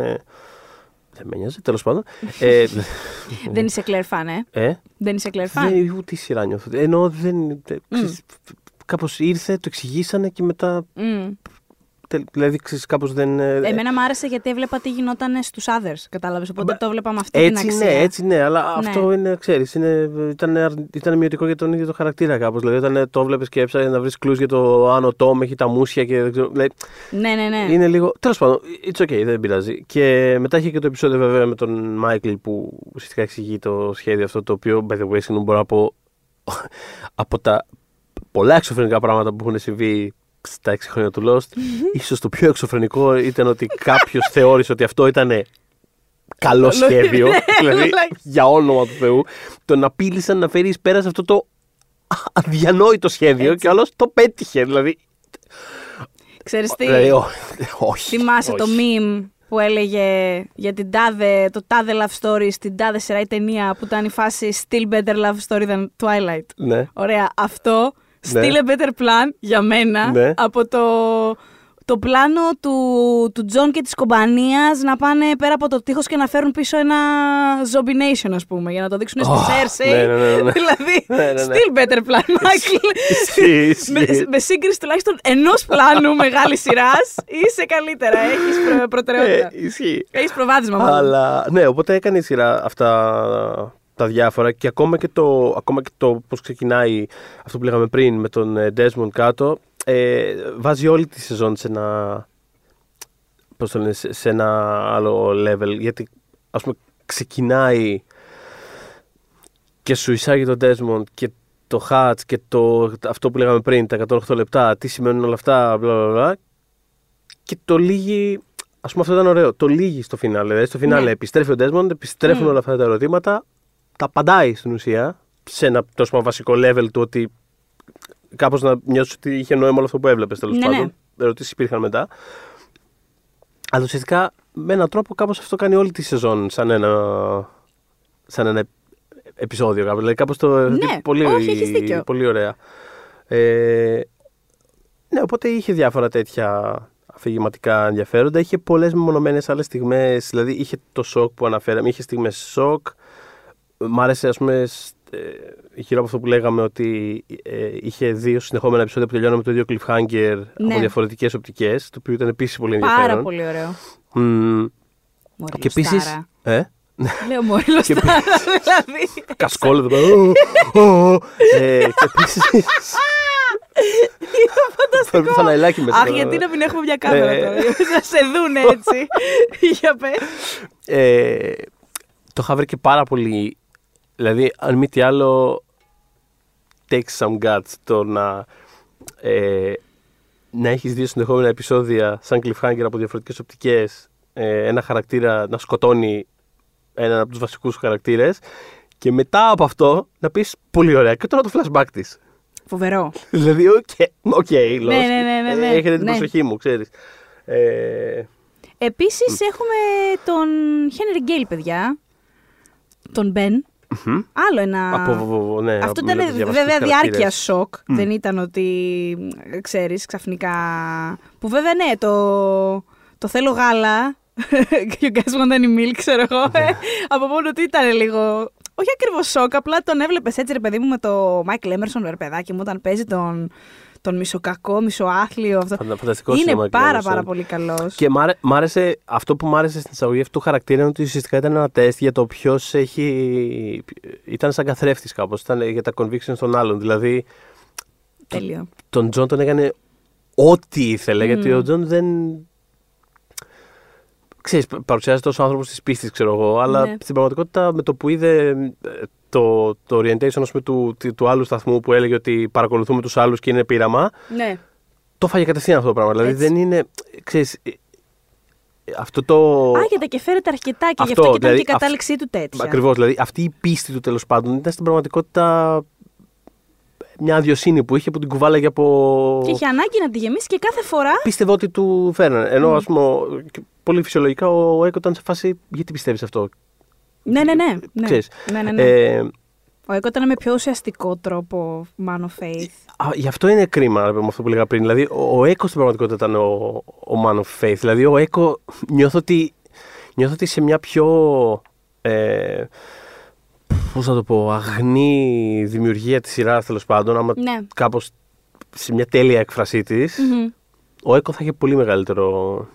Δεν με νοιάζει, τέλος πάντων. ε, *laughs* Δεν είσαι Claire fan, ε; ε, Δεν είσαι Claire fan; δεν, ούτε η σειρά νιώθω. Ενώ δεν. ξέρεις, Κάπως ήρθε, το εξηγήσανε και μετά. Μμ. Τε- Δηλαδή, ξέρεις, κάπως δεν. ε, Εμένα μου άρεσε γιατί έβλεπα τι γινόταν στους others, κατάλαβες, οπότε το έβλεπα με αυτή Έτσι την αξία. ναι, έτσι ναι, αλλά Ναι. αυτό είναι, ξέρεις, είναι, ήταν, αρ- ήταν μειωτικό για τον ίδιο το χαρακτήρα κάπως. Δηλαδή, όταν το βλέπεις και έψαχνε να βρεις κλούς για το αν ο Τόμ έχει τα μουσια και δεν ξέρω. Δηλαδή, Ναι, ναι, ναι. είναι λίγο. Τέλος πάντων, it's okay, δεν πειράζει. Και μετά είχε και το επεισόδιο βέβαια με τον Μάικλ που ουσιαστικά εξηγεί το σχέδιο αυτό το οποίο, by the way, συγγνώμη, μπορώ να πω *laughs* από τα πολλά εξωφρενικά πράγματα που έχουν συμβεί στα 6 χρόνια του Lost, ίσως το πιο εξωφρενικό ήταν ότι κάποιος *laughs* θεώρησε ότι αυτό ήταν καλό σχέδιο, δηλαδή για όνομα του Θεού, το να πήλησαν να φέρεις εις πέρας αυτό το αδιανόητο σχέδιο και ο άλλος το πέτυχε, δηλαδή. Ξέρεις τι, δηλαδή, ό- όχι. θυμάσαι το όχι. meme που έλεγε για την τάδε, το τάδε love story στην τάδε σειρά ή ταινία που ήταν η φάση still better love story than Twilight. Ναι. Ωραία, αυτό Ναι. still a better plan για μένα Ναι. από το, το πλάνο του, του Τζον και της κομπανίας να πάνε πέρα από το τείχος και να φέρουν πίσω ένα zombie nation ας πούμε για να το δείξουν στη Ω, Cersei. ναι, ναι, ναι, ναι. *laughs* δηλαδή, Ναι, ναι, ναι. still better plan, Michael. Ισχύει, ισχύει. με, με σύγκριση τουλάχιστον ενός πλάνου μεγάλης σειράς, είσαι καλύτερα. Έχεις προ, προτεραιότητα. Ε, ισχύει. Έχεις προβάδισμα μάλλον. Αλλά ναι, οπότε έκανε η σειρά αυτά τα διάφορα και ακόμα και το, ακόμα και το πώς ξεκινάει αυτό που λέγαμε πριν με τον ε, Desmond κάτω ε, βάζει όλη τη σεζόν σε ένα πώς το λένε, σε, σε ένα άλλο level γιατί ας πούμε ξεκινάει και σου εισάγει τον Desmond και το Hatch και το, αυτό που λέγαμε πριν, τα 108 λεπτά, τι σημαίνουν όλα αυτά, μπλα μπλα μπλα. Και το λύγει. Α πούμε, αυτό ήταν ωραίο. Το λύγει στο φινάλε. Δηλαδή, στο φινάλε Ναι. επιστρέφει ο Desmond, επιστρέφουν Mm. όλα αυτά τα ερωτήματα, τα απαντάει στην ουσία σε ένα τόσο πάντων βασικό level του ότι κάπως να νιώσει ότι είχε νόημα όλο αυτό που έβλεπες τέλος Ναι, πάντων. ναι. Ερωτήσεις υπήρχαν μετά. Αλλά ουσιαστικά με έναν τρόπο κάπως αυτό κάνει όλη τη σεζόν σαν ένα, σαν ένα επεισόδιο κάπως. Δηλαδή κάπως το Ναι, πολύ, όχι, έχεις δίκιο. πολύ ωραία. Ε, ναι, οπότε είχε διάφορα τέτοια αφηγηματικά ενδιαφέροντα. Είχε πολλές μεμονωμένες άλλες στιγμές. Δηλαδή είχε το σοκ που αναφέραμε, είχε στιγμές σοκ. Μ' άρεσε ας πούμε σ- ε, γύρω από αυτό που λέγαμε ότι ε, είχε δύο συνεχόμενα επεισόδια που τελειώνουν με το ίδιο cliffhanger Ναι. από διαφορετικές οπτικές, το οποίο ήταν επίσης πολύ ενδιαφέρον. Πάρα πολύ ωραίο. Μμμ. Μωρή και επίσης. λουστάρα. Ε, Λέω μωρή λουστάρα, δηλαδή. κασκόλ εδώ πέρα. Ω, ω, ω. Ε, Και επίσης. Φανταστικό. Φαναηλάκι μέσα. Αχ, γιατί να μην έχουμε μια κάμερα Ε. τώρα. Να σε δούνε έτσι. *laughs* Για πες. Ε, το είχα βρει και πάρα πολύ. Δηλαδή, αν μη τι άλλο, takes some guts το να, ε, να έχεις δύο συνεχόμενα επεισόδια σαν cliffhanger από διαφορετικές οπτικές, ε, ένα χαρακτήρα να σκοτώνει έναν από τους βασικούς χαρακτήρες και μετά από αυτό να πεις πολύ ωραία και τώρα το flashback της. Φοβερό. *laughs* δηλαδή, οκ, οκ, Lost. Ναι, ναι, ναι, ναι, ναι. Ε, Έχετε την Ναι. προσοχή μου, ξέρεις. Ε, Επίσης έχουμε τον Χένρι Γκέιλ, παιδιά. Τον Μπεν. Μμμ. Άλλο ένα. από, ναι, Αυτό από- ήταν με διαβαστικούς βέβαια διάρκεια χαρακτήρες. σοκ. Δεν ήταν ότι, ξέρεις, ξαφνικά... Που βέβαια ναι, το, το θέλω γάλα *laughs* και ο Guys Want Any Milk, ξέρω εγώ. Ναι. ε, *laughs* από μόνο του ήταν λίγο... Όχι ακριβώς σοκ, απλά τον έβλεπες έτσι ρε παιδί μου με το Michael Emerson, ρε παιδάκι μου, όταν παίζει τον, τον μισοκακό, μισοάθλιο. Αυτό. Φαντα- φανταστικό Είναι σινεμά, πάρα Emerson. πάρα πολύ καλός. Και μ' άρε- μ' άρεσε, αυτό που μ' άρεσε στην εισαγωγή αυτού του χαρακτήρα είναι ότι ουσιαστικά ήταν ένα τεστ για το ποιος έχει. ήταν σαν καθρέφτης κάπως. Ήταν για τα convictions των άλλων. Δηλαδή, Τέλειο. τον Τζον τον έκανε ό,τι ήθελε, γιατί Μμμ. ο Τζον δεν. Ξέρεις, πα- παρουσιάζεται ως άνθρωπος της πίστης, ξέρω εγώ, αλλά Ναι. στην πραγματικότητα με το που είδε ε, το, το orientation ας πούμε, του, του, του άλλου σταθμού που έλεγε ότι παρακολουθούμε τους άλλους και είναι πείραμα, Ναι. το φάγε κατευθείαν αυτό το πράγμα. Δηλαδή Έτσι. δεν είναι. Ξέρεις, ε, ε, αυτό το. Άγεται και φέρεται αρκετά και γι' Αυτό, αυτό και ήταν δηλαδή, και η αυ- κατάληξή του τέτοια. Ακριβώς. Δηλαδή αυτή η πίστη του τέλος πάντων ήταν στην πραγματικότητα μια αδειοσύνη που είχε που την κουβάλαγε από. Και είχε ανάγκη να τη γεμίσει και κάθε φορά. Πίστευε ότι του φέρνανε. Ενώ ας πούμε, ο- και πολύ φυσιολογικά ο Έκο ήταν σε φάση. Γιατί πιστεύεις αυτό; Ναι, ναι, ναι. ναι. Ξέρεις. ναι, ναι, ναι. Ε, Ο Έκο ήταν με πιο ουσιαστικό τρόπο man of faith. α, γι' αυτό είναι κρίμα ρε, με αυτό που λέγα πριν. Δηλαδή, ο, ο Έκος στην πραγματικότητα ήταν ο, ο man of faith. Δηλαδή, ο Έκο νιώθω ότι, νιώθω ότι σε μια πιο. Ε, πώς να το πω, αγνή δημιουργία της σειράς τέλος πάντων, άμα Ναι. κάπως σε μια τέλεια έκφρασή της, Μμμ. ο Έκο θα είχε πολύ μεγαλύτερο...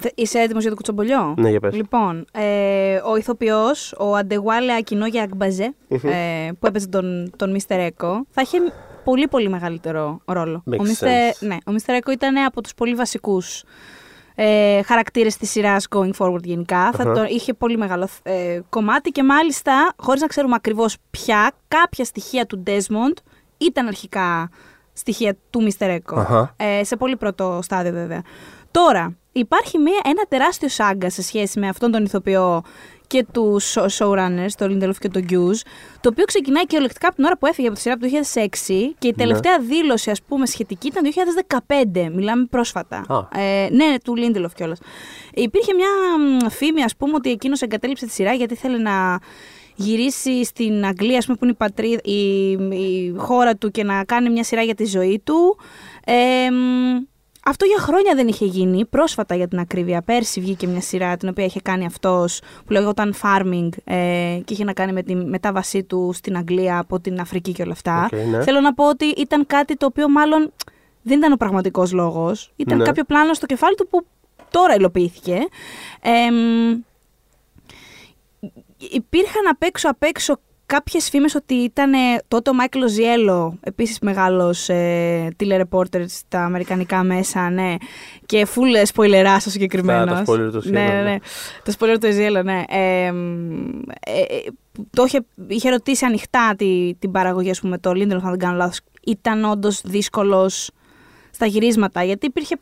Θε- Είσαι έτοιμος για το κουτσομπολιό; Ναι, για πες. Λοιπόν, ε, ο ηθοποιός, ο Αντεγουάλε Ακινόγια Αγμπαζέ, ε, που έπαιζε τον, τον Μίστερ Έκο, θα είχε πολύ πολύ μεγαλύτερο ρόλο. Makes ο Μίστερ, sense. ναι, ο Μίστερ Έκο ήταν από τους πολύ βασικούς ε, χαρακτήρες της σειράς Going Forward γενικά. Θα Αχα. το, είχε πολύ μεγάλο ε, κομμάτι και μάλιστα, χωρίς να ξέρουμε ακριβώς ποια, κάποια στοιχεία του Desmond ήταν αρχικά στοιχεία του Μίστερ Έκο. Αχα. Ε, σε πολύ πρώτο στάδιο βέβαια. Τώρα, υπάρχει μια, ένα τεράστιο σάγκα σε σχέση με αυτόν τον ηθοποιό και τους showrunners, τον Lindelof και τον Hughes, το οποίο ξεκινάει κυριολεκτικά από την ώρα που έφυγε από τη σειρά από το 2006 και η τελευταία δήλωση, ας πούμε, σχετική ήταν το 2015. Μιλάμε πρόσφατα. Α. Ε, ναι, του Lindelof κιόλας. Υπήρχε μια μ, φήμη, ας πούμε, ότι εκείνος εγκατέλειψε τη σειρά γιατί ήθελε να γυρίσει στην Αγγλία, ας πούμε, που είναι η, πατρίδα, η, η χώρα του και να κάνει μια σειρά για τη ζωή του. Ε, μ, αυτό για χρόνια δεν είχε γίνει. Πρόσφατα για την ακρίβεια. Πέρσι βγήκε μια σειρά την οποία είχε κάνει αυτός που λέγονταν Farming ε, και είχε να κάνει με τη μετάβασή του στην Αγγλία από την Αφρική και όλα αυτά. Οκ, ναι. Θέλω να πω ότι ήταν κάτι το οποίο μάλλον δεν ήταν ο πραγματικός λόγος. Ήταν Ναι. κάποιο πλάνο στο κεφάλι του που τώρα υλοποιήθηκε. Ε, μ, υπήρχαν απ' έξω απ' έξω κάποιες φήμες ότι ήταν ε, τότε ο Μάικλ Ζιέλο, επίσης μεγάλος ε, τηλερεπόρτερ στα αμερικανικά μέσα, ναι, και φουλ σποιλεράς στο συγκεκριμένος. Τα- τα spoiler του ναι, Ziello, ναι, ναι. ναι. Το spoiler του Ζιέλο, ναι. Ε, μ, ε, ε, το είχε, είχε ρωτήσει ανοιχτά τη, την παραγωγή, ας πούμε, το Lindelof, αν δεν κάνω λάθος. Ήταν όντως δύσκολος στα γυρίσματα, γιατί υπήρχε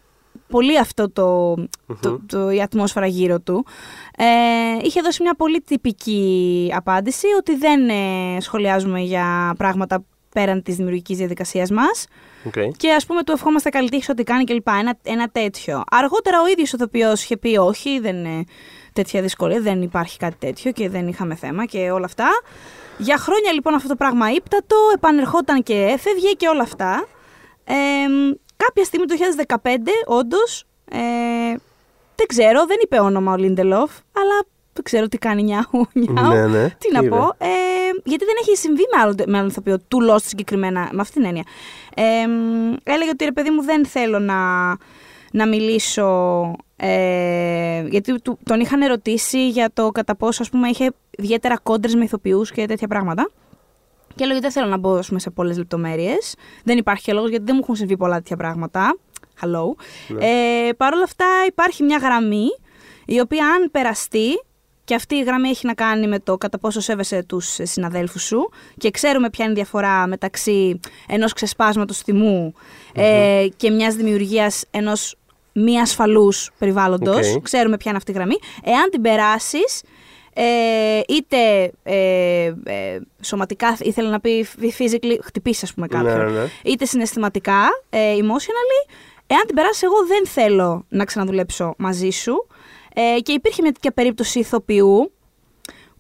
πολύ αυτό το, το, το, η ατμόσφαιρα γύρω του. Ε, είχε δώσει μια πολύ τυπική απάντηση ότι δεν ε, σχολιάζουμε για πράγματα πέραν της δημιουργικής διαδικασίας μας Οκ. και ας πούμε του ευχόμαστε καλή τύχη σε ό,τι κάνει κλπ. Ένα, ένα τέτοιο. Αργότερα ο ίδιος ο ηθοποιός είχε πει όχι, δεν είναι τέτοια δυσκολία, δεν υπάρχει κάτι τέτοιο και δεν είχαμε θέμα και όλα αυτά. Για χρόνια λοιπόν αυτό το πράγμα ύπτατο, επανερχόταν και έφευγε και όλα αυτά. Ε, κάποια στιγμή το 2015, όντως, ε, δεν ξέρω, δεν είπε όνομα ο Λίντελοφ, αλλά δεν ξέρω τι κάνει νιάου. *laughs* νιάου. Ναι, ναι. Τι να Τι πω. Ε, γιατί δεν έχει συμβεί με άλλον, με άλλον ηθοποιό του Lost συγκεκριμένα, με αυτήν την έννοια. Ε, μ, έλεγε ότι ρε παιδί μου δεν θέλω να, να μιλήσω. Ε, γιατί του- τον είχαν ερωτήσει για το κατά πόσο ας πούμε, είχε ιδιαίτερα κόντρες με ηθοποιούς και τέτοια πράγματα. Και έλεγε δεν θέλω να μπω ας πούμε, σε πολλές λεπτομέρειες. Δεν υπάρχει λόγος γιατί δεν μου έχουν συμβεί πολλά τέτοια πράγματα. Hello. Ε, Παρ' όλα αυτά υπάρχει μια γραμμή η οποία αν περαστεί και αυτή η γραμμή έχει να κάνει με το κατά πόσο σέβεσαι τους συναδέλφους σου και ξέρουμε ποια είναι η διαφορά μεταξύ ενός ξεσπάσματος θυμού ε, και μιας δημιουργίας ενός μη ασφαλούς περιβάλλοντος. Οκ. Ξέρουμε ποια είναι αυτή η γραμμή. Εάν την περάσεις, ε, είτε ε, ε, σωματικά, ήθελε να πει physically, χτυπήσει ας πούμε κάποιον, Ναι, ναι, ναι. είτε συναισθηματικά, ε, emotionally, εάν την περάσει εγώ δεν θέλω να ξαναδουλέψω μαζί σου. Ε, και υπήρχε μια τέτοια περίπτωση ηθοποιού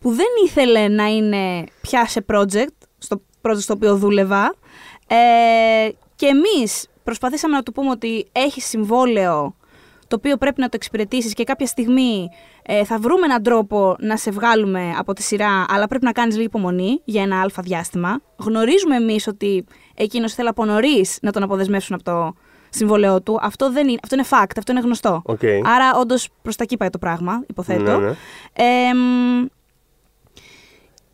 που δεν ήθελε να είναι πια σε project, στο project στο οποίο δούλευα. Ε, και εμείς προσπαθήσαμε να του πούμε ότι έχει συμβόλαιο το οποίο πρέπει να το εξυπηρετήσεις και κάποια στιγμή ε, θα βρούμε έναν τρόπο να σε βγάλουμε από τη σειρά, αλλά πρέπει να κάνεις λίγη υπομονή για ένα άλφα διάστημα. Γνωρίζουμε εμείς ότι εκείνος θέλει από νωρίς να τον αποδεσμεύσουν από το συμβόλαιό του. Αυτό, δεν είναι, αυτό είναι fact, αυτό είναι γνωστό. Οκ. Άρα, όντως, προς τα εκεί πάει το πράγμα, υποθέτω. Ναι, ναι. Εμ,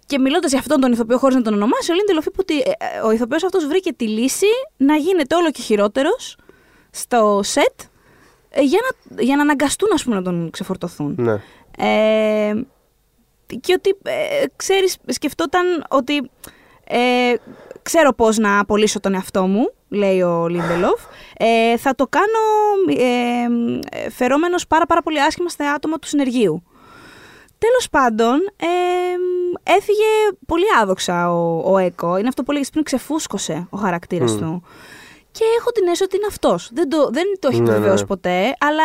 και μιλώντας για αυτόν τον ηθοποιό, χωρίς να τον ονομάσει, ο Lindelof είπε ότι ε, ε, ο ηθοποιός αυτός βρήκε τη λύση να γίνεται όλο και χειρότερος στο σετ ε, για να, για να αναγκαστούν ας πούμε, να τον ξεφορτωθούν. Ναι. Ε, και ότι, ε, ξέρεις, σκεφτόταν ότι ε, ξέρω πώς να απολύσω τον εαυτό μου, λέει ο Λίντελοφ. Ε, θα το κάνω ε, ε, φερόμενος πάρα πάρα πολύ άσχημα στα άτομα του συνεργείου. Τέλος πάντων, ε, έφυγε πολύ άδοξα ο, ο Έκο. Είναι αυτό που έλεγες πριν, ξεφούσκωσε ο χαρακτήρας Μμ. του. Και έχω την αίσθηση ότι είναι αυτός. Δεν το, δεν το έχει Ναι, ναι. επιβεβαιώσει ποτέ, αλλά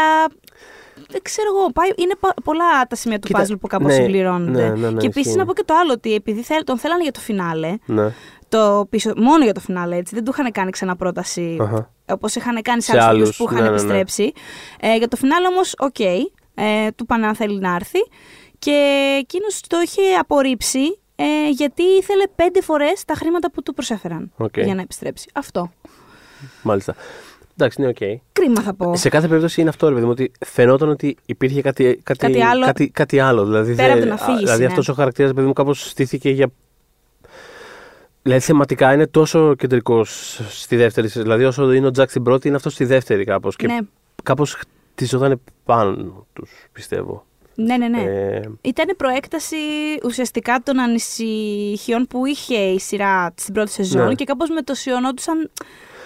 δεν ξέρω εγώ. Πάει, είναι πα- πολλά τα σημεία του Κοίτα, puzzle που κάπως ναι, συμπληρώνονται. ναι, ναι, ναι, και επίσης ισχύει. να πω και το άλλο, ότι επειδή θέλ, τον θέλανε για το φινάλε, Ναι. το πίσω, μόνο για το φινάλε έτσι, δεν του είχαν κάνει ξανά πρόταση Αχα. όπως είχαν κάνει σε, Σε άλλους άλλους, που είχαν ναι, ναι, ναι. επιστρέψει. Ε, για το φινάλε όμως, οκ, ε, του είπαν αν θέλει να έρθει και εκείνος το είχε απορρίψει ε, γιατί ήθελε πέντε φορές τα χρήματα που του προσέφεραν Οκ. για να επιστρέψει. Αυτό. Μάλιστα. Εντάξει, ναι, οκ. Κρίμα θα πω. Σε κάθε περίπτωση είναι αυτό, ρε παιδί μου, ότι φαινόταν ότι υπήρχε κάτι, κάτι, Κάτι άλλο. Κάτι, κάτι άλλο. Δηλαδή, Πέρα δεν- από την αφήγηση, Δηλαδή, ναι. αυτός ο χαρακτήρας, παιδί μου, κάπως στήθηκε για. Δηλαδή, θεματικά είναι τόσο κεντρικός στη δεύτερη. σεζόν. Δηλαδή, όσο είναι ο Τζακ στην πρώτη, είναι αυτός στη δεύτερη κάπως. Και Ναι. κάπως χτιζόταν πάνω τους, πιστεύω. Ναι, ναι, ναι. Ε, Ήταν προέκταση ουσιαστικά των ανησυχιών που είχε η σειρά στην πρώτη σεζόν Ναι. και κάπως μετουσιωνόντουσαν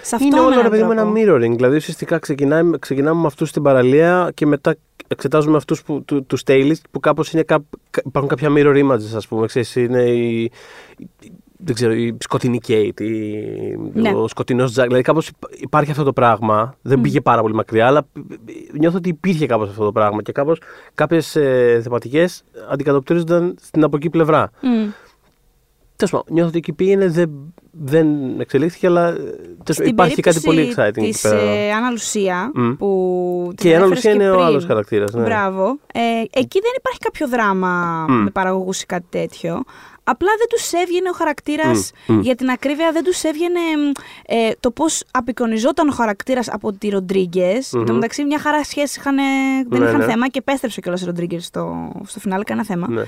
σε αυτό είναι με όλο έναν ρε παιδί μου ένα τρόπο. mirroring. Δηλαδή ουσιαστικά ξεκινάμε, ξεκινάμε με αυτούς στην παραλία και μετά εξετάζουμε αυτούς του τους Staley που κάπως είναι. κά- κα- υπάρχουν κάποια mirror images, ας πούμε. Ξέρεις, είναι η, η- δεν ξέρω, η σκοτεινή Kate, η, Ναι. ο σκοτεινός Jack. Δηλαδή κάπως υπάρχει αυτό το πράγμα. Δεν πήγε πάρα πολύ μακριά, αλλά νιώθω ότι υπήρχε κάπως αυτό το πράγμα και κάπως κάποιες ε, θεματικές αντικατοπτρίζονταν στην από εκεί πλευρά. Μμ. Τέλος πάντων, νιώθω ότι εκεί πήγαινε, δεν, δεν εξελίχθηκε, αλλά ε, τέλος πάντων, Στην υπάρχει κάτι πολύ περίπτωση exciting εκεί της, πέρα. ε, Άννα Λουσία, Μμ. που την Και η Άννα ανέφερες Λουσία και είναι ο πριν. άλλος χαρακτήρας. Ναι. Μπράβο. Ε, εκεί δεν υπάρχει κάποιο δράμα Μμ. με παραγωγούς ή κάτι τέτοιο. Απλά δεν τους έβγαινε ο χαρακτήρας. Μμ, μμ. Για την ακρίβεια, δεν τους έβγαινε μ, ε, το πώς απεικονιζόταν ο χαρακτήρας από τη ροντριγκε Μμμ. Εν τω μεταξύ, μια χαρά σχέση είχαν, δεν Ναι, είχαν ναι. θέμα και επέστρεψε κιόλας ο Ροντρίγκες στο, στο φινάλε, κανένα θέμα. Ναι.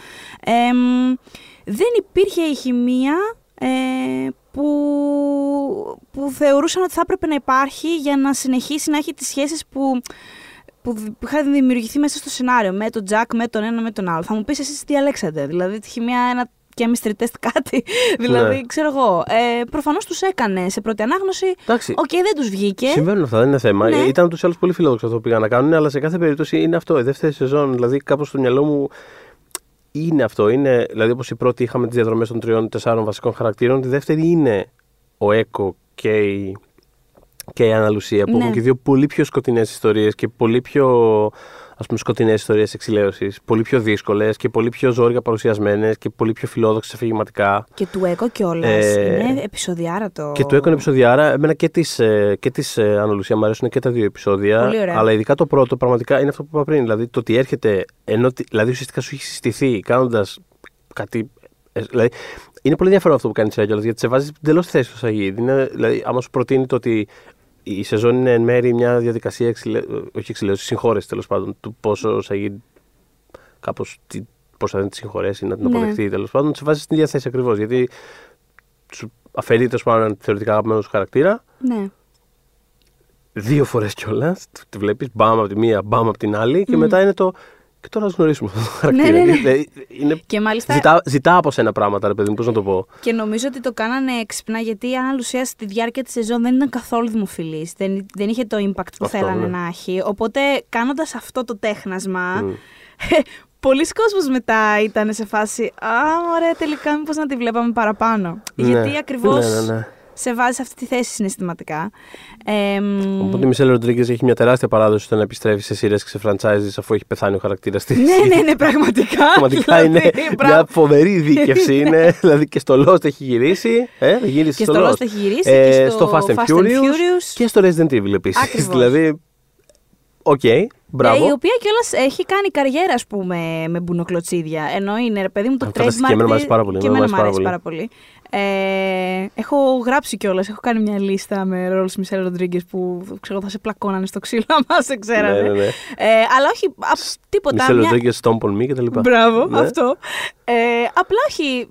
Ε, μ, δεν υπήρχε η χημεία ε, που, που θεωρούσαν ότι θα έπρεπε να υπάρχει για να συνεχίσει να έχει τις σχέσεις που, που δη- που είχαν δημιουργηθεί μέσα στο σενάριο με τον Τζακ, με τον ένα, με τον άλλο. Θα μου πεις εσείς τι διαλέξατε, δηλαδή τη χημεία ένα chemistry test κάτι, *laughs* δηλαδή Ναι. ξέρω εγώ. Ε, προφανώς τους έκανε σε πρώτη ανάγνωση, Εντάξει, οκ δεν τους βγήκε. Συμβαίνουν αυτά, δεν είναι θέμα. Ναι. Ήταν τους άλλους πολύ φιλόδοξο αυτό που πήγαν να κάνουν, αλλά σε κάθε περίπτωση είναι αυτό. Η δεύτερη σεζόν, δηλαδή κάπως στο μυαλό μου είναι αυτό. Είναι, δηλαδή, όπως η πρώτη είχαμε τις διαδρομές των τριών-τεσσάρων βασικών χαρακτήρων, τη δεύτερη είναι ο Έκο και η, και η Αναλουσία, που Ναι. έχουν και δύο πολύ πιο σκοτεινές ιστορίες και πολύ πιο ας πούμε, σκοτεινές ιστορίες εξηλαίωσης. Πολύ πιο δύσκολες και πολύ πιο ζόρια παρουσιασμένες και πολύ πιο φιλόδοξες αφηγηματικά. Και του Έκο κιόλας. Ε, είναι επεισοδιάρα το. Και του έκανε επεισοδιάρα. Εμένα και της και της, ε, Αναλουσία μου αρέσουν και τα δύο επεισόδια. Πολύ ωραία. Αλλά ειδικά το πρώτο πραγματικά είναι αυτό που είπα πριν. Δηλαδή το ότι έρχεται. Ενώ, ότι- δηλαδή ουσιαστικά σου έχει συστηθεί κάνοντας κάτι. ε, Δηλαδή, είναι πολύ ενδιαφέρον αυτό που κάνει η σειρά κιόλας, γιατί σε βάζει εντελώς θέση στο Σαγίδ. Είναι, δηλαδή, άμα σου προτείνει το ότι η σεζόν είναι εν μέρη μια διαδικασία εξηλε... όχι εξηλαίωσης, συγχώρεση τέλος πάντων του πόσο ο Σαγίδ κάπως πώς θα δεν τη συγχωρέσεις, να την Ναι. αποδεχτεί τέλος πάντων, σε βάζει στην ίδια θέση ακριβώς. Γιατί σου αφαιρεί τέλος πάντων έναν θεωρητικά αγαπημένος σου χαρακτήρα. Ναι. Δύο φορές κιόλας. Τη βλέπεις μπαμ από τη μία, μπαμ από την άλλη. Και μετά είναι το. Και τώρα ας γνωρίσουμε αυτόν τον χαρακτήρα. Ναι, ναι, ναι. Δηλαδή, είναι... Και μάλιστα ζητά, ζητά από σένα πράγματα, ρε παιδί μου, πώς να το πω. Και νομίζω ότι το κάνανε έξυπνα γιατί η Άννα Λουσία στη διάρκεια της σεζόν δεν ήταν καθόλου δημοφιλής. Δεν, δεν είχε το impact που Αυτό, θέλανε ναι. να έχει. Οπότε κάνοντας αυτό το τέχνασμα. Μμ. *laughs* Πολλοί κόσμος μετά ήταν σε φάση Α, ωραία, τελικά μήπως να τη βλέπαμε παραπάνω. Ναι. Γιατί ακριβώς Ναι, ναι, ναι. Σε βάζει σε αυτή τη θέση συναισθηματικά. Ε, μ, Οπότε η Μισελ Ροντρίγκες έχει μια τεράστια παράδοση στο να επιστρέφει σε σειρές και σε franchises αφού έχει πεθάνει ο χαρακτήρας της. ναι, ναι, ναι, *laughs* πραγματικά. Πραγματικά είναι Δηλαδή, μπράβο. μια φοβερή διάκριση. είναι, *laughs* δηλαδή και στο Lost έχει γυρίσει. Ε, γύρισε Και στο, στο Lost. Lost έχει γυρίσει Ε, και στο Fast and, Fast and Furious, Furious. και στο Resident Evil επίσης. Ακριβώς. *laughs* δηλαδή. Οκ, μπράβο. Ε, η οποία κιόλας έχει κάνει καριέρα, ας πούμε, με μπουνοκλωτσίδια. Ενώ είναι, ρε παιδί μου, το Α, φανταστική, trademark. εμένα μου της- αρέσει πάρα πολύ, Και εμένα εμένα μου μου αρέσει αρέσει πάρα πολύ. Ε, έχω γράψει κιόλας, έχω κάνει μια λίστα με ρόλους Μισέλ Ροντρίγκες που ξέρω, θα σε πλακώνανε στο ξύλο, άμα σε ξέρανε. Ναι, ναι, ναι. Ε, αλλά όχι α, τίποτα. Μισελ μια- Ροντρίγκες, Stomp on Me κτλ. Μπράβο, Ναι. αυτό. Ε, απλά όχι.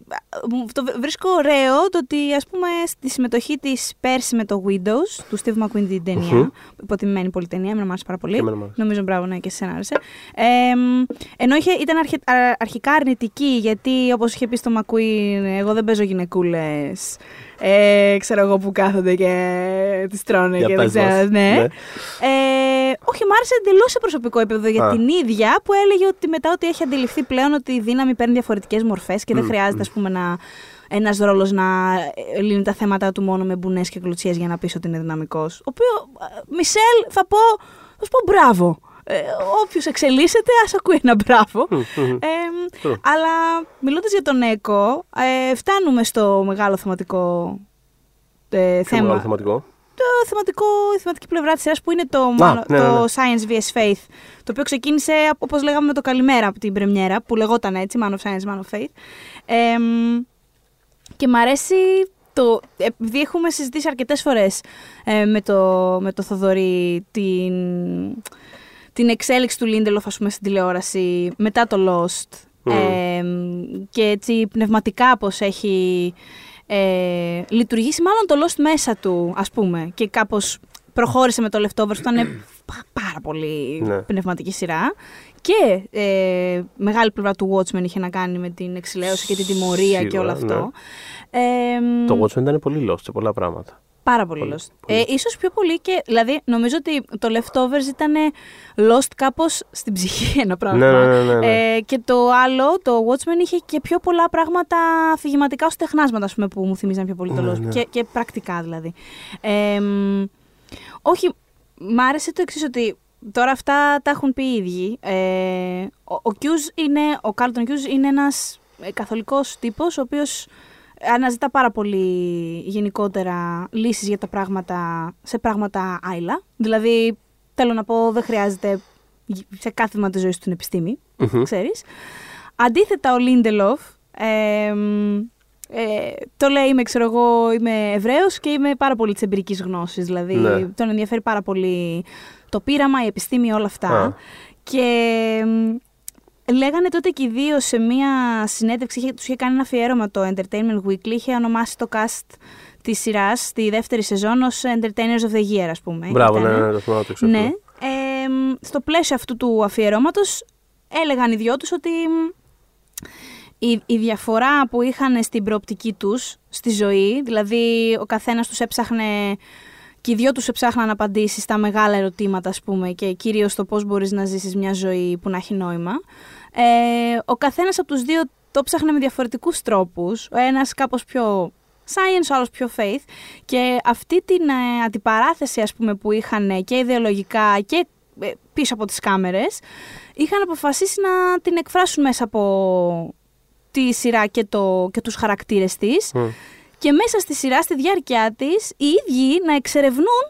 μου- Το βρίσκω ωραίο το ότι ας πούμε στη συμμετοχή της πέρσι με το Windows του Steve McQueen την ταινία. Μμμ. Υποτιμημένη πολύ ταινία, εμένα μου άρεσε πάρα πολύ. Και εμένα μου άρεσε. Νομίζω μπράβο, ναι, και σε άρεσε. Ε, μ, ενώ είχε, ήταν αρχι- α- αρχικά αρνητική, γιατί όπως είχε πει στο McQueen, εγώ δεν παίζω γυναικούλες. Ε, ξέρω εγώ που κάθονται και τις τρώνε Για και δεν πες ξέρω. μας. Ναι. Ναι. Ε, όχι, μ' άρεσε εντελώς σε προσωπικό επίπεδο για Α. την ίδια που έλεγε ότι μετά ότι έχει αντιληφθεί πλέον ότι η δύναμη παίρνει διαφορετικές μορφές και δεν χρειάζεται, ας πούμε, να, ένας ρόλος να λύνει τα θέματα του μόνο με μπουνές και κλωτσιές για να πεις ότι είναι δυναμικός. Ο οποίο, ε, Μισελ, θα πω, θα σου πω μπράβο. Ε, όποιος εξελίσσεται, ας ακούει ένα μπράβο. Ε, True. αλλά μιλώντας για τον Έκο, ε, φτάνουμε στο μεγάλο θεματικό ε, Πιο θέμα μεγάλο θεματικό; το θεματικό, η θεματική πλευρά της σειράς που είναι το, μάλλον- ναι, ναι, το ναι. Science vs. Faith το οποίο ξεκίνησε όπως λέγαμε με το Καλημέρα από την πρεμιέρα που λεγόταν έτσι Man of Science, Man of Faith ε, μ, και μ' αρέσει το, επειδή έχουμε συζητήσει αρκετές φορές ε, με, το, με το Θοδωρή την, την εξέλιξη του Lindelof ας πούμε στην τηλεόραση μετά το Lost Μμμ. ε, και έτσι πνευματικά πως έχει ε, λειτουργήσει μάλλον το Lost μέσα του ας πούμε και κάπως προχώρησε με το Leftovers που ήταν πα- πάρα πολύ Ναι. πνευματική σειρά και ε, μεγάλη πλευρά του Watchmen είχε να κάνει με την εξηλαίωση και την τιμωρία και Σίγουρα, όλο αυτό. ναι. Ε, μ, Το Watchmen ήταν πολύ lost σε πολλά πράγματα. Πάρα πολύ Πολύ, lost. πολύ. Ε, ίσως πιο πολύ και, δηλαδή, νομίζω ότι το Leftovers ήταν lost κάπως στην ψυχή *laughs* ένα πράγμα. Ναι, ναι, ναι, ναι. Ε, και το άλλο, το Watchmen είχε και πιο πολλά πράγματα αφηγηματικά ως τεχνάσματα, ας πούμε, που μου θυμίζαν πιο πολύ το Ναι, lost. ναι. Και, και πρακτικά, δηλαδή. Ε, μ, όχι, μ' άρεσε το εξής ότι τώρα αυτά τα έχουν πει οι ίδιοι. Ε, ο, ο Hughes είναι, ο Carlton Hughes είναι ένας ε, καθολικός τύπος, ο οποίος αναζητά πάρα πολύ γενικότερα λύσεις για τα πράγματα, σε πράγματα άειλα. Δηλαδή, θέλω να πω, δεν χρειάζεται σε κάθε βήμα της ζωής του την επιστήμη, Μμμ. ξέρεις. Αντίθετα, ο Λίντελοφ Ε, μ, ε, το λέει, είμαι, ξέρω εγώ, είμαι Εβραίος και είμαι πάρα πολύ της εμπειρικής γνώσης. Δηλαδή, Ναι. τον ενδιαφέρει πάρα πολύ το πείραμα, η επιστήμη, όλα αυτά. Α. Και μ, λέγανε τότε και οι δύο σε μία συνέντευξη, είχε, τους είχε κάνει ένα αφιέρωμα το Entertainment Weekly, είχε ονομάσει το cast της σειράς, τη δεύτερη σεζόν, ως Entertainers of the Year, ας πούμε. Μπράβο, ναι, Ήτανε. ναι, το θυμάμαι το ξέρω. Ναι. Ε, μ, στο πλαίσιο αυτού του αφιερώματος έλεγαν οι δυο τους ότι μ, η, η διαφορά που είχαν στην προοπτική τους στη ζωή, δηλαδή ο καθένας τους έψαχνε και οι δυο τους έψαχναν απαντήσεις στα μεγάλα ερωτήματα ας πούμε και κυρίως το πώς μπορείς να ζήσεις μια ζωή που να έχει νόημα. Ε, ο καθένας από τους δύο το ψάχνε με διαφορετικούς τρόπους. Ο ένας κάπως πιο science, ο άλλος πιο faith. Και αυτή την ε, αντιπαράθεση ας πούμε που είχαν και ιδεολογικά και ε, πίσω από τις κάμερες είχαν αποφασίσει να την εκφράσουν μέσα από τη σειρά και, το, και τους χαρακτήρες της Μμ. Και μέσα στη σειρά, στη διάρκεια της, οι ίδιοι να εξερευνούν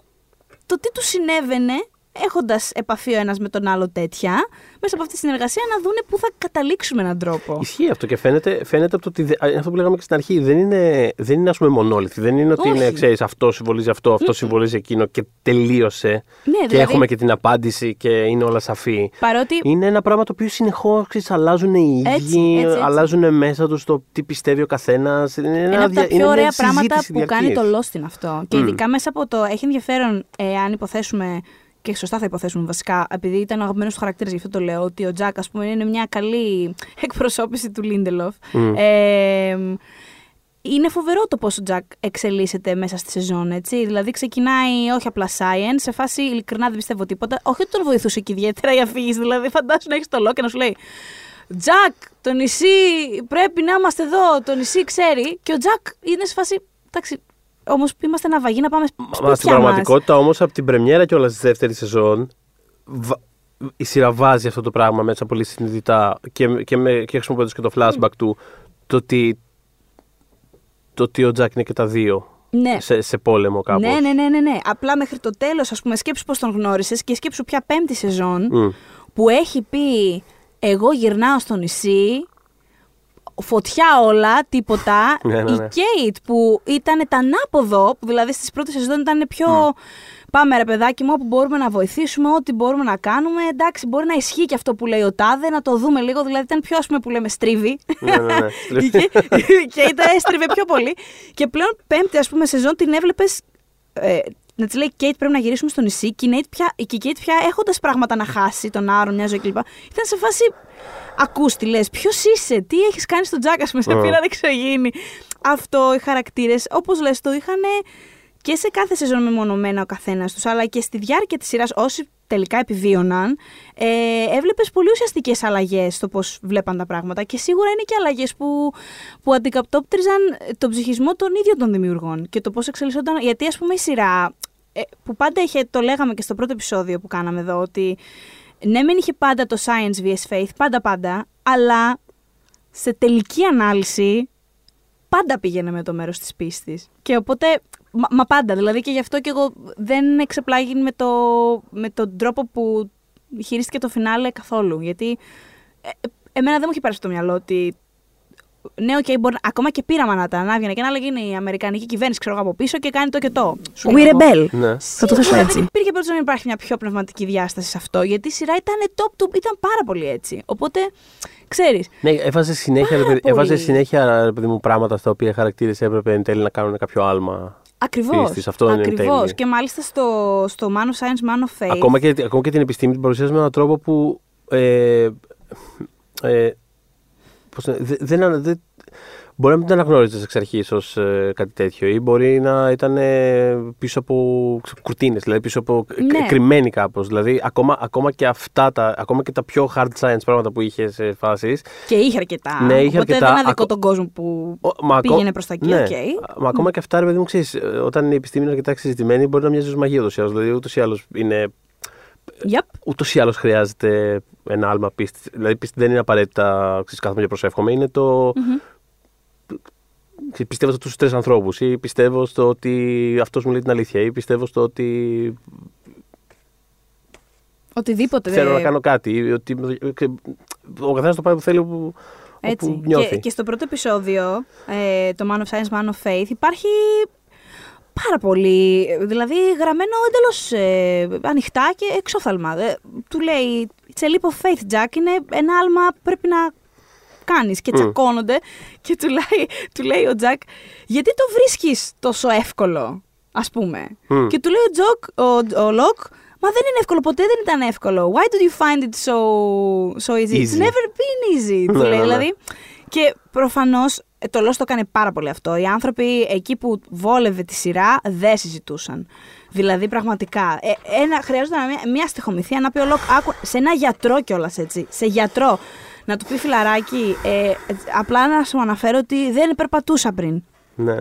το τι τους συνέβαινε έχοντας επαφή ο ένας με τον άλλο τέτοια, μέσα από αυτή τη συνεργασία να δούνε πού θα καταλήξουν με έναν τρόπο. Ισχύει αυτό και φαίνεται, φαίνεται από το ότι. δε- Αυτό που λέγαμε και στην αρχή. Δεν είναι, δεν είναι ας πούμε, μονόλυθη. Δεν είναι ότι Όχι. είναι, ξέρεις, αυτό συμβολίζει αυτό, αυτό συμβολίζει εκείνο και τελείωσε. Ναι, και δηλαδή- έχουμε και την απάντηση και είναι όλα σαφή. Παρότι Είναι ένα πράγμα το οποίο συνεχώς αλλάζουν οι Έτσι, ίδιοι, έτσι, έτσι. αλλάζουν μέσα τους το τι πιστεύει ο καθένας. ένα από τα πιο ωραία πράγματα που κάνει το Lost. Lost είναι αυτό. Και ειδικά μέσα από το. Έχει ενδιαφέρον, ε, αν υποθέσουμε. Και σωστά θα υποθέσουμε βασικά, επειδή ήταν ο αγαπημένος του χαρακτήρας, γι' αυτό το λέω, ότι ο Τζακ, ας πούμε, είναι μια καλή *laughs* εκπροσώπηση του Λίντελοφ. Μμ. Ε, είναι φοβερό το πόσο ο Τζακ εξελίσσεται μέσα στη σεζόν, έτσι. Δηλαδή ξεκινάει όχι απλά science, σε φάση ειλικρινά δεν πιστεύω τίποτα. Όχι ότι τον βοηθούσε και ιδιαίτερα η αφήγηση, δηλαδή *laughs* φαντάσου να έχεις το λόγο και να σου λέει Τζακ, το νησί πρέπει να είμαστε εδώ, το νησί ξέρει. Και ο Τζακ είναι σε φάση. Εντάξει, όμως είμαστε ένα βαγί να πάμε Μα στην σπίτια μας. πραγματικότητα όμως από την πρεμιέρα και όλα της δεύτερης σεζόν βα- η σειρά βάζει αυτό το πράγμα μέσα πολύ συνειδητά και, και, με, και χρησιμοποιώντας και το flashback του το ότι, το ότι ο Τζακ είναι και τα δύο Ναι. σε, σε πόλεμο κάπως. Ναι, ναι, ναι, ναι, ναι. Απλά μέχρι το τέλος, ας πούμε, σκέψου πώς τον γνώρισες και σκέψου πια πέμπτη σεζόν Μμ. που έχει πει Εγώ γυρνάω στο νησί, φωτιά όλα, τίποτα. *laughs* Ναι, ναι, Η ναι. Κέιτ που ήταν τα ανάποδο, που δηλαδή στις πρώτες σεζόν ήταν πιο. Πάμε ρε παιδάκι μου, όπου μπορούμε να βοηθήσουμε, ό,τι μπορούμε να κάνουμε. Εντάξει, μπορεί να ισχύει και αυτό που λέει ο Τάδε, να το δούμε λίγο. Δηλαδή ήταν πιο, ας πούμε, που λέμε στρίβη. Ναι, ναι, ναι. *laughs* και, και ήταν έστριβε πιο πολύ. Και πλέον πέμπτη, ας πούμε, σεζόν την έβλεπες. Ε, να της λέει Κέιτ πρέπει να γυρίσουμε στο νησί και η, Nate πια, και η Κέιτ πια έχοντας πράγματα να χάσει, τον Άρον, μια ζωή κλπ. Ήταν σε φάση. Ακούς τι λες, ποιος είσαι, τι έχεις κάνει στον Τζάκα, με σε Ω. πήρα εξωγήινη. Αυτό, οι χαρακτήρες, όπως λες, το είχαν και σε κάθε σεζόν μεμονωμένα ο καθένας τους, αλλά και στη διάρκεια της σειράς, όσοι τελικά επιβίωναν, ε, έβλεπες πολύ ουσιαστικές αλλαγές στο πώς βλέπαν τα πράγματα και σίγουρα είναι και αλλαγές που, που αντικαπτόπτριζαν τον ψυχισμό των ίδιων των δημιουργών και το πώς εξελισσόταν, γιατί ας πούμε η σειρά, ε, που πάντα είχε, το λέγαμε και στο πρώτο επεισόδιο που κάναμε εδώ, ότι ναι, μεν είχε πάντα το science vs faith, πάντα πάντα, αλλά σε τελική ανάλυση πάντα πήγαινε με το μέρος της πίστης. Και οπότε, μα, μα πάντα, δηλαδή και γι' αυτό και εγώ δεν εξεπλάγει με, το, με τον τρόπο που χειρίστηκε το φινάλε καθόλου. Γιατί ε, ε, εμένα δεν μου είχε πάρει στο μυαλό ότι ναι, οκ, μπορεί, ακόμα και πείραμα να τα ανάβγαινε και να λέγει είναι η Αμερικανική κυβέρνηση, ξέρω εγώ από πίσω και κάνει το και το. Whatever. Ναι. Θα το θέσω έτσι. Υπήρχε πρώτα να υπάρχει μια πιο πνευματική διάσταση σε αυτό, γιατί η σειρά ήταν top του, ήταν πάρα πολύ έτσι. Οπότε, ξέρεις. Ναι, έβαζε συνέχεια, ρε παιδί, πολύ. έβαζε συνέχεια ρε παιδί μου, πράγματα στα οποία οι χαρακτήρες έπρεπε εν τέλει να κάνουν κάποιο άλμα. Ακριβώς. Πίστης, αυτό είναι Ακριβώς. τέλειο. Και μάλιστα στο, στο Man of Science, Man of Faith. Ακόμα και, ακόμα και την επιστήμη την παρουσιάζει με έναν τρόπο που. Ε, ε, πώς να- δε- δεν, ανα- δεν- μπορεί να μην την αναγνώριζες εξ αρχής ως κάτι τέτοιο ή μπορεί να ήταν ε, πίσω από κουρτίνες, δηλαδή πίσω από Ναι. κρυμμένη κάπως. Δηλαδή ακόμα, ακόμα, και αυτά τα, ακόμα και τα πιο hard science πράγματα που είχες σε φάσεις. Και είχε αρκετά. Ναι, είχε Οπότε αρκετά. δεν αδικό Ακο- τον κόσμο που Ο- μα ακό- πήγαινε προς τα εκεί. ναι. οκ. Μα ακόμα και αυτά, ρε παιδί μου, ξέρεις, ε, όταν η επιστήμη είναι αρκετά εξεζητημένη, μπορεί να μοιάζει ως μαγεία ούτω ή άλλω. Δηλαδή, ούτως ή άλλως είναι Yep. ούτως ή άλλως χρειάζεται ένα άλμα πίστη. Δηλαδή, πίστη δεν είναι απαραίτητα ξέρεις, κάθομαι και προσεύχομαι. Είναι το. ξέρεις, Πιστεύω στους τρεις ανθρώπους, ή πιστεύω στο ότι αυτός μου λέει την αλήθεια, ή πιστεύω στο ότι Οτιδήποτε. θέλω δεν- να κάνω κάτι. Ή ότι, ο καθένας το πάει που θέλει, που, Έτσι. όπου νιώθει. Και, και στο πρώτο επεισόδιο, ε, το Man of Science, Man of Faith, υπάρχει πάρα πολύ, δηλαδή γραμμένο εντελώς ε, ανοιχτά και εξόφθαλμα. Ε, του λέει, it's a leap of faith, Jack, είναι ένα άλμα που πρέπει να κάνεις και Μμ. τσακώνονται και του λέει, του λέει ο Jack, γιατί το βρίσκεις τόσο εύκολο, ας πούμε; Μμ. Και του λέει ο, Τζοκ, ο, ο Λοκ, μα δεν είναι εύκολο, ποτέ δεν ήταν εύκολο. Why did you find it so, so easy? It's Easy. never been easy. του Ναι, λέει, ναι, ναι. δηλαδή. Και προφανώς το Lost το έκανε πάρα πολύ αυτό. Οι άνθρωποι εκεί που βόλευε τη σειρά δεν συζητούσαν. Δηλαδή, πραγματικά. Ε, ένα, χρειάζονταν μια, μια στιχομυθία να πει ο Λοκ, άκου, σε ένα γιατρό κιόλας έτσι. Σε γιατρό. Να του πει φιλαράκι, ε, ε, απλά να σου αναφέρω ότι δεν περπατούσα πριν. Ναι.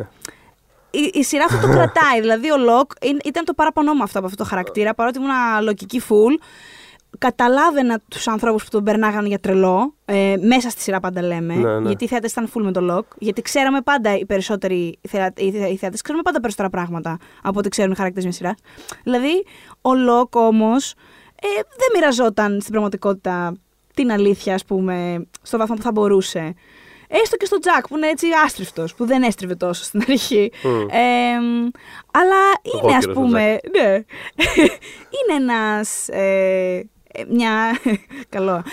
Η, η σειρά αυτό το *laughs* κρατάει. Δηλαδή, ο Λοκ είναι- ήταν το παράπονό μου αυτό από αυτό το χαρακτήρα. Παρότι ήμουν λογική full, καταλάβαινα τους ανθρώπους που τον περνάγανε για τρελό. Ε, μέσα στη σειρά πάντα λέμε. Ναι, ναι. Γιατί οι θεατές ήταν full με το Λοκ. Γιατί ξέραμε πάντα οι περισσότεροι θεα- οι θε- οι θεατές, ξέρουμε πάντα περισσότερα πράγματα από ό,τι ξέρουν οι χαρακτήρες μιας σειράς. Δηλαδή, ο Λοκ όμως ε, δεν μοιραζόταν στην πραγματικότητα την αλήθεια, ας πούμε, στο βαθμό που θα μπορούσε. Έστω και στο Τζακ που είναι έτσι άστριφτο, που δεν έστριβε τόσο στην αρχή. Μμ. Ε, αλλά είναι, Εγώ ας καιρός ο πούμε. Ναι. *laughs* είναι ένας. Ε, ε, μια. *laughs* Καλό.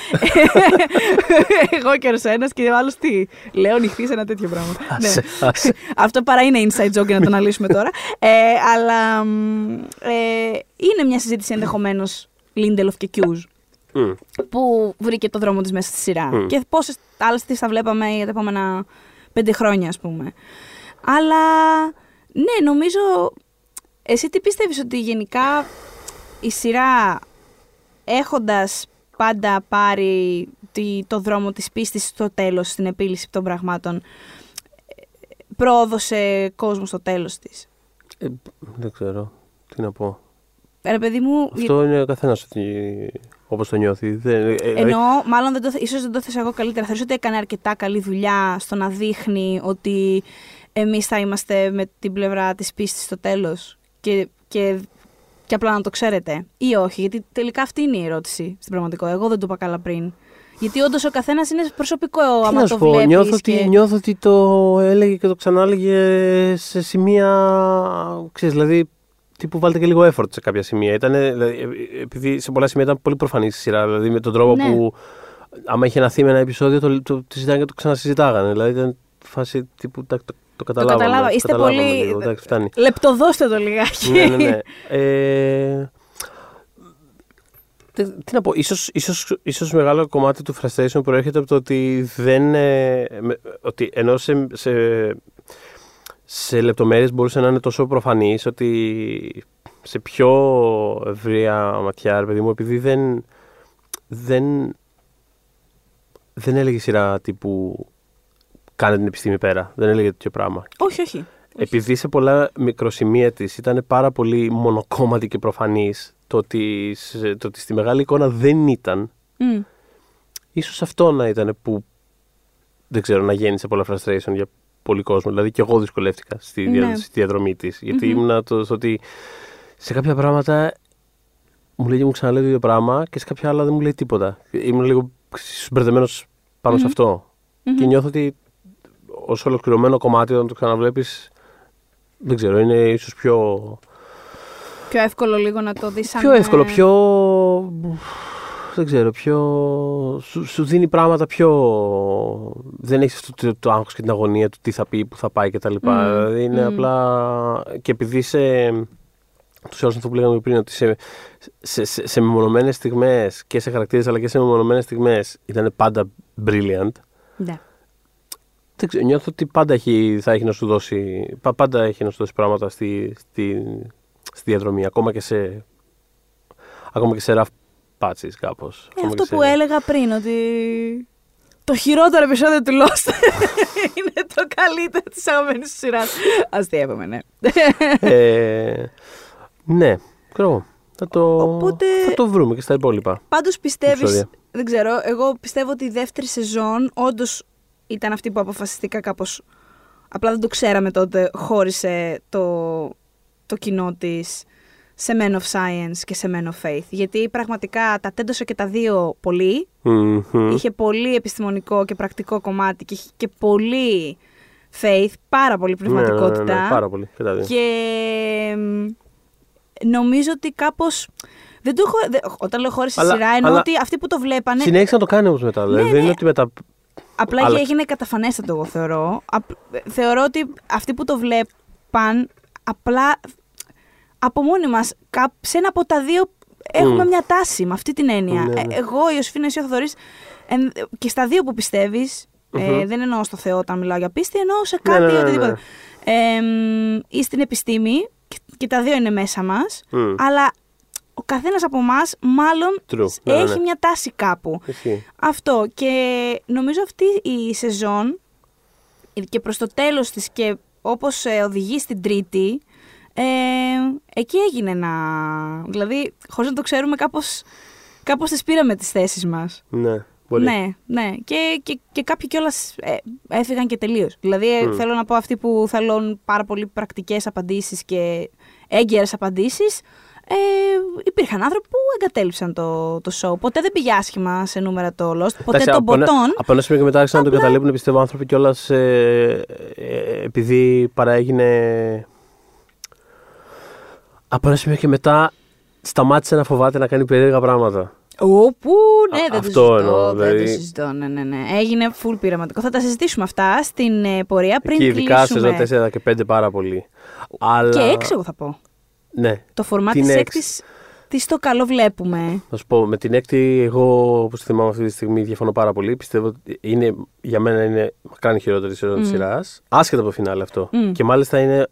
Εγώ και ο ένα και ο άλλος τι. Λέω νυχτή σε ένα τέτοιο πράγμα. ναι. Άσε, άσε. Αυτό παρά είναι inside joke για να το αναλύσουμε τώρα. Ε, αλλά μ, ε, είναι μια συζήτηση ενδεχομένως Lindelof και Hughes Μμ. που βρήκε το δρόμο της μέσα στη σειρά. Μμ. Και πόσες άλλες τις θα βλέπαμε για τα επόμενα πέντε χρόνια, ας πούμε. Αλλά, ναι, νομίζω... Εσύ τι πιστεύεις ότι γενικά η σειρά έχοντας πάντα πάρει τη- το δρόμο της πίστης στο τέλος, στην επίλυση των πραγμάτων, ε, πρόοδωσε κόσμο στο τέλος της. Ε, δεν ξέρω. Τι να πω. Ρε παιδί μου, Αυτό είναι ο καθένας όπως το νιώθει. Δεν, ε, δηλαδή- Εννοώ, μάλλον δεν το, θε- ίσως δεν το θες εγώ καλύτερα. Θεωρείς ότι έκανε αρκετά καλή δουλειά στο να δείχνει ότι εμείς θα είμαστε με την πλευρά της πίστης στο τέλος και, και, και απλά να το ξέρετε ή όχι. Γιατί τελικά αυτή είναι η ερώτηση στην πραγματικότητα. Εγώ δεν το είπα καλά πριν. Γιατί όντως ο καθένας είναι προσωπικό Τι άμα να το σου πω, βλέπεις. νιώθω, ότι, νιώθω ότι το έλεγε και το ξανάλεγε σε σημεία. Ξέρεις, δηλαδή, τύπου βάλτε και λίγο effort σε κάποια σημεία. Ήτανε, δηλαδή, ε, επειδή σε πολλά σημεία ήταν πολύ προφανής η σειρά. Δηλαδή, με τον τρόπο Ναι. που. Άμα είχε ένα θύμα ένα επεισόδιο, το, το, το συζητάγανε και το ξανασυζητάγανε. Δηλαδή, ήταν φάση τύπου. Το, το, το Το καταλάβαμε. καταλάβα. το Είστε καταλάβαμε πολύ. λίγο, εντάξει, φτάνει. Λεπτοδώστε το λιγάκι. ναι, ναι, ναι. Ε, τι, τι να πω, ίσως, ίσως, ίσως μεγάλο κομμάτι του frustration προέρχεται από το ότι δεν... ε, με- ότι ενώ σε, σε, σε λεπτομέρειες μπορούσε να είναι τόσο προφανής ότι σε πιο ευρεία ματιά, ρε παιδί μου, επειδή δεν, δεν, δεν έλεγε η σειρά τύπου κάνε την επιστήμη πέρα. Δεν έλεγε τέτοιο πράγμα. όχι, όχι. Επειδή σε πολλά μικροσημεία της ήταν πάρα πολύ μονοκόμματη και προφανής το, ότι σε- το ότι στη μεγάλη εικόνα δεν ήταν, Μμ. ίσως αυτό να ήταν που δεν ξέρω να γέννησε πολλά frustration για πολύ κόσμο. Δηλαδή και εγώ δυσκολεύτηκα στη, δια- Ναι. στη διαδρομή της. Γιατί Μμμ. ήμουνα το, στο ότι σε κάποια πράγματα μου λέει και μου ξαναλέει το ίδιο πράγμα και σε κάποια άλλα δεν μου λέει τίποτα. Ήμουν λίγο μπερδεμένο πάνω σε Μμμ. αυτό. Μμμ. Και νιώθω ότι ως ολοκληρωμένο κομμάτι όταν το ξαναβλέπεις. Δεν ξέρω, είναι ίσως πιο. Πιο εύκολο λίγο να το δεις σαν... Πιο εύκολο, ε, πιο. Δεν ξέρω, πιο. Σου, σου δίνει πράγματα πιο. Δεν έχεις αυτό το, το άγχος και την αγωνία του τι θα πει, που θα πάει κτλ. Μμμ, Δηλαδή είναι μμμ. απλά. Και επειδή σε. Τους άλλου αυτό που λέγαμε πριν, ότι σε, σε, σε, σε μεμονωμένες στιγμές και σε χαρακτήρες αλλά και σε μεμονωμένες στιγμές ήταν πάντα brilliant. Ναι. Δεν ξέρω, νιώθω ότι πάντα έχει, θα έχει να σου δώσει, πα- πάντα έχει να σου δώσει πράγματα στη, στη, στη διαδρομή, ακόμα και σε, ακόμα και σε rough patches κάπως. Ε, Ακόμα αυτό και που σε- έλεγα πριν, ότι το χειρότερο επεισόδιο του Lost *laughs* είναι το καλύτερο της αγαπημένης σου σειράς. Αστείευαμε, ναι. Ε, ναι, ξέρω εγώ. Θα το, Οπότε- θα το βρούμε και στα υπόλοιπα. Πάντως πιστεύεις, Επεισόδια. δεν ξέρω, εγώ πιστεύω ότι η δεύτερη σεζόν όντως ήταν αυτή που αποφασιστικά κάπως, απλά δεν το ξέραμε τότε, χώρισε το, το κοινό της σε Men of Science και σε Men of Faith. Γιατί πραγματικά τα τέντωσε και τα δύο πολύ. Μμμ. Είχε πολύ επιστημονικό και πρακτικό κομμάτι και είχε και πολύ faith, πάρα πολύ Ναι, ναι, ναι, πνευματικότητα. ναι, πάρα πολύ. Και τα δύο. Και μ, νομίζω ότι κάπως... Δεν το έχω, δε- όταν λέω χωρίς Αλλά- σειρά, εννοώ αλλά- ότι αυτοί που το βλέπανε. Συνέχισε να το κάνει όμως μετά. Δηλαδή Ναι, δεν ναι. είναι ότι μετά. Απλά και άλλαξε. έγινε καταφανέστατο, εγώ θεωρώ. Απ- θεωρώ ότι αυτοί που το βλέπαν, απλά από μόνοι μας, σε ένα από τα δύο έχουμε Μμ. μια τάση με αυτή την έννοια. Ναι, ναι. Ε, εγώ, η Ιωσήφινα, εσύ ο Θοδωρής, εν- και στα δύο που πιστεύεις, ε, Μμμ. δεν εννοώ στο Θεό όταν μιλάω για πίστη, εννοώ σε Ναι, κάτι ναι, ναι, ναι. οτιδήποτε. Ε, μ, ή στην επιστήμη, και, και τα δύο είναι μέσα μας, Μμ. αλλά ο καθένας από εμάς μάλλον True. Ναι, ναι, έχει ναι. μια τάση κάπου. Ισχύει. Αυτό και νομίζω αυτή η σεζόν και προς το τέλος της και όπως ε, οδηγεί στην τρίτη ε, εκεί έγινε να... Δηλαδή χωρίς να το ξέρουμε κάπως, κάπως τις πήραμε τις θέσεις μας. Ναι, πολύ. Ναι, ναι. Και, και, και κάποιοι κιόλας έφυγαν και τελείως. Δηλαδή, ε, Μμ. θέλω να πω αυτοί που θέλουν πάρα πολύ πρακτικές απαντήσεις και έγκαιρες απαντήσεις. Ε, υπήρχαν άνθρωποι που εγκατέλειψαν το, το show. Ποτέ δεν πήγε άσχημα σε νούμερα το Lost. Ποτέ Εντάξει, τον από ένα- ποτόν. Από ένα σημείο και μετά άρχισαν να το Απλά- καταλείπουν, πιστεύω, άνθρωποι κιόλας επειδή παραέγινε. Από ένα σημείο και μετά σταμάτησε να φοβάται να κάνει περίεργα πράγματα. Όπου, ναι, Α, δεν αυτό το συζητώ. εννοώ, δεν δηλαδή. το συζητώ, ναι, ναι, ναι. Έγινε full πειραματικό. Θα τα συζητήσουμε αυτά στην ε, πορεία πριν Εκεί ειδικά κλείσουμε. σεζόν 4 και 5 πάρα πολύ. Αλλά... Και έξι, εγώ θα πω. Ναι. Το φορμά Την της έξι. έκτης, τι στο καλό βλέπουμε. Να σου πω, με την έκτη, εγώ όπως τη θυμάμαι αυτή τη στιγμή, διαφωνώ πάρα πολύ. Πιστεύω ότι είναι, για μένα είναι μακράν η χειρότερη σεζόν της σειράς. Άσχετα από το φινάλε αυτό. Μμ. Και μάλιστα είναι.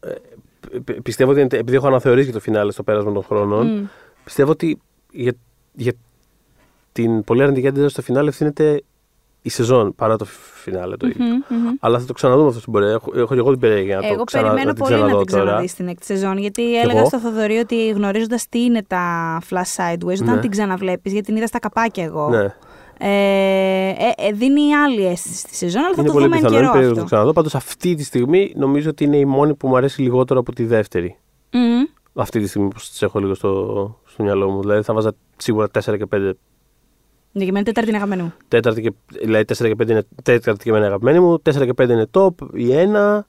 ε, πι- Πιστεύω ότι είναι- επειδή έχω αναθεωρήσει και το φινάλε στο πέρασμα των χρόνων, Μμ. πιστεύω ότι για, για την πολύ αρνητική αντίδραση στο φινάλε ευθύνεται η σεζόν παρά το φινάλε το ίδιο. Μμμ, μμμ. Αλλά θα το ξαναδούμε αυτό στην πορεία. Έχω, έχω και εγώ την περιέργεια να το Εγώ ξανα, περιμένω να την πολύ να ξαναδώ την ξαναδείς τώρα. στην έκτη σεζόν. Γιατί έλεγα εγώ. στο Θοδωρή ότι γνωρίζοντας τι είναι τα flash sideways, όταν Ναι. την ξαναβλέπεις, γιατί την είδα στα καπάκια εγώ. Ναι. Ε, ε, ε, δίνει άλλη αίσθηση στη σεζόν, αλλά θα Είναι το πολύ δούμε εν πιθανό, είναι καιρό περίεργο να το αυτό. ξαναδώ. Πάντως αυτή τη στιγμή νομίζω ότι είναι η μόνη που μου αρέσει λιγότερο από τη δεύτερη. Μμμ. Αυτή τη στιγμή που τις έχω λίγο στο, στο μυαλό μου. Δηλαδή θα βάζα σίγουρα 4 και 5. Ναι, για μένα τέταρτη είναι αγαπημένη μου. Τέταρτη και, δηλαδή 4 και 5 είναι τέταρτη και εμένα αγαπημένη μου. 4 και 5 είναι top. Η 1.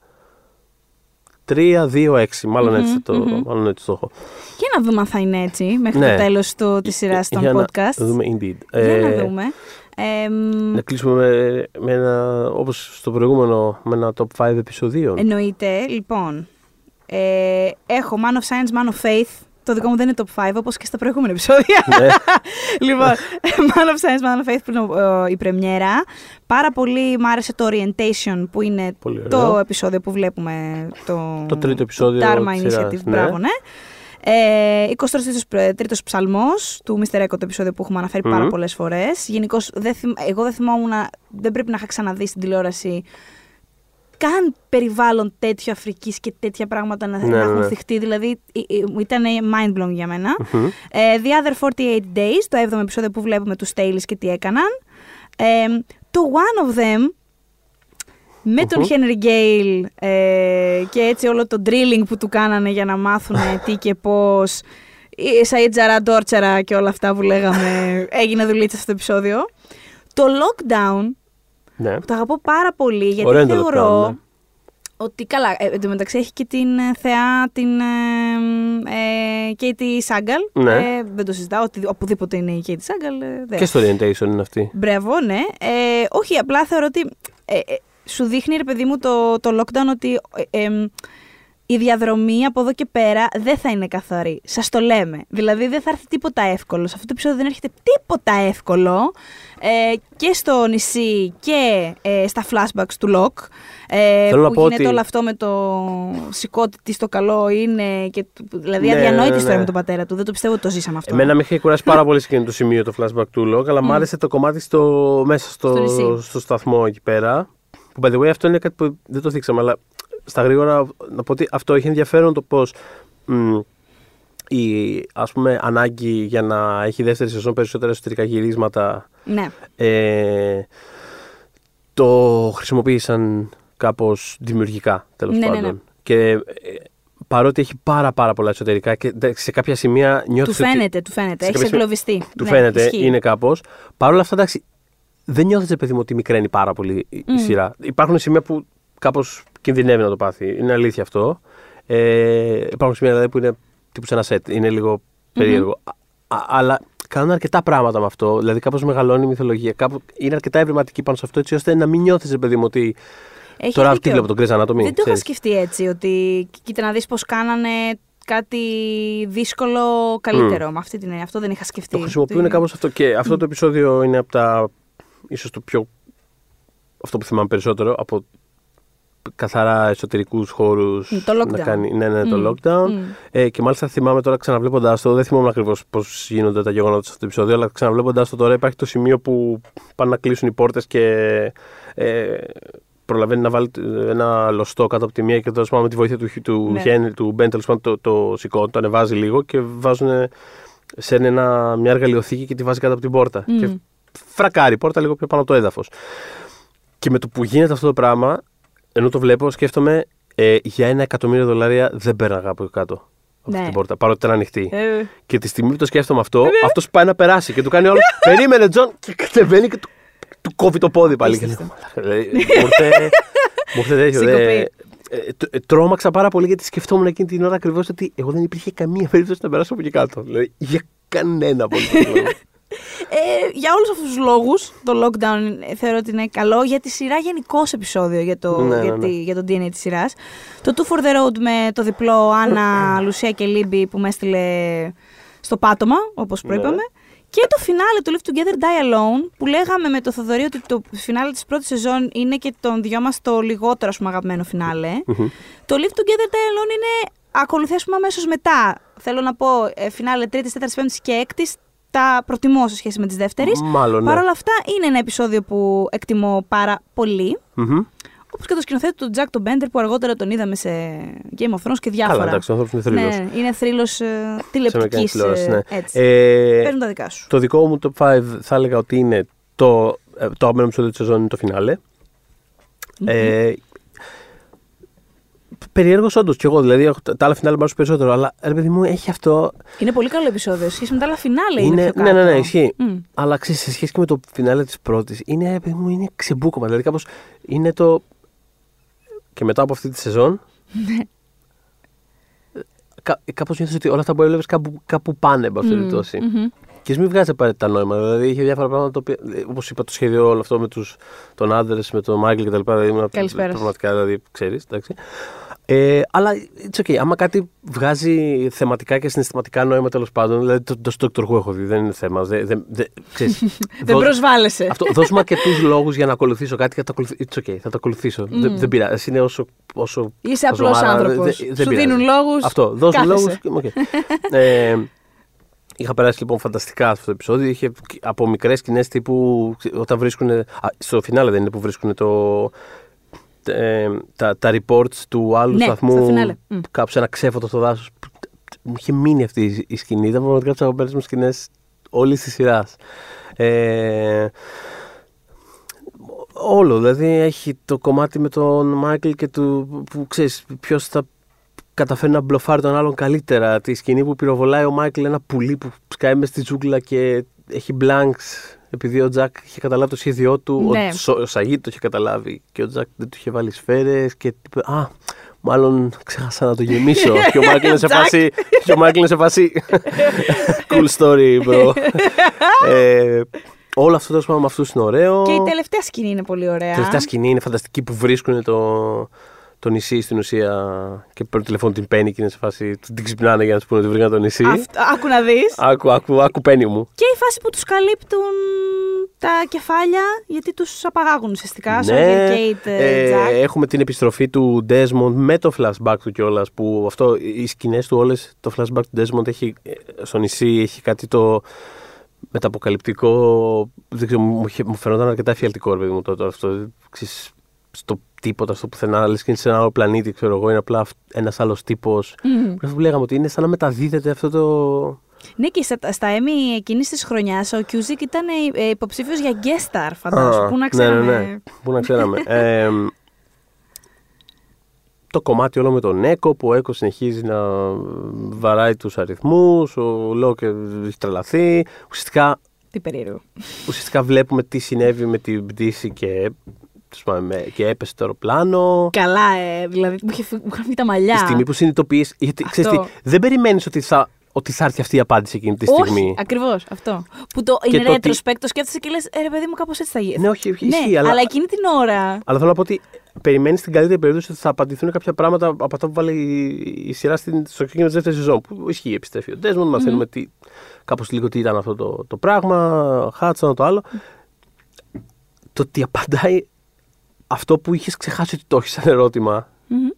3, 2, 6. Μάλλον, έτσι, θα το, μμμ. μάλλον έτσι το έχω. Για να δούμε αν θα είναι έτσι μέχρι Ναι. το τέλος του, της σειράς των Για να podcast. δούμε indeed. Για Ε, να δούμε. Ε, μ, Να κλείσουμε με, με ένα, όπως στο προηγούμενο, με ένα top 5 επεισοδίων. Εννοείται. Λοιπόν, ε, έχω Man of Science, Man of Faith. Το δικό μου δεν είναι top 5, όπως και στα προηγούμενα επεισόδια. Ναι. *laughs* λοιπόν, Man of Science, Man of Faith που είναι ε, η πρεμιέρα. Πάρα πολύ μου άρεσε το Orientation που είναι Πολύ το ωραίο. επεισόδιο που βλέπουμε. Το, Το τρίτο επεισόδιο Το Dharma της σειράς, Initiative, ναι. μπράβο, ναι. Ε, 23ος ψαλμός του Mr. Echo, το επεισόδιο που έχουμε αναφέρει πάρα Μμμ. πολλές φορές. Γενικώς, εγώ δεν θυμόμουν, δεν πρέπει να είχα ξαναδεί στην τηλεόραση καν περιβάλλον τέτοιο Αφρικής και τέτοια πράγματα να, Ναι, να ναι, έχουν ναι. θυχτεί. Δηλαδή ε, ε, ήταν mind blowing για μένα. Μμμ. Ε, The Other 48 Days, το 7ο επεισόδιο που βλέπουμε τους Stales και τι έκαναν. Ε, το One of Them, με τον Μμμ. Henry Gale ε, και έτσι όλο το drilling που του κάνανε για να μάθουν *laughs* τι και πώς. Η Σαΐτζαρα, Ντόρτσαρα και όλα αυτά που λέγαμε. *laughs* Έγινε δουλίτσα αυτό το επεισόδιο. Το Lockdown, Ναι. που το αγαπώ πάρα πολύ γιατί Ωραίο είναι το θεωρώ Lockdown, ναι. ότι καλά, ε, εν τω μεταξύ έχει και την ε, θεά, την ε, ε, Katie Σάγκαλ. Ναι. Ε, δεν το συζητάω, ότι οπουδήποτε είναι η Katie Σάγκαλ. Ε, δεν. Και στο orientation είναι αυτή. Μπράβο, ναι. Ε, όχι, απλά θεωρώ ότι ε, ε, σου δείχνει, ρε παιδί μου, το, το lockdown ότι ε, ε, η διαδρομή από εδώ και πέρα δεν θα είναι καθαρή. Σας το λέμε. Δηλαδή δεν θα έρθει τίποτα εύκολο. Σε αυτό το επεισόδιο δεν έρχεται τίποτα εύκολο. Ε, και στο νησί και ε, στα flashbacks του Λοκ. Ε, Θέλω να που πω γίνεται ότι- όλο αυτό με το συκώτι τι στο καλό είναι. Και, του- δηλαδή Ναι, αδιανόητης ναι, ιστορία ναι. με τον πατέρα του. Δεν το πιστεύω ότι το ζήσαμε αυτό. Εμένα με είχε κουράσει πάρα πολύ σε εκείνο το σημείο το flashback του Log, αλλά μου άρεσε το κομμάτι στο, μέσα στο, Στο νησί. στο σταθμό εκεί πέρα. Που by the way αυτό είναι κάτι που δεν το θίξαμε, αλλά στα γρήγορα να πω ότι αυτό έχει ενδιαφέρον το πώς η ας πούμε, ανάγκη για να έχει δεύτερη σεζόν περισσότερα εσωτερικά γυρίσματα Ναι. ε, το χρησιμοποίησαν κάπως δημιουργικά τέλος Ναι, ναι, πάντων. ναι. Και ε, παρότι έχει πάρα, πάρα πολλά εσωτερικά και δε- σε κάποια σημεία νιώθεις. Του φαίνεται, του φαίνεται. σε Έχεις κάποια σημεία- εγκλωβιστεί. Του Ναι, φαίνεται, ισχύει. είναι κάπως. Παρ' όλα αυτά, εντάξει, δεν νιώθεις, παιδί μου, ότι μικραίνει πάρα πολύ η η σειρά. Υπάρχουν σημεία που κάπως κινδυνεύει να το πάθει. Είναι αλήθεια αυτό. Ε, υπάρχουν σημεία δηλαδή, που είναι τύπου σε ένα σετ. Είναι λίγο περίεργο. Α- α- αλλά κάνουν αρκετά πράγματα με αυτό. Δηλαδή, κάπως μεγαλώνει η μυθολογία. Κάπου, είναι αρκετά ευρηματική πάνω σε αυτό, έτσι ώστε να μην νιώθεις, παιδί μου, ότι. Έχει Τώρα δίκιο. τι βλέπω, τον Grey's Anatomy. Δεν το είχα ξέρεις. σκεφτεί έτσι, ότι κοίτα να δεις πώς κάνανε κάτι δύσκολο καλύτερο. Με αυτή την έννοια. Αυτό δεν είχα σκεφτεί. Το χρησιμοποιούν Ότι- κάπως αυτό. Και αυτό το επεισόδιο είναι από τα. ίσως το πιο. αυτό που θυμάμαι περισσότερο από καθαρά εσωτερικούς χώρους. Το lockdown. Να κάνει, ναι, ναι, το Μμ, lockdown. μμ. Ε, και μάλιστα θυμάμαι τώρα ξαναβλέποντάς το, δεν θυμόμουν ακριβώς πώς γίνονται τα γεγονότα σε αυτό το επεισόδιο, αλλά ξαναβλέποντάς το τώρα υπάρχει το σημείο που πάνε να κλείσουν οι πόρτες και ε, προλαβαίνει να βάλει ένα λοστό κάτω από τη μία και τέλος πάντων με τη βοήθεια του, του, Ναι. Henry, του Ben τέλος πάντων, το, το σηκώνει, το ανεβάζει λίγο και βάζουν σε ένα, μια εργαλειοθήκη και τη βάζει κάτω από την πόρτα. Μμ. Και φρακάρει η πόρτα λίγο πιο πάνω από το έδαφος. Και με το που γίνεται αυτό το πράγμα, ενώ το βλέπω, σκέφτομαι ε, για ένα εκατομμύριο δολάρια δεν πέρναγα από κάτω. Από Ναι. αυτή την πόρτα, παρότι ήταν ανοιχτή. Ε, Και τη στιγμή που το σκέφτομαι αυτό, αυτός πάει να περάσει και του κάνει όλο. *laughs* Περίμενε, Τζον! Και κατεβαίνει και του, του κόβει το πόδι πάλι. Και λέω, «Μαλάκα, δηλαδή, Μου ήρθε- μου ήρθε τέτοιο. δε- Συγκοπή. ε, τ- ε, Τρόμαξα πάρα πολύ γιατί σκεφτόμουν εκείνη την ώρα ακριβώς ότι εγώ δεν υπήρχε καμία περίπτωση να περάσω από εκεί κάτω. Δηλαδή, για κανένα απολύτω *laughs* λόγο. Ε, για όλους αυτούς τους λόγους το lockdown ε, θεωρώ ότι είναι καλό για τη σειρά γενικώ επεισόδιο για το, Ναι, ναι, για, ναι. τη- για το DNA της σειράς. Το Two for the Road με το διπλό Άννα, Λουσία και Λίμπη που με έστειλε στο πάτωμα όπως Ναι. προείπαμε. Και το φινάλε, το Live Together Die Alone, που λέγαμε με το Θοδωρή ότι το φινάλε της πρώτης σεζόν είναι και των δυο μας το λιγότερο ας πούμε, αγαπημένο φινάλε. το Live Together Die Alone είναι ακολουθεί ας πούμε αμέσως μετά. Θέλω να πω, ε, φινάλε τρίτης, τέταρτης, πέμπτης και έκτης, τα προτιμώ σε σχέση με τις δεύτερες. Μάλλον, ναι. Παρ' όλα αυτά είναι ένα επεισόδιο που εκτιμώ πάρα πολύ. Μμμ. Όπως και το σκηνοθέτη του Jack τον Bender που αργότερα τον είδαμε σε Game of Thrones και διάφορα. Καλά, εντάξει, ο άνθρωπος είναι θρύλος. Ναι, είναι θρύλος Σε τηλεοπτικής. αμερικανική τηλεόραση, ναι. Έτσι. Ε, Παίζουν τα δικά σου. Το δικό μου top 5 θα έλεγα ότι είναι το, ε, το αγαπημένο επεισόδιο της σεζόν είναι το φινάλε. Ε, Περιέργω όντως κι εγώ, δηλαδή έχω- τα άλλα φινάλε μου αρέσουν περισσότερο, αλλά ρε παιδί μου έχει αυτό. Είναι πολύ καλό επεισόδιο. Σε σχέση με τα άλλα φινάλε είναι, Είναι, πιο ναι, κάτω. ναι, ναι, ισχύει. Μμ. Αλλά ξέρεις, σε σχέση και με το φινάλε της πρώτης, είναι, ρε παιδί μου, είναι ξεμπούκομα. Δηλαδή κάπως είναι το. Και μετά από αυτή τη σεζόν. Ναι. Κα, Κάπως νιώθω ότι όλα αυτά που έβλεπε κάπου, κάπου πάνε, εν πάση περιπτώσει. μμμ. Και ας μην βγάζει απαραίτητα νόημα. Δηλαδή είχε διάφορα πράγματα Όπως είπα, το σχέδιο όλο αυτό με τους, τον άντρες, με τον Μάικλ κτλ. Δηλαδή, ήμουν Καλησπέρας. Πραγματικά, δηλαδή, ξέρεις. Ε, αλλά it's okay. Άμα κάτι βγάζει θεματικά και συναισθηματικά νόημα τέλος πάντων, δηλαδή το, το Doctor Who έχω δει, δεν είναι θέμα. *laughs* Δεν, δεν, δεν, ξέρεις, Δεν δώσ- προσβάλλεσαι. αυτό, δώσ' μου αρκετούς λόγους για να ακολουθήσω κάτι και θα το ακολουθήσω. It's okay, θα το ακολουθήσω. Δεν, δεν πειράζει. Εσύ είναι όσο. όσο Είσαι όσο απλός μάρα, άνθρωπος. δεν- δεν Σου πειράζει. δίνουν λόγους, Αυτό. Δώσ' μου κάθεσαι. λόγους. ε, είχα περάσει λοιπόν φανταστικά αυτό το επεισόδιο. Είχε από μικρές σκηνές τύπου. Όταν βρίσκουν. στο φινάλε δεν είναι που βρίσκουν το. Ε, τα, τα reports του άλλου Ναι, σταθμού στο φινάλε. Μμ. κάπου σε ένα ξέφωτο στο δάσος. Μου είχε μείνει αυτή η- η σκηνή. Ήταν πραγματικά από τι αγαπημένε μου σκηνές όλης της σειράς. Ε, όλο, δηλαδή έχει το κομμάτι με τον Μάικλ και του που ξέρεις ποιος θα καταφέρει να μπλοφάρει τον άλλον καλύτερα. Τη σκηνή που πυροβολάει ο Μάικλ ένα πουλί που σκάει μες στη τζούγκλα και έχει blanks επειδή ο Τζακ είχε καταλάβει το σχέδιό του, Ναι. ο, Σο- ο Σαγίντ το είχε καταλάβει και ο Τζακ δεν του είχε βάλει σφαίρες και του είπε «Α, μάλλον ξέχασα να το γεμίσω» *laughs* και ο Μάικλ είναι σε Τζακ. φάση και ο Μάικλ είναι σε φάση *laughs* cool story bro *laughs* ε, όλο αυτό τέλος πάντων με αυτούς είναι ωραίο Και η τελευταία σκηνή είναι πολύ ωραία. η τελευταία σκηνή είναι φανταστική που βρίσκουν το, το νησί στην ουσία και παίρνουν τηλεφώνο την Πέννη και είναι σε φάση. Την ξυπνάνε για να τους πούνε ότι βρήκαν το νησί. Αυτό, άκου να δεις. Άκου, άκου, άκου Πέννη μου. Και η φάση που τους καλύπτουν τα κεφάλια γιατί τους απαγάγουν ουσιαστικά. Ναι, Ναι, Kate, ε, Jack. έχουμε την επιστροφή του Desmond με το flashback του κιόλας. Που αυτό, οι σκηνές του όλες, το flashback του Desmond έχει, ε, στο νησί έχει κάτι το μεταποκαλυπτικό. Δεν ξέρω, μου, είχε- μου φαινόταν αρκετά εφιαλτικό ρε παιδί μου τότε αυτό. Ξέρεις, στο τίποτα, στο πουθενά, λες και είναι σε ένα άλλο πλανήτη, ξέρω εγώ, είναι απλά ένας άλλος τύπος. Μμμ. Αυτό που λέγαμε ότι είναι σαν να μεταδίδεται αυτό το. Ναι, και στα, στα Emmy εκείνης της χρονιάς ο Κιούζικ ήταν ε, υποψήφιος για guest star, φαντάζομαι. Α, Πού να ναι, ξέραμε. ναι, ναι. Πού να ξέραμε. *laughs* ε, το κομμάτι όλο με τον Έκο, που ο Έκο συνεχίζει να βαράει τους αριθμούς, ο Λόκε έχει τρελαθεί. Ουσιαστικά, Τι περίεργο. ουσιαστικά βλέπουμε τι συνέβη με την πτήση και, τους πούμε, με- και έπεσε το αεροπλάνο. Καλά, ε, δηλαδή μου είχε φύ- μου είχαν φύγει τα μαλλιά. Τη στιγμή που συνειδητοποιείς, γιατί Αυτό. ξέρεις τι, δεν περιμένεις ότι θα, ότι θα έρθει αυτή η απάντηση εκείνη τη στιγμή. Όχι, ακριβώς αυτό. Που το Και είναι το ότι- retrospect, το σκέφτεσαι και λες, ε, ρε παιδί μου, κάπως έτσι θα γίνει. Ναι, όχι, όχι, ναι, ισχύει, αλλά- αλλά εκείνη την ώρα. Αλλά θέλω να πω ότι περιμένεις στην καλύτερη περίπτωση ότι θα απαντηθούν κάποια πράγματα από αυτά που βάλε η, η σειρά στην, στο ξεκίνημα της δεύτερης σεζόν. Που ισχύει, επιστρέφει ο Ντέσμον, μαθαίνουμε τι, κάπως λίγο τι ήταν αυτό το, το πράγμα, Χάτσον, το άλλο. Το ότι απαντάει αυτό που είχες ξεχάσει ότι το έχεις σαν ερώτημα Μμμ.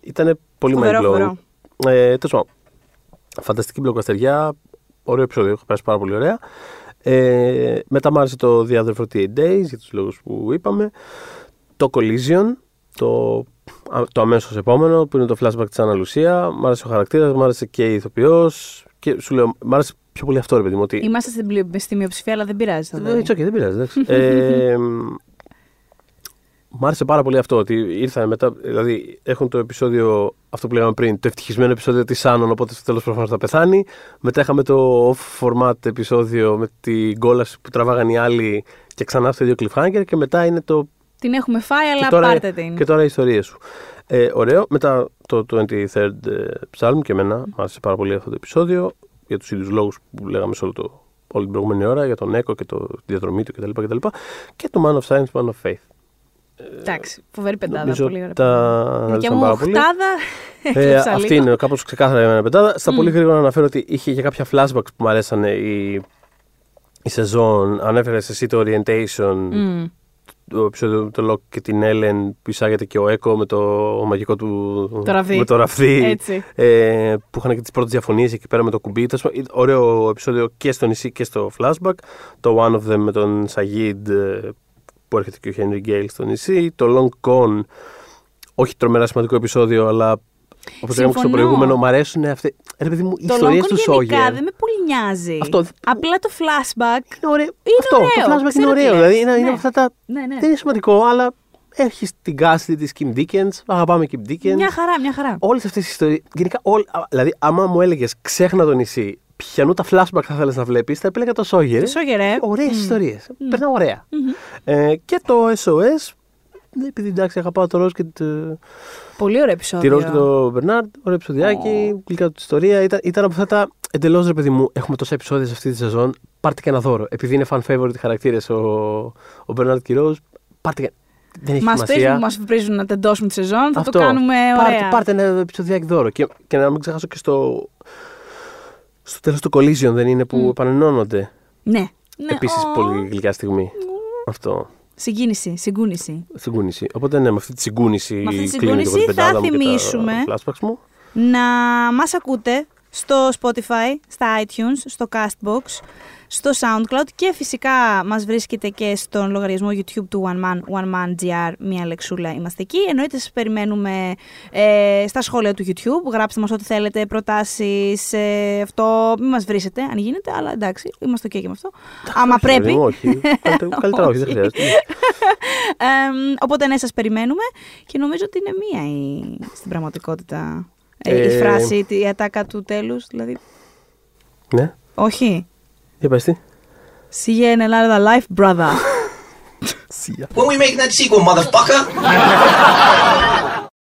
ήταν πολύ Φοβερό, mind blowing. φοβερό. Ε, τέλος πάντων, φανταστική μπλοκαστεριά, ωραίο επεισόδιο, έχω περάσει πάρα πολύ ωραία. Ε, μετά μου άρεσε το The Other 48 Days για τους λόγους που είπαμε. Το Collision, το, α- το αμέσως επόμενο που είναι το flashback της Άννα Λουσία. Μ' άρεσε ο χαρακτήρας, μ' άρεσε και η ηθοποιός και σου λέω, μ' άρεσε πιο πολύ αυτό ρε παιδί μου. Ότι... Είμαστε στην, πλειο- στη μειοψηφία, αλλά δεν πειράζει. θα Ε, δω. It's okay, δεν πειράζει. εντάξει. *laughs* ε, Μ' άρεσε πάρα πολύ αυτό ότι ήρθαν μετά. Δηλαδή, έχουν το επεισόδιο, αυτό που λέγαμε πριν, το ευτυχισμένο επεισόδιο της Άνων, οπότε στο τέλος προφανώς θα πεθάνει. Μετά είχαμε το off format επεισόδιο με την κόλαση που τραβάγαν οι άλλοι και ξανά στο ίδιο cliffhanger. Και μετά είναι το. Την έχουμε φάει, αλλά και τώρα, πάρτε την. Και τώρα οι ιστορίες σου. Ε, ωραίο. Μετά το 23rd Psalm και εμένα μου άρεσε πάρα πολύ αυτό το επεισόδιο για τους ίδιους λόγους που λέγαμε σε όλο το, όλη την προηγούμενη ώρα, για τον Έκο και το, τη διαδρομή του κτλ. Και, και το Man of Science, Man of Faith. Εντάξει, φοβερή πεντάδα. Νομίζω πολύ ωραία. τα Δικιά αναλύσαμε μου πάρα πολύ. οχτάδα. Ε, *laughs* έκλεψα αυτή λίγο. είναι κάπως ξεκάθαρα για μένα πεντάδα. Στα πολύ γρήγορα να αναφέρω ότι είχε και κάποια flashbacks που μου αρέσανε η, η σεζόν. Ανέφερες εσύ το Orientation, Μμ. το επεισόδιο με τον Λοκ και την Έλεν που εισάγεται και ο Έκο με το μαγικό του Το ραβδί. με το ραβδί, Έτσι. ε, που είχαν και τις πρώτες διαφωνίες εκεί πέρα με το κουμπί. Τέλος πάντων, Ωραίο επεισόδιο και στο νησί και στο flashback. Το One of Them με τον Σαγίντ ε, που έρχεται και ο Henry Gale στο νησί. Το Long Con, όχι τρομερά σημαντικό επεισόδιο, αλλά όπως λέγαμε και στο Συμφωνώ. προηγούμενο, μου αρέσουν αυτέ. Ρε παιδί μου, οι Το ιστορίε Long τους Con Σόγερ. γενικά δεν με πολύ νοιάζει. Αυτό. Απλά το flashback. Είναι ωραίο. Είναι Αυτό, ωραίο, το flashback ξέρω είναι τι ωραίο. λες. Δηλαδή είναι, είναι Ναι. αυτά τα. Ναι, ναι. Δεν είναι σημαντικό, αλλά έχεις την cast της Kim Dickens. Αγαπάμε Kim Dickens. Μια χαρά, μια χαρά. Όλες αυτές τι ιστορίες. Γενικά, όλ, α, δηλαδή, άμα μου έλεγες ξέχνα το νησί, ποιανού τα flashback θα ήθελε να βλέπεις, θα επέλεγα το Σόγερ. Το Σόγερ, ε. Ωραίες ιστορίες. Περνάω ωραία. Ε, και το SOS. Επειδή εντάξει, αγαπάω το Ροζ και το, Πολύ ωραίο τη επεισόδιο. Ροζ και τον Μπερνάρντ. Ωραίο επεισοδιάκι. Γλυκά του ιστορία. Ήταν, ήταν από αυτά τα εντελώς ρε παιδί μου. Έχουμε τόσα επεισόδια σε αυτή τη σεζόν. Πάρτε και ένα δώρο. Επειδή είναι fan favorite χαρακτήρες ο, ο Μπερνάρντ και η Ροζ, πάρτε και. Δεν έχει Μας σημασία. πρίζουν, μας πρίζουν να τεντώσουμε τη σεζόν, θα Αυτό. το κάνουμε πάρτε, ωραία. Πάρτε ένα επεισοδιάκι δώρο. Και, και να μην ξεχάσω και στο. Στο τέλος του Collision δεν είναι που επανενώνονται. Ναι. ναι. Επίσης Ω, πολύ γλυκιά στιγμή. Αυτό. Συγκίνηση, συγκούνηση. Συγκούνηση. Οπότε ναι, με αυτή τη συγκούνηση. Με αυτή τη κλείνω και εγώ την συγκούνηση θα πεντάδα μου και τα θυμίσουμε flashbacks μου. να μας ακούτε στο Spotify, στα iTunes, στο Castbox, στο SoundCloud και φυσικά μας βρίσκεται και στον λογαριασμό YouTube του One Man, One Man GR, μία λεξούλα είμαστε εκεί. Εννοείται σας περιμένουμε ε, στα σχόλια του YouTube, γράψτε μας ό,τι θέλετε, προτάσεις, ε, αυτό, μην μας βρίσετε αν γίνεται, αλλά εντάξει, είμαστε ok και με αυτό. Άμα Όχι, παιδί πρέπει. μου, όχι. Καλύτερα- *laughs* Καλύτερα όχι, δεν Όχι. χρειάζεται. Εμ, οπότε ναι, σας περιμένουμε και νομίζω ότι είναι μία η, στην πραγματικότητα ε, η Ε, φράση, η ατάκα του τέλους, δηλαδή. Ναι, Όχι. για πες τι. See you in another life, brother. When we make that sequel, motherfucker!